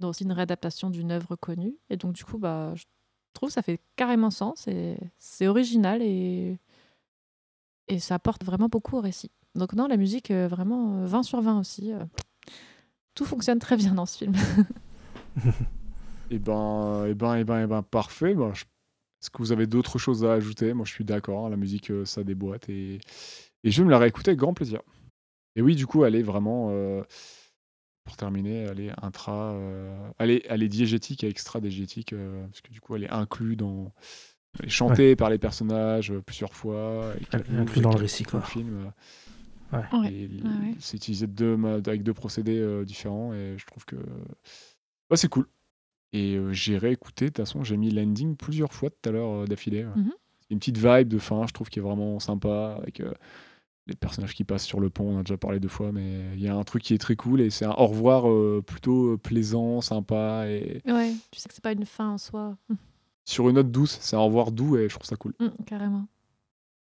dans aussi une réadaptation d'une œuvre connue. Et donc du coup, bah, je trouve que ça fait carrément sens, c'est original et, et ça apporte vraiment beaucoup au récit. Donc non, la musique, euh, vraiment euh, 20 sur 20 aussi. Euh. Tout fonctionne très bien dans ce film. Et ben, et ben, et ben, et ben, parfait. Ben, je- Est-ce que vous avez d'autres choses à ajouter? Moi, je suis d'accord. hein, la musique, euh, ça déboîte et... et je vais me la réécouter avec grand plaisir. Et oui, du coup, elle est vraiment, euh, pour terminer, elle est intra, euh, elle, est, elle est diégétique et extra-diégétique, euh, parce que du coup, elle est inclue dans, elle est chantée par les personnages euh, plusieurs fois, et inclue dans le récit, quoi. film. Ouais. Ouais, et l- ouais. C'est utilisé deux, avec deux procédés euh, différents et je trouve que bah, c'est cool. Et euh, j'ai réécouté, de toute façon, j'ai mis l'ending plusieurs fois tout à l'heure euh, d'affilée. Mhm. C'est une petite vibe de fin, je trouve, qui est vraiment sympa avec les personnages qui passent sur le pont. On a déjà parlé deux fois, mais il y a un truc qui est très cool et c'est un au revoir plutôt plaisant, sympa et Ouais, tu sais que c'est pas une fin en soi. Hum, sur une note douce. C'est un au revoir doux et je trouve ça cool. hum, carrément.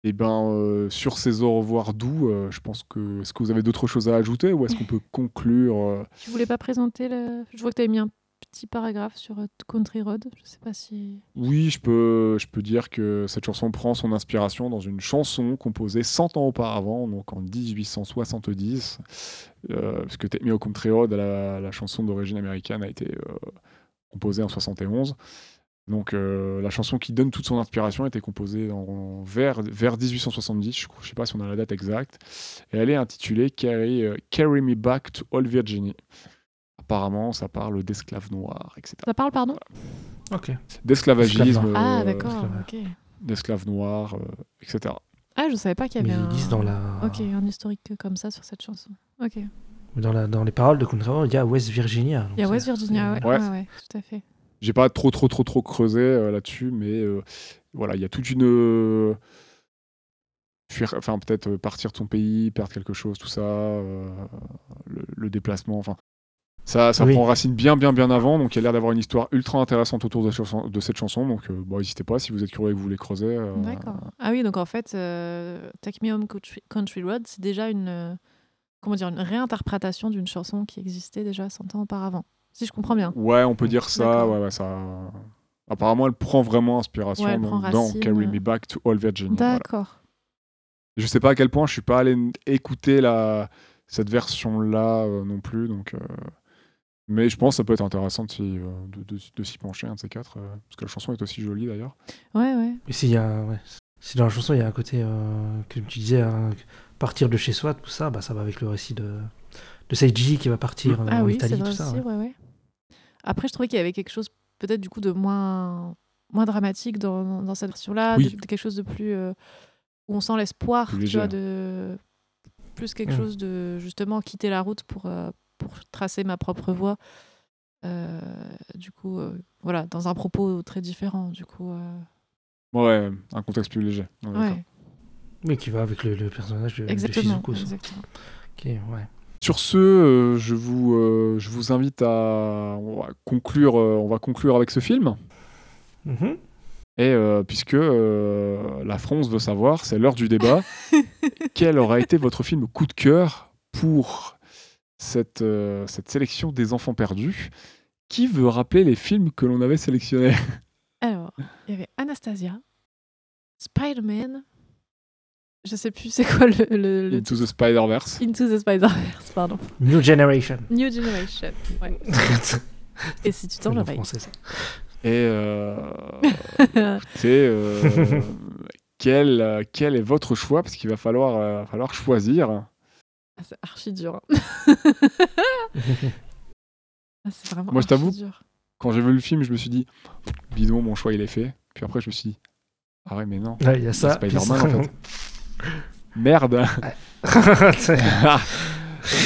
Et ben, euh, sur ces au revoir doux, euh, je pense que. Est-ce que vous avez d'autres choses à ajouter ou est-ce qu'on peut conclure euh, Tu voulais pas présenter le. Je vois que tu avais mis un petit paragraphe sur euh, Country Road. Je sais pas si. Oui, je peux, je peux dire que cette chanson prend son inspiration dans une chanson composée 100 ans auparavant, donc en 1870, euh, parce que Take Me Home Country Road, la, la chanson d'origine américaine, a été composée en 71. Donc euh, la chanson qui donne toute son inspiration était composée en, vers, vers 1870, je ne sais pas si on a la date exacte, et elle est intitulée Carry, euh, Carry Me Back to Old Virginia. Apparemment, ça parle d'esclaves noirs, etc. Ça parle, pardon Ok. D'esclavagisme, Ah, euh, d'accord, ok. d'esclaves noirs, euh, etc. Ah, je savais pas qu'il y Mais avait ils un... disent dans la. Ok, un historique comme ça sur cette chanson. Ok. Il Dans, la, dans les paroles de Contrario, il y a West Virginia. donc y a West Virginia, ouais. Ouais. Ouais, ouais, tout à fait. J'ai pas trop, trop, trop, trop creusé euh, là-dessus, mais euh, voilà, il y a toute une. euh, fuir, enfin, peut-être partir de son pays, perdre quelque chose, tout ça, euh, le, le déplacement, enfin. Ça, ça Oui. prend racine bien, bien, bien avant, donc il y a l'air d'avoir une histoire ultra intéressante autour de, chanson- de cette chanson, donc euh, bon, n'hésitez pas si vous êtes curieux et que vous voulez creuser. euh, D'accord. Ah oui, donc en fait, euh, Take Me Home Country, Country Road, c'est déjà une, euh, comment dire, une réinterprétation d'une chanson qui existait déjà 100 ans auparavant. Si je comprends bien. Ouais, on peut dire ça, ouais, ouais, ça. Apparemment, elle prend vraiment inspiration Ouais, prend dans racine. Carry Me Back to Old Virginia. voilà. D'accord. Je sais pas à quel point je suis pas allé écouter la, cette version-là euh, non plus, donc. euh, Mais je pense que ça peut être intéressant de s'y, euh, de, de- de s'y pencher, un de ces quatre, euh, parce que la chanson est aussi jolie d'ailleurs. Ouais, ouais. Et s'il y a, ouais. Si dans la chanson, il y a un côté, euh, comme tu disais, hein, partir de chez soi, tout ça, bah, ça va avec le récit de, de Seiji qui va partir euh, Ah en oui, Italie, vrai tout ça. aussi, ouais. ouais, ouais. Après, je trouvais qu'il y avait quelque chose peut-être du coup de moins, moins dramatique dans, dans cette version-là, Oui. de, de quelque chose de plus euh, où on sent l'espoir, Plus tu vois, de plus quelque Mm. chose de justement quitter la route pour euh, pour tracer ma propre voie. Euh, du coup, euh, voilà, dans un propos très différent, du coup. euh, Ouais, un contexte plus léger. ouais, Mais qui va avec le, le personnage de, de exactement. Shizuko. ça. exactement. Ok, ouais. Sur ce, euh, je, vous, euh, je vous invite à on va conclure, euh, on va conclure avec ce film. Mhm. Et puisque la France veut savoir, c'est l'heure du débat, quel aura été votre film coup de cœur pour cette, cette sélection des enfants perdus? Qui veut rappeler les films que l'on avait sélectionnés? Alors, il y avait Anastasia, Spider-Man. Je sais plus c'est quoi le, le, le Into the Spider-Verse. Into the Spider-Verse, pardon. New Generation. New Generation. Ouais. Et si tu C'est t'en le l'oreille. français, ça. Et euh, c'est euh, quel, quel est votre choix? Parce qu'il va falloir, euh, falloir choisir. Ah, c'est archi dur. hein. Ah, c'est vraiment Moi, je t'avoue. Quand j'ai vu le film, je me suis dit, bidon, mon choix il est fait. Puis après, je me suis dit, ah ouais, mais non. Ouais, il y a C'est ça. Spider-Man en fait. Merde. fait.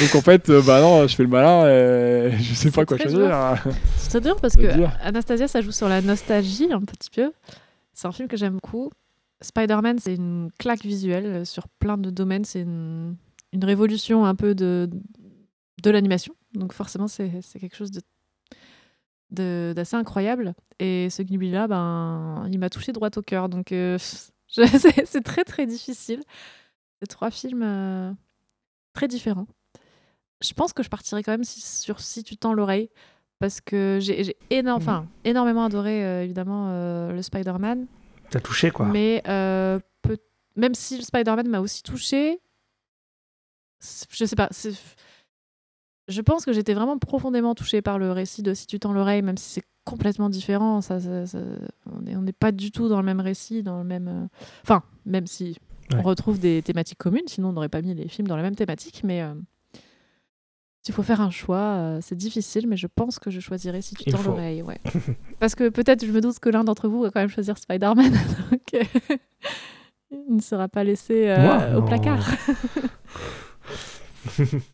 Donc en fait, euh, bah non, je fais le malin et je sais pas quoi très choisir. C'est dur parce que dur. Anastasia, ça joue sur la nostalgie un petit peu. C'est un film que j'aime beaucoup. Spider-Man, c'est une claque visuelle sur plein de domaines. C'est une, une révolution un peu de, de l'animation. Donc forcément, c'est c'est quelque chose de de- d'assez incroyable. Et ce Ghibli-là, ben, il m'a touché droit au cœur. Donc euh, c'est très très difficile. C'est trois films euh, très différents. Je pense que je partirais quand même si- sur Si tu tends l'oreille parce que j'ai énorme, enfin, énormément adoré euh, évidemment euh, le Spider-Man, T'as touché, quoi. mais peut- même si le Spider-Man m'a aussi touché, je sais pas, je pense que j'étais vraiment profondément touchée par le récit de Si tu tends l'oreille, même si c'est complètement différent, ça, ça- ça- on n'est pas du tout dans le même récit, dans le même, euh, enfin, même si on retrouve des thématiques communes, sinon on n'aurait pas mis les films dans la même thématique, mais euh, s'il faut faire un choix, euh, c'est difficile, mais je pense que je choisirais Si tu tends l'oreille, ouais. Parce que peut-être, je me doute que l'un d'entre vous va quand même choisir Spider-Man, donc euh, il ne sera pas laissé euh, Moi, au non. placard.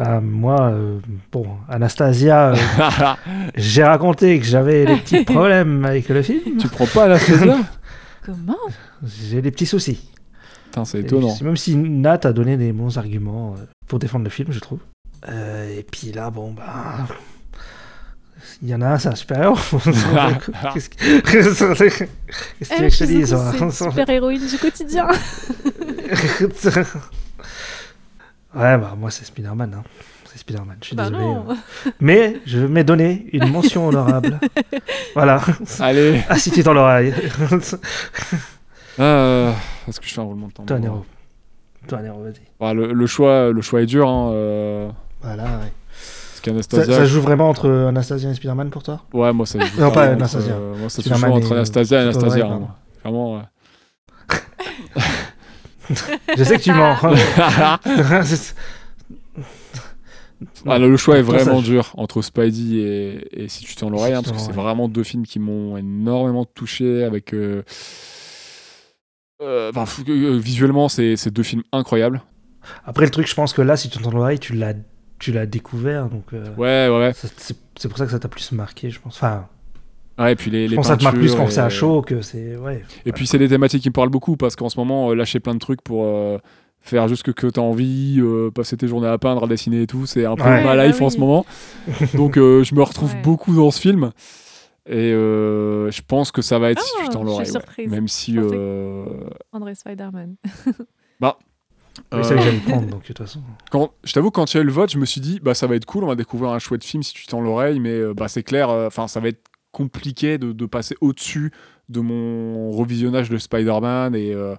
Bah, moi, euh, bon, Anastasia, euh, j'ai raconté que j'avais des petits problèmes avec le film. tu prends pas Anastasia? Comment? J'ai des petits soucis. Putain, c'est Et étonnant. Même si Nat a donné des bons arguments euh, pour défendre le film, je trouve. Euh, et puis là, bon, bah. Il y en a un, c'est un super-héros. Qu'est-ce que qu'est-ce que tu veux que je te dise c'est une super héroïne du quotidien. Ouais, bah moi c'est Spider-Man. Hein. C'est Spider-Man, je suis bah désolé. non. euh. Mais je m'ai donné une mention honorable. voilà. Allez, Ah, si tu dans l'oreille. euh, est-ce que je fais un roulement de temps Toi, Nero. Toi, Nero, vas-y. Bah, le, le choix, le choix est dur. Hein, euh, Voilà, ouais. Ça, ça joue vraiment entre Anastasia et Spider-Man pour toi? Ouais, moi ça joue Non, pas Anastasia. euh, moi ça se joue entre Anastasia et Anastasia. hein. Vraiment, ouais. Je sais que tu mens. Ah, le choix est ça vraiment dur entre Spidey et, et Si tu tends l'oreille, hein, parce que c'est vraiment deux films qui m'ont énormément touché avec. euh, euh, euh, visuellement, c'est deux films incroyables. Après, le truc, je pense que là, si tu entends l'oreille, tu l'as, tu l'as découvert. Donc, euh, Ouais, ouais, c'est pour ça que ça t'a plus marqué, je pense. Enfin, Ouais, et puis les, je les pense que ça te marque plus peintures quand c'est à chaud que c'est. Ouais. Et puis c'est des thématiques qui me parlent beaucoup parce qu'en ce moment, euh, lâcher plein de trucs pour euh, faire juste ce que t'as envie, euh, passer tes journées à peindre, à dessiner et tout, c'est un peu Ouais. ma Bah life en oui. ce moment. Donc euh, je me retrouve Ouais. beaucoup dans ce film. Et euh, je pense que ça va être si Ah, tu suis l'oreille. Même si. Que- euh, André Spider-Man. Oui, ça, que j'allais prendre, donc de toute façon. quand, je t'avoue, quand il y a eu le vote, je me suis dit, bah ça va être cool, on va découvrir un chouette film si tu tends l'oreille, mais bah c'est clair, enfin ça va être compliqué de, de passer au-dessus de mon revisionnage de Spider-Man et euh,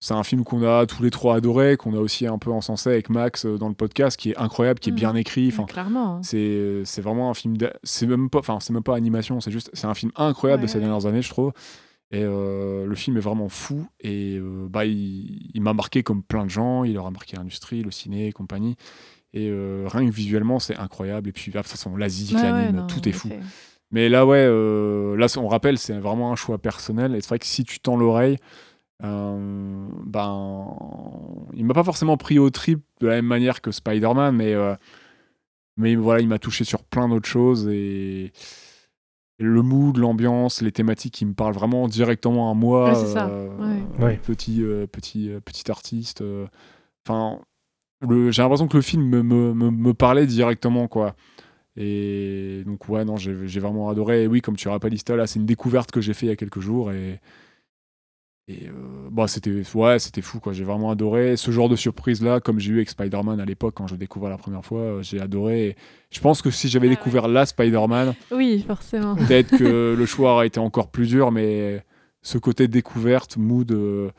c'est un film qu'on a tous les trois adoré, qu'on a aussi un peu encensé avec Max euh, dans le podcast, qui est incroyable, qui est bien écrit. Enfin, Clairement. hein. c'est c'est vraiment un film. C'est même pas, enfin c'est même pas animation, c'est juste, c'est un film incroyable de ces ouais. dernières années, je trouve. Et euh, le film est vraiment fou et euh, bah il, il m'a marqué comme plein de gens. Il aura marqué l'industrie, le ciné et compagnie. Et euh, rien que visuellement, c'est incroyable. Et puis de toute façon, l'Asie, Ouais, l'anime, non, tout est fou. Mais là, ouais, euh, là, on rappelle, c'est vraiment un choix personnel. Et c'est vrai que si tu tends l'oreille, euh, ben, il m'a pas forcément pris au trip de la même manière que Spider-Man, mais, euh, mais voilà, il m'a touché sur plein d'autres choses. Et, et le mood, l'ambiance, les thématiques qui me parlent vraiment directement à moi, Ouais, c'est ça, euh, ouais. Ouais. petit, euh, petit, euh, petit artiste. Enfin, j'ai l'impression que le film me, me, me, me parlait directement, quoi. Et donc, ouais, non, j'ai vraiment adoré. Et oui, comme tu rappelles, Ista, là, c'est une découverte que j'ai fait il y a quelques jours. Et, et euh, bah, c'était ouais, c'était fou, quoi. J'ai vraiment adoré. Ce genre de surprise-là, comme j'ai eu avec Spider-Man à l'époque, quand je découvrais la première fois, euh, j'ai adoré. Et je pense que si j'avais Ah ouais. découvert là Spider-Man, Oui, forcément. peut-être que le choix aurait été encore plus dur, mais ce côté découverte, mood. euh,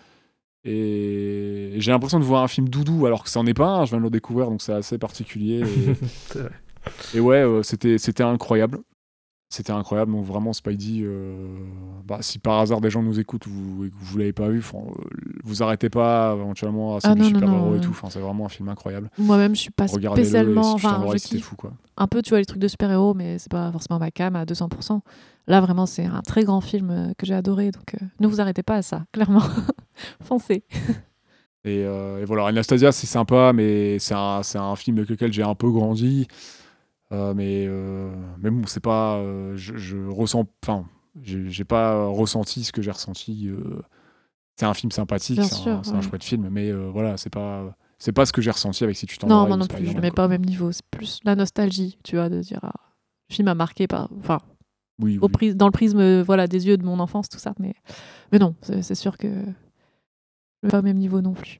et j'ai l'impression de voir un film doudou, alors que ça n'en est pas un, je viens de le découvrir, donc c'est assez particulier. Et, C'est vrai. Et ouais, euh, c'était, c'était incroyable. C'était incroyable, donc vraiment Spidey, euh, bah, si par hasard des gens nous écoutent vous, et que vous l'avez pas vu, euh, vous arrêtez pas éventuellement à Ah du super-héros et tout, enfin, c'est vraiment un film incroyable. Moi-même, je suis pas spécialement. si Enfin, je fou, quoi. un peu, tu vois, les trucs de super-héros, mais c'est pas forcément ma cam à 200%. Là, vraiment, c'est un très grand film que j'ai adoré. Donc, euh, ne vous arrêtez pas à ça, clairement. Foncez. Et, euh, et voilà, Anastasia, c'est sympa, mais c'est un, c'est un film avec lequel j'ai un peu grandi. Euh, mais, euh, mais bon, c'est pas. euh, je, je ressens. Enfin, j'ai pas ressenti ce que j'ai ressenti. c'est un film sympathique, c'est un, chouette film, mais voilà, c'est pas. C'est pas ce que j'ai ressenti avec Si tu t'en Non, moi non plus, je le mets pas au même niveau. C'est plus la nostalgie, tu vois, de dire. ah, le film a marqué par. Enfin, Oui, au oui. pris- dans le prisme voilà, des yeux de mon enfance, tout ça. Mais, mais non, c'est sûr que. Je le mets pas au même niveau non plus.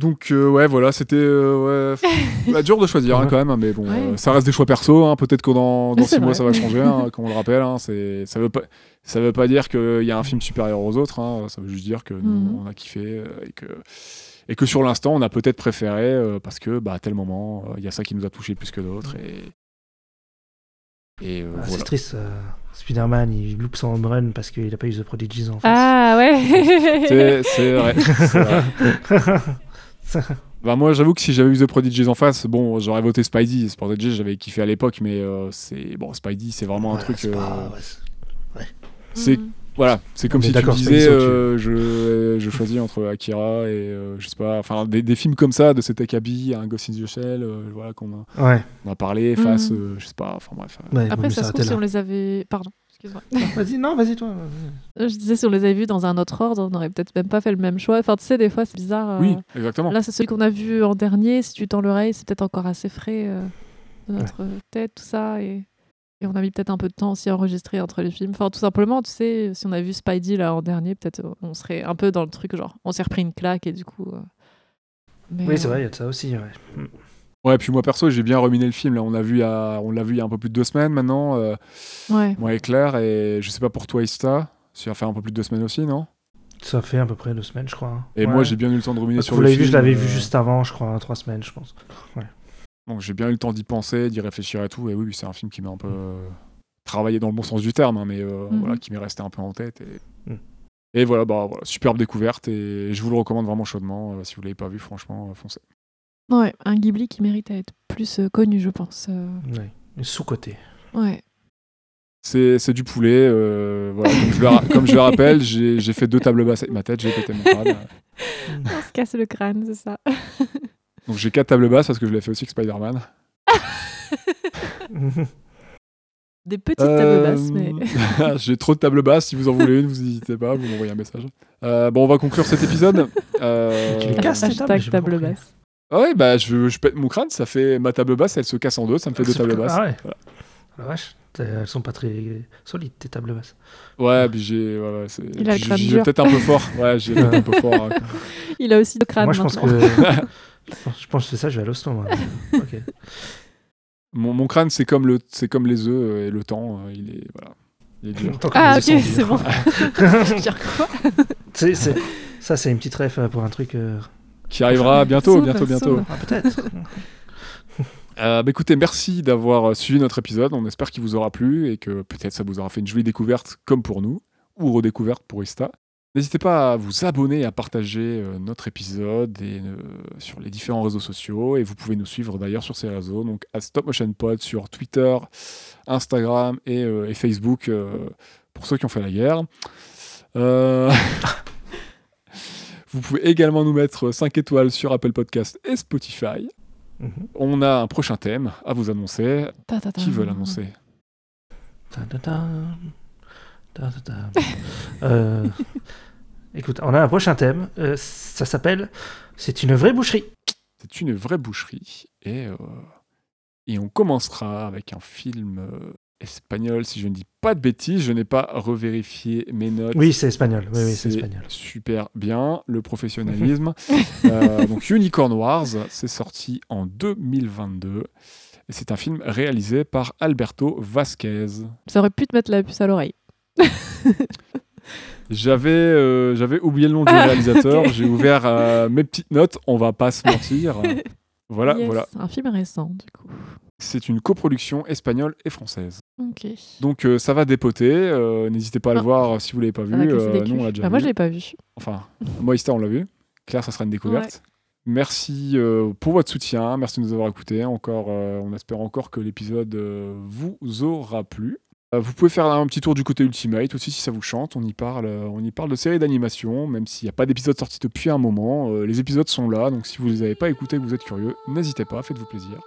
Donc euh, ouais, voilà, c'était euh, ouais, bah, dur de choisir hein, quand même, mais bon, Ouais. euh, ça reste des choix perso. hein, Peut-être que dans, six mois ça va changer, hein, comme on le rappelle. hein, c'est, ça veut pas, ça veut pas dire qu'il y a un film supérieur aux autres. hein, ça veut juste dire que nous Mhm. on a kiffé et que et que sur l'instant on a peut-être préféré euh, parce que bah à tel moment euh, il y a ça qui nous a touché plus que d'autres et et euh, Ah, voilà. C'est triste. euh, Spider-Man, il loupe son home run parce qu'il a pas eu The Prodigies en face. Ah ouais C'est, c'est vrai. Bah moi j'avoue que si j'avais eu The Prodigies en face, bon j'aurais voté Spidey. The j'avais kiffé à l'époque, mais euh, c'est bon Spidey c'est vraiment un Ouais, truc. c'est euh, pas- ouais, Mhm. voilà, c'est comme si tu disais euh, je, je choisis entre Akira et euh, je sais pas, enfin des, des films comme ça de cet Akabi, un Ghost in the Shell, euh, voilà qu'on a, Ouais. on a parlé face, euh, je sais pas, enfin bref. euh, Après, ça se trouve, si on les avait. Pardon, excuse-moi. Vas-y, non, vas-y, toi. Euh, Je disais, si on les avait vus dans un autre ordre, on aurait peut-être même pas fait le même choix. Enfin, tu sais, des fois, c'est bizarre. euh, Oui, exactement. Là, c'est celui qu'on a vu en dernier. Si tu tends l'oreille, c'est peut-être encore assez frais euh, dans notre tête, tout ça. Et, et on a mis peut-être un peu de temps aussi à enregistrer entre les films. Enfin, tout simplement, tu sais, si on avait vu Spidey là en dernier, peut-être euh, on serait un peu dans le truc, genre, on s'est repris une claque et du coup. euh, mais, Oui, c'est euh, vrai, il y a de ça aussi. Ouais. Ouais, puis moi perso j'ai bien reminé le film là, on l'a vu il y a, on l'a vu il y a un peu plus de deux semaines maintenant, euh, Ouais. moi et Claire et je sais pas pour toi Ista, ça fait un peu plus de deux semaines aussi non? Ça fait à peu près deux semaines, je crois. hein. Et Ouais. moi j'ai bien eu le temps de ruminer Parce sur que vous le l'avez film. vu, je l'avais euh, vu juste avant, je crois, trois semaines, je pense. Donc j'ai bien eu le temps d'y penser, d'y réfléchir et tout. Et oui, c'est un film qui m'a un peu euh, travaillé dans le bon sens du terme, hein, mais euh, Mhm. voilà, qui m'est resté un peu en tête. Et, Mhm. et voilà, bah, voilà, superbe découverte. Et je vous le recommande vraiment chaudement. Euh, si vous l'avez pas vu, franchement, euh, foncez. Ouais, un Ghibli qui mérite à être plus euh, connu, je pense. euh, Ouais. Sous-côté. Ouais. C'est c'est du poulet. euh, voilà, comme, je le, ra- comme je le rappelle, j'ai j'ai fait deux tables basses avec ma tête, j'ai pété mon crâne. On se casse le crâne, c'est ça. Donc j'ai quatre tables basses parce que je l'ai fait aussi avec Spider-Man. Des petites tables basses, mais. J'ai trop de tables basses. Si vous en voulez une, vous n'hésitez pas, vous m'envoyez un message. Euh, bon, on va conclure cet épisode. Euh, Tu les casses, table basse. Ah ouais, bah je, je pète mon crâne, ça fait ma table basse, elle se casse en deux, ça me fait deux tables basses. Ah ouais. Voilà. La vache, elles sont pas très solides, tes tables basses. Ouais, puis j'ai. Crâne j'ai peut-être un peu fort. Ouais, j'ai un peu fort. hein. Il a aussi le crâne Moi, je pense que. je pense- que c'est ça, je vais à l'hosto. Mon, mon crâne, c'est comme, le, c'est comme les œufs et le temps, euh, il est. Voilà. Il est dur. Ah, ok, c'est bon. Je veux dire quoi? C'est- c'est- Ça, c'est une petite ref euh, pour un truc. euh, Qui arrivera bientôt, bientôt, bientôt. Ah, peut-être. Euh, bah écoutez, merci d'avoir suivi notre épisode. On espère qu'il vous aura plu et que peut-être ça vous aura fait une jolie découverte comme pour nous, ou redécouverte pour Ista. N'hésitez pas à vous abonner, à partager euh, notre épisode et, euh, sur les différents réseaux sociaux. Et vous pouvez nous suivre d'ailleurs sur ces réseaux, donc à Stop Motion Pod sur Twitter, Instagram et, euh, et Facebook euh, pour ceux qui ont fait la guerre. Vous pouvez également nous mettre 5 étoiles sur Apple Podcast et Spotify. Mhm. On a un prochain thème à vous annoncer. Ta, ta, ta. Qui veut l'annoncer? Euh, Écoute, on a un prochain thème. euh, ça s'appelle C'est une vraie boucherie. C'est une vraie boucherie. Et, euh, et on commencera avec un film euh, espagnol, si je ne dis pas de bêtises. Je n'ai pas revérifié mes notes. Oui, c'est espagnol. Oui, oui, c'est C'est espagnol. Super bien, le professionnalisme. Euh, donc Unicorn Wars, c'est sorti en 2022. Et c'est un film réalisé par Alberto Vasquez. Ça aurait pu te mettre la puce à l'oreille. J'avais euh, j'avais oublié le nom du Ah, réalisateur. J'ai ouvert euh, mes petites notes. On va pas se mentir. Voilà, Yes, voilà. Un film récent, du coup. C'est une coproduction espagnole et française. Donc euh, ça va dépoter. euh, N'hésitez pas à le Ah. voir si vous l'avez pas vu. Euh, culs. on l'a déjà Bah, moi, vu. je l'ai pas vu. Enfin, moi, Ista, on l'a vu. Claire, ça sera une découverte. Merci euh, pour votre soutien. Merci de nous avoir écoutés. Encore, euh, on espère encore que l'épisode euh, vous aura plu. Euh, vous pouvez faire un petit tour du côté Ultimate aussi si ça vous chante. On y parle, euh, on y parle de séries d'animation, même s'il n'y a pas d'épisode sorti depuis un moment. euh, les épisodes sont là, donc si vous les avez pas écoutés, que vous êtes curieux, n'hésitez pas, faites-vous plaisir.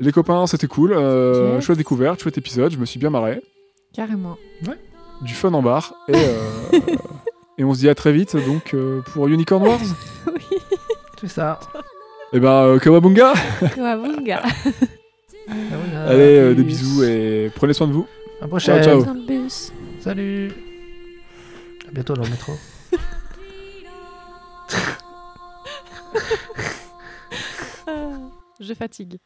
Les copains, c'était cool. euh, Yes. Chouette découverte, chouette épisode. Je me suis bien marré. Carrément. Du fun en barre. Et, euh, et on se dit à très vite donc euh, pour Unicorn Wars. oui. C'est ça. Et ben, euh, Kawabunga Kawabunga. Allez, euh, des bisous et prenez soin de vous. À la prochaine. Ciao, ciao. Dans le bus. Salut. À bientôt dans le métro. Ah, Je fatigue.